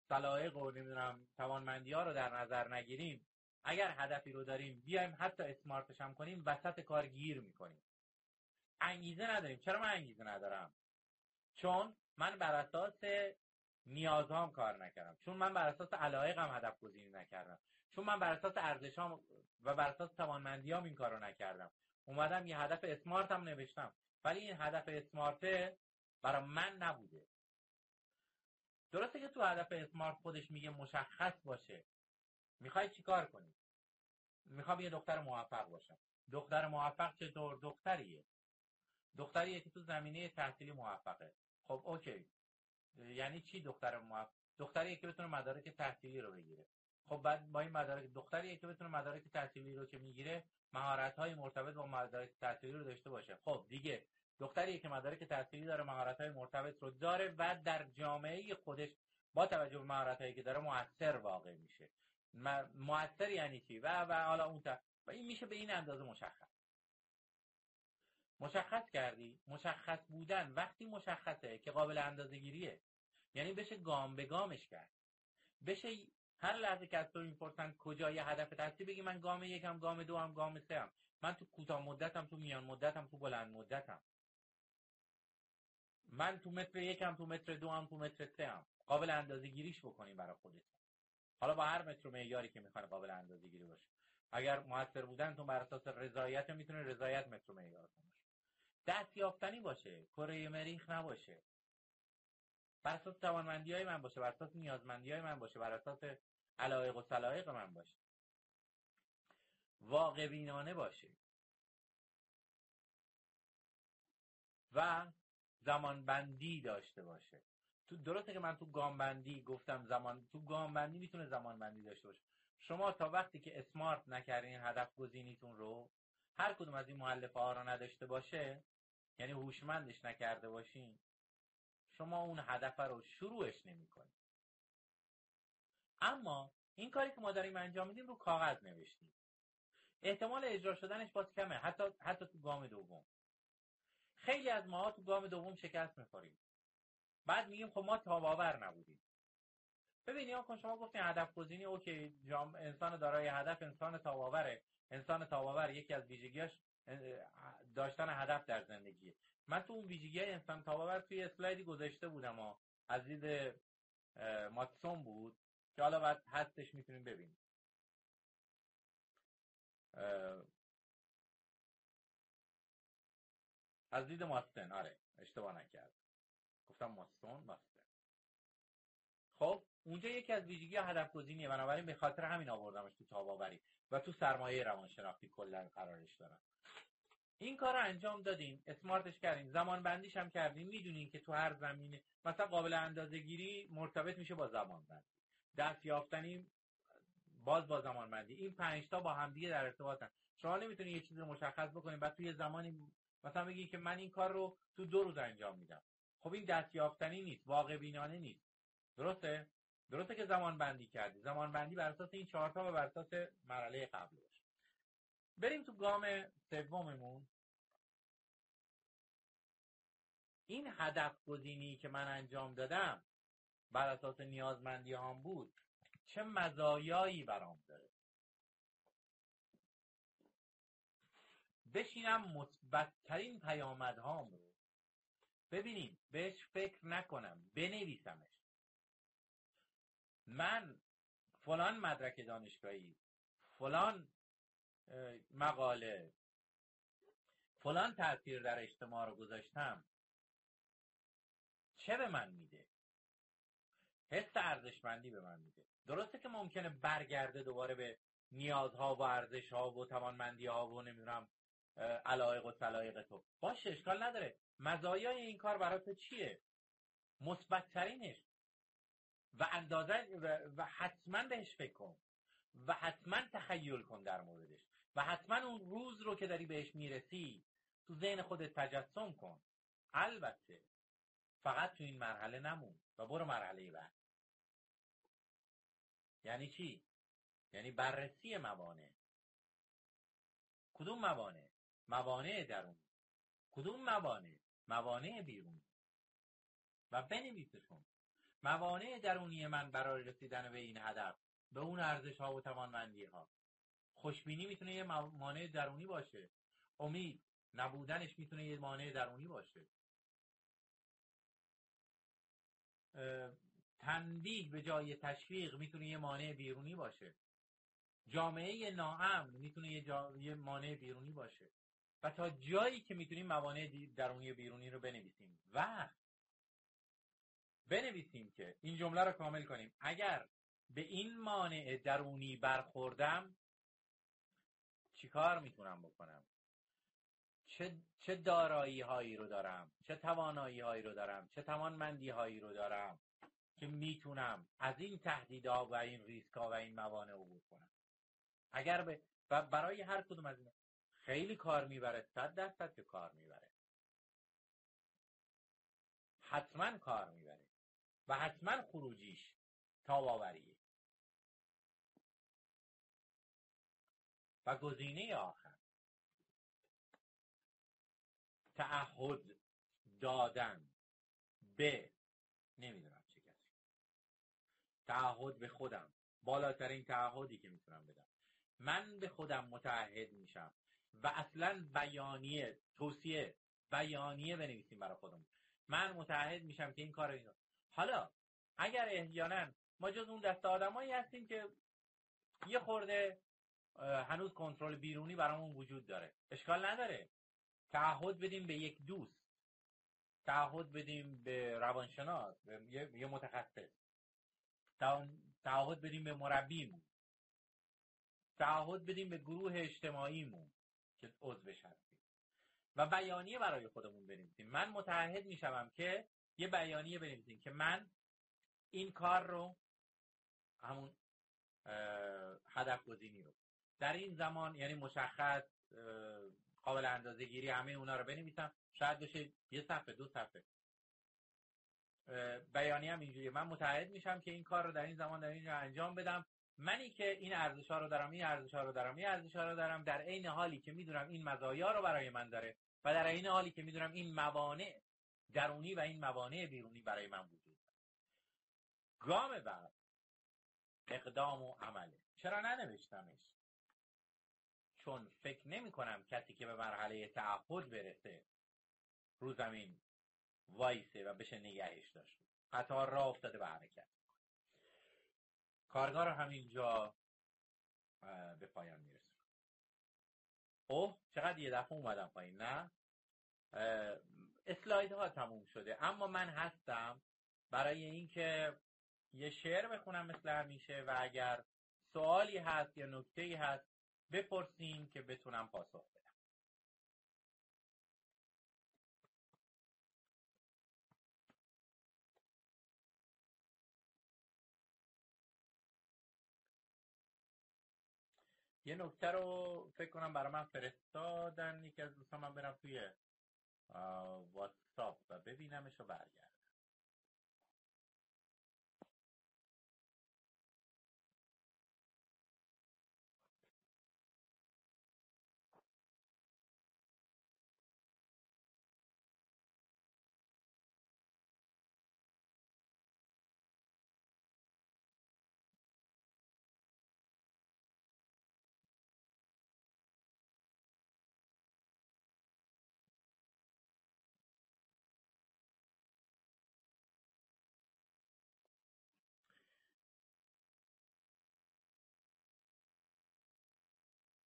Speaker 1: سلایق و نمی‌دونم توانمندی ها رو در نظر نگیریم اگر هدفی رو داریم بیایم حتی اسمارتش هم کنیم وسط کار گیر می‌کنیم. انگیزه نداریم. چرا من انگیزه ندارم؟ چون من بر اساس نیازهام کار نکردم. چون من بر اساس علایقم هدف گزینی نکردم. چون من بر اساس ارزشام و بر اساس توانمندیام این کارو نکردم. اومدم یه هدف اسمارت هم نوشتم. ولی این هدف اسمارت برای من نبوده. درسته که تو هدف اسمارت خودش میگه مشخص باشه. می‌خوای چیکار کنی؟ می‌خوام یه دختر موفق باشم. دختر موفق چطور دختریه؟ دختریه که تو زمینه تحصیلی موفقه. خب اوکی. یعنی چی دختر موفق دختریه که بتونه مدارک تحصیلی رو بگیره. خب بعد با این مدارک دختریه که بتونه مدارک تحصیلی رو که می‌گیره مهارت های مرتبط با مدارک تحصیلی رو داشته باشه. خب دیگه. دختری که مدارک تحصیلی داره مهارت های مرتبط رو داره و در جامعه خودش با توجه به مهارت هایی که داره موثر واقع میشه. موثر یعنی چی؟ و و حالا اون و این میشه به این اندازه مشخص. مشخص کردی؟ مشخص بودن. وقتی مشخصه که قابل اندازه گیریه یعنی بشه گام به گامش کرد. بشه هر لحظه که از تو می‌پرسن کجا یه هدف تحصیلی بگی من گام یکم گام دو هم گام سه هم. من تو کوتاه مدتم تو میان مدتم تو بلند مدتم. من تو متر یکم تو متر دو هم تو متر سه هم. قابل اندازه گیریش بکنیم برای خودتون حالا با هر متر معیاری که می‌خواد قابل اندازه گیری باشه. اگر موثر بودن تو بر اساس رضایت می‌تونه رضایت متر معیار باشه دست یافتنی باشه. کره مریخ نباشه. بر اساس توانمندی های من باشه. بر اساس نیازمندی های من باشه. بر اساس علایق و سلایق من باشه. واقع بینانه باشه. و زمان بندی داشته باشه. تو درسته که من تو گام بندی گفتم زمان تو گام بندی می‌تونه زمان بندی داشته باشه. شما تا وقتی که اسمارت نکردین هدف گزینیتون رو هر کدوم از این مؤلفه ها رو نداشته باشه یعنی هوشمندش نکرده باشین شما اون هدف رو شروعش نمی‌کنید اما این کاری که ما داریم انجام میدیم رو کاغذ نوشتیم. احتمال اجرا شدنش باز کمه حتی حتی تو گام دوم. خیلی از ما تو گام دوم شکست می‌خوریم. بعد میگیم خب ما تاباور نبودیم. ببینید کن شما گفتین هدف گزینی اوکی جام انسان دارای هدف انسان تاباوره. انسان تاباور یکی از ویژگیاش داشتن هدف در زندگی من تو اون ویژگی انسان تاباور توی اسلایدی گذاشته بودم و از دید ماتسون بود که حالا بعد هستش می‌تونیم ببینیم. از دید ماستن آره اشتباه نکرد. گفتم ماستون ماستن خب اونجا یکی از ویژگی هدف گزینیه بنابراین به خاطر همین آوردمش تو تاباوری و تو سرمایه روانشناختی کلا قرارش دارم این کار رو انجام دادیم. اسمارتش کردیم. زمان بندیش هم کردیم. می‌دونین که تو هر زمینه مثلا قابل اندازه گیری مرتبط میشه با زمان بندی. دست یافتنی باز با زمان بندی. این پنج تا با همدیگه در ارتباطن. شما نمی‌تونی یه چیزی مشخص بکنید بعد توی زمانی مثلا بگی که من این کار رو تو دو روز انجام میدم. خب این دست یافتنی نیست واقع بینانه نیست. درسته؟ درسته که زمان بندی کردی. زمان بندی بر اساس این چهار تا و بر اساس مرحله قبل باشه بریم تو گام سوممون. این هدف گزینی که من انجام دادم بر اساس نیازمندی هم بود چه مزایایی برام داره؟ بشینم مثبتترین پیامدهام رو ببینیم بهش فکر نکنم بنویسمش. من فلان مدرک دانشگاهی فلان مقاله فلان تاثیر در اجتماع رو گذاشتم. چه به من میده؟ حس ارزشمندی به من میده. درسته که ممکنه برگرده دوباره به نیازها و ارزشها و توانمندی ها و نمی‌دونم علایق و سلایق تو. باشه اشکال نداره. مزایای این کار برای تو چیه؟ مثبت ترینش و اندازه و حتما بهش فکر کن. و حتما تخیل کن در موردش. و حتما اون روز رو که داری بهش می‌رسی تو ذهن خودت تجسم کن. البته فقط تو این مرحله نمون و برو مرحله بعد. یعنی چی؟ یعنی بررسی موانع. کدوم موانع؟ موانع درونی کدوم موانع؟ موانع بیرونی و بنویسشون موانع درونی من برای رسیدن به این هدف به اون ارزش ها و توانمندی ها خوشبینی می‌تونه یه مانع درونی باشه. امید نبودنش می‌تونه یه مانع درونی باشه. تنبیه به جای تشویق می‌تونه یه مانع بیرونی باشه. جامعه ناامن می‌تونه یه, یه مانع بیرونی باشه. و تا جایی که می‌تونیم موانع درونی و بیرونی رو بنویسیم. و بنویسیم که این جمله رو کامل کنیم. اگر به این مانع درونی برخوردم چیکار می‌تونم بکنم؟ چه چه دارایی هایی رو دارم؟ چه توانایی هایی رو دارم؟ چه توانمندی هایی رو دارم که می‌تونم از این تهدیدها و این ریسک و این موانع عبور کنم؟ اگر به برای هر کدوم از این خیلی کار می‌بره صد درصد که کار می‌بره. حتما کار می‌بره و حتما خروجیش تاباوریه و گزینه آخر. تعهد دادن به نمی‌دونم چه کسی. تعهد به خودم. بالاترین تعهدی که می‌تونم بدم. من به خودم متعهد میشم. و اصلا بیانیه توصیه بیانیه بنویسیم برای خودمون. من متعهد میشم که این کار اینو. حالا اگر احیانا ما جز اون دست آدمایی هستیم که یه خورده هنوز کنترل بیرونی برامون وجود داره. اشکال نداره. تعهد بدیم به یک دوست. تعهد بدیم به روانشناس به یه متخصص. تعهد بدیم به مربیمون. تعهد بدیم به گروه اجتماعیمون. که هستیم و بیانیه برای خودمون بنویسیم. من متعهد می‌شوم که یه بیانیه بنویسیم که من این کار رو همون هدف گزینی رو در این زمان یعنی مشخص قابل اندازه گیری همه اونا رو بنویسم. شاید بشه یه صفحه دو صفحه. بیانی هم اینجوریه. من متعهد میشم که این کار رو در این زمان در اینجا انجام بدم. منی که این ارزش ها رو دارم این ارزش ها رو دارم این ارزش ها رو دارم در عین حالی که می‌دونم این مزایا رو برای من داره و در عین حالی که می‌دونم این موانع درونی و این موانع بیرونی برای من وجود داره. گام بعد اقدام و عمله. چرا ننوشتمش؟ چون فکر نمی کنم کسی که به مرحله تعهد برسه رو زمین وایسه و بشه نگهش داشت قطار را افتاده به حرکت. کارگاه رو همینجا به پایان می‌رسه اوه چقدر یه دفعه اومدم پایین نه؟ اسلاید ها تموم شده. اما من هستم برای اینکه یه شعر بخونم مثل همیشه و اگر سوالی هست یا نکته هست بپرسین که بتونم پاسخ بدم. یه نکته رو فکر کنم برای من فرستادن یکی از دوستان من برم توی واتساپ و ببینمش و برگردم.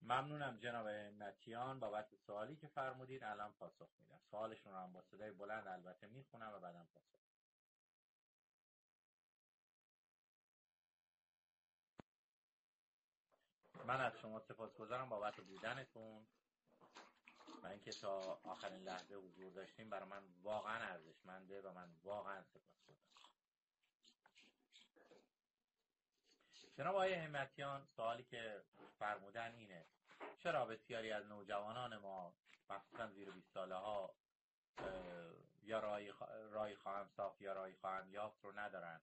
Speaker 1: ممنونم جناب نتیان بابت سوالی که فرمودید. الان پاسخ میدم. سوالشون رو هم با صدای بلند البته می‌خونم و بعدم پاسخ من از شما سپاسگزارم بابت بودنتون و اینکه تا آخرین لحظه حضور داشتیم. برای من واقعا ارزشمنده و من واقعا سپاسگزارم. جناب آقای همتیان سوالی که فرمودن اینه. چرا بسیاری از نوجوانان ما؟ مخصوصا زیر 20 ساله ها یا رای, رای خواهم ساخت یا رای خواهم یافت رو ندارن.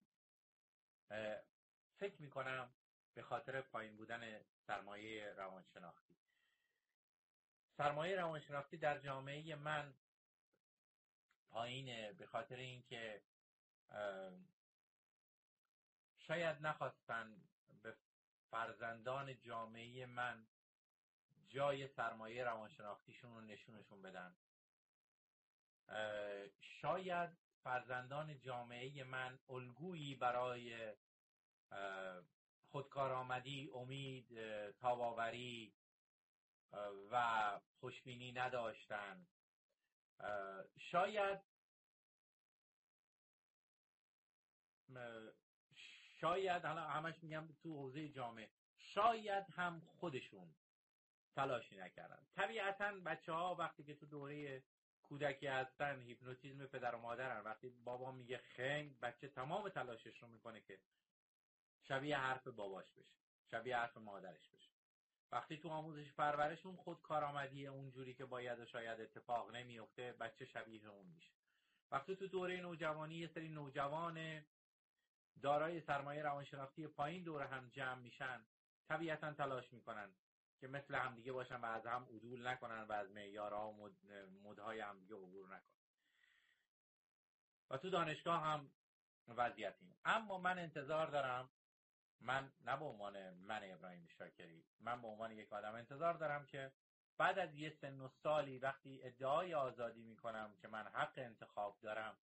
Speaker 1: فکر می‌کنم به خاطر پایین بودن سرمایه روانشناختی. سرمایه روانشناختی در جامعه من پایینه به خاطر اینکه شاید نخواستن به فرزندان جامعه من جای سرمایه روانشناختیشون رو نشونشون بدن. شاید فرزندان جامعه من الگویی برای خودکارآمدی امید تاباوری و خوشبینی نداشتن. شاید شاید حالا همش میگم تو حوزه جامعه شاید هم خودشون تلاشی نکردن. طبیعتا بچه ها وقتی که تو دوره کودکی هستن هیپنوتیزم پدر و مادرن. وقتی بابا میگه خنگ بچه تمام تلاشش رو می‌کنه که شبیه حرف باباش بشه شبیه حرف مادرش بشه. وقتی تو آموزش پرورش اون خود کارآمدی اونجوری که باید و شاید اتفاق نمیفته بچه شبیه اون میشه. وقتی تو دوره نوجوانی یه سری نوجوان دارای سرمایه روانشناختی پایین دور هم جمع میشن طبیعتا تلاش می‌کنن که مثل همدیگه باشن و از هم عدول نکنن و از معیارها و مد... مدهای همدیگه عبور نکنن. و تو دانشگاه هم وضعیت این اما من انتظار دارم من نه به عنوان من ابراهیم شاکری من به عنوان یک آدم انتظار دارم که بعد از یه سن و سالی وقتی ادعای آزادی می‌کنم که من حق انتخاب دارم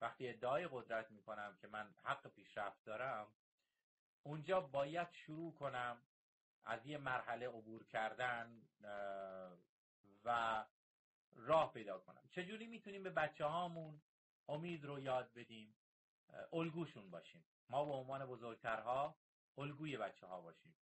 Speaker 1: وقتی ادعای قدرت می‌کنم که من حق پیشرفت دارم اونجا باید شروع کنم از یه مرحله عبور کردن و راه پیدا کنم. چجوری می‌تونیم به بچه هامون امید رو یاد بدیم؟ الگوشون باشیم. ما به عنوان بزرگترها الگوی بچه ها باشیم.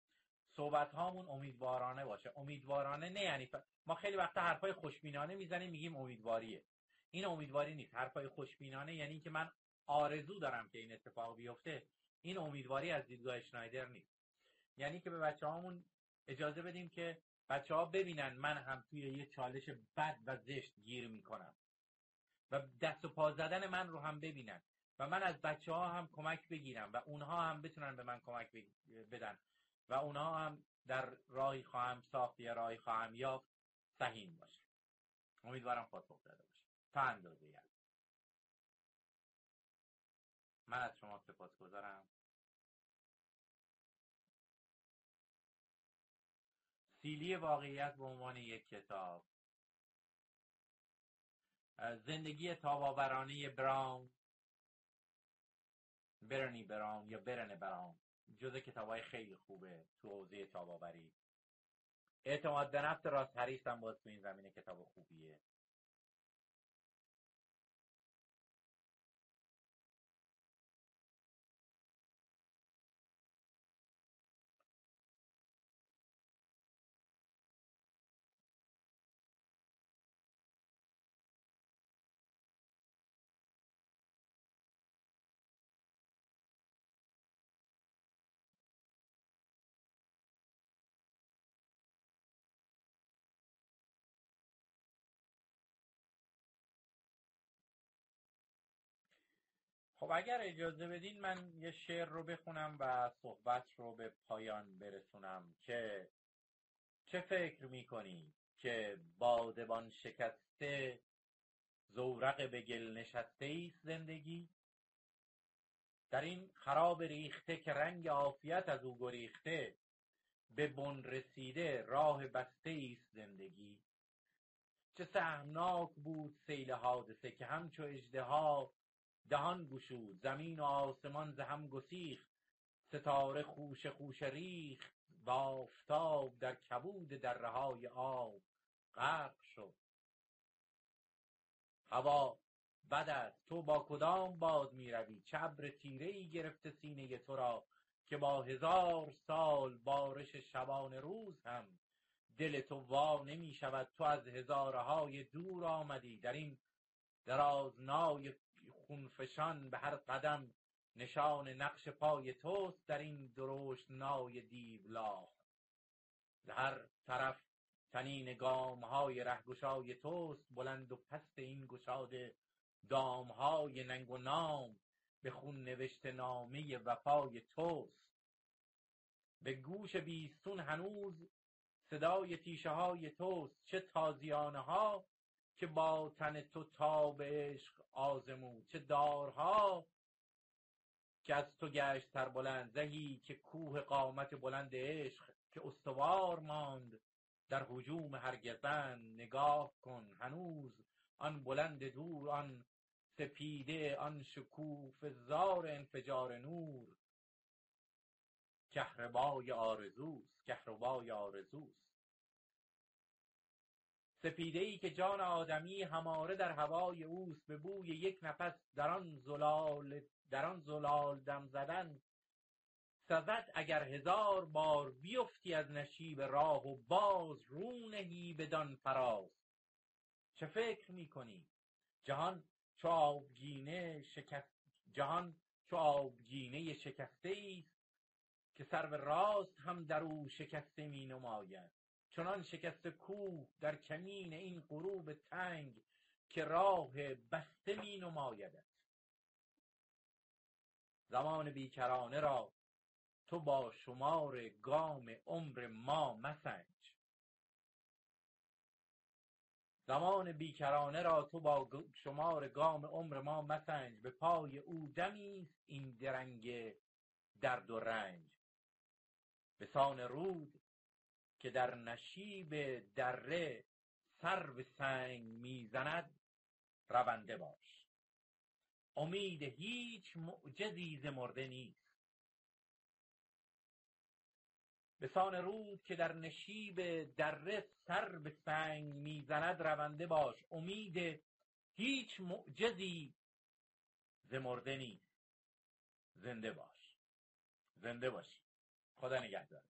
Speaker 1: صحبت هامون امیدوارانه باشه. امیدوارانه نه یعنی ما خیلی وقتا حرفای خوشبینانه می‌زنیم میگیم امیدواریه. این امیدواری نیست. حرفای خوشبینانه یعنی که من آرزو دارم که این اتفاق بیفته. این امیدواری از دیدگاه شنایدر نیست. یعنی که به بچه هامون اجازه بدیم که بچه ها ببینن من هم توی یه چالش بد و زشت گیر می‌کنم. و دست و پا زدن من رو هم ببینن. و من از بچه ها هم کمک بگیرم و اونها هم بتونن به من کمک بدن. و اونها هم در راهی خواهم ساخت یا راهی خواهم یافت سهیم باشه. امیدوارم پاسخ داده باشه. تا اندازه یعنی. من از شما سپاس گذارم سیلی واقعیت به عنوان یک کتاب. زندگی تاباورانه براون برنی براون یا برن براون جز کتاب های خیلی خوبه تو حوزه تاباوری. اعتماد به نفس راست هریس هم باز تو این زمینه کتاب خوبیه. خب اگر اجازه بدین من یه شعر رو بخونم و صحبت رو به پایان برسونم که چه فکر می‌کنی که بادبان شکسته زورق به گل نشسته ای زندگی؟ در این خراب ریخته که رنگ عافیت از او گریخته به بن رسیده راه بسته ایست زندگی. چه سهمناک بود سیل حادثه که همچو اژدها دهان گشود زمین و آسمان ز هم گسیخت ستاره خوش خوش ریخت و آفتاب در کبود دره های آب غرق شد. هوا بد است. تو با کدام باد می روی چه ابر تیره ای گرفته سینه تو را که با هزار سال بارش شبان روز هم دل تو وا نمی شود تو از هزارهای دور آمدی. در این درازنای خونفشان به هر قدم. نشان نقش پای توست در این درشت نای دیولاه در هر طرف تنین گام های رهگشای توست بلند و پست این گشاده دام های ننگ و نام به خون نوشت نامه وفای توست. به گوش بیستون هنوز صدای تیشه های توست چه تازیانه ها که با تن تو تاب عشق آزمود چه دارها که از تو گشت تر بلند زهی که کوه قامت بلند عشق که استوار ماند. در حجوم هرگزن نگاه کن هنوز آن بلند دور آن سپیده آن شکوف زار انفجار نور. کهربای آرزوست کهربای آرزوست. سپیده ای که جان آدمی هماره در هوای اوست به بوی یک نفس در آن زلال در آن زلال دم زدن. سزد اگر هزار بار بیفتی از نشیب راه و باز رو نهی بدان فراز. چه فکر می‌کنی؟ جهان چو آبگینه شکست جهان چو آبگینه شکسته است که سرو راست هم در او شکسته می نماید چنان شکست کوه در کمین این غروب تنگ که راه بسته می نمایدت. زمان بیکرانه را تو با شمار گام عمر ما مسنج. زمان بیکرانه را تو با شمار گام عمر ما مسنج. به پای او دمی است این درنگ درد و رنج. به سان رود که در نشیب دره سر به سنگ می‌زند رونده باش. امید هیچ معجزی ز مرده نیست. به سان رود که در نشیب دره سر به سنگ می‌زند رونده باش. امید هیچ معجزی ز مرده نیست. زنده باش. زنده باشی. خدا نگهدار.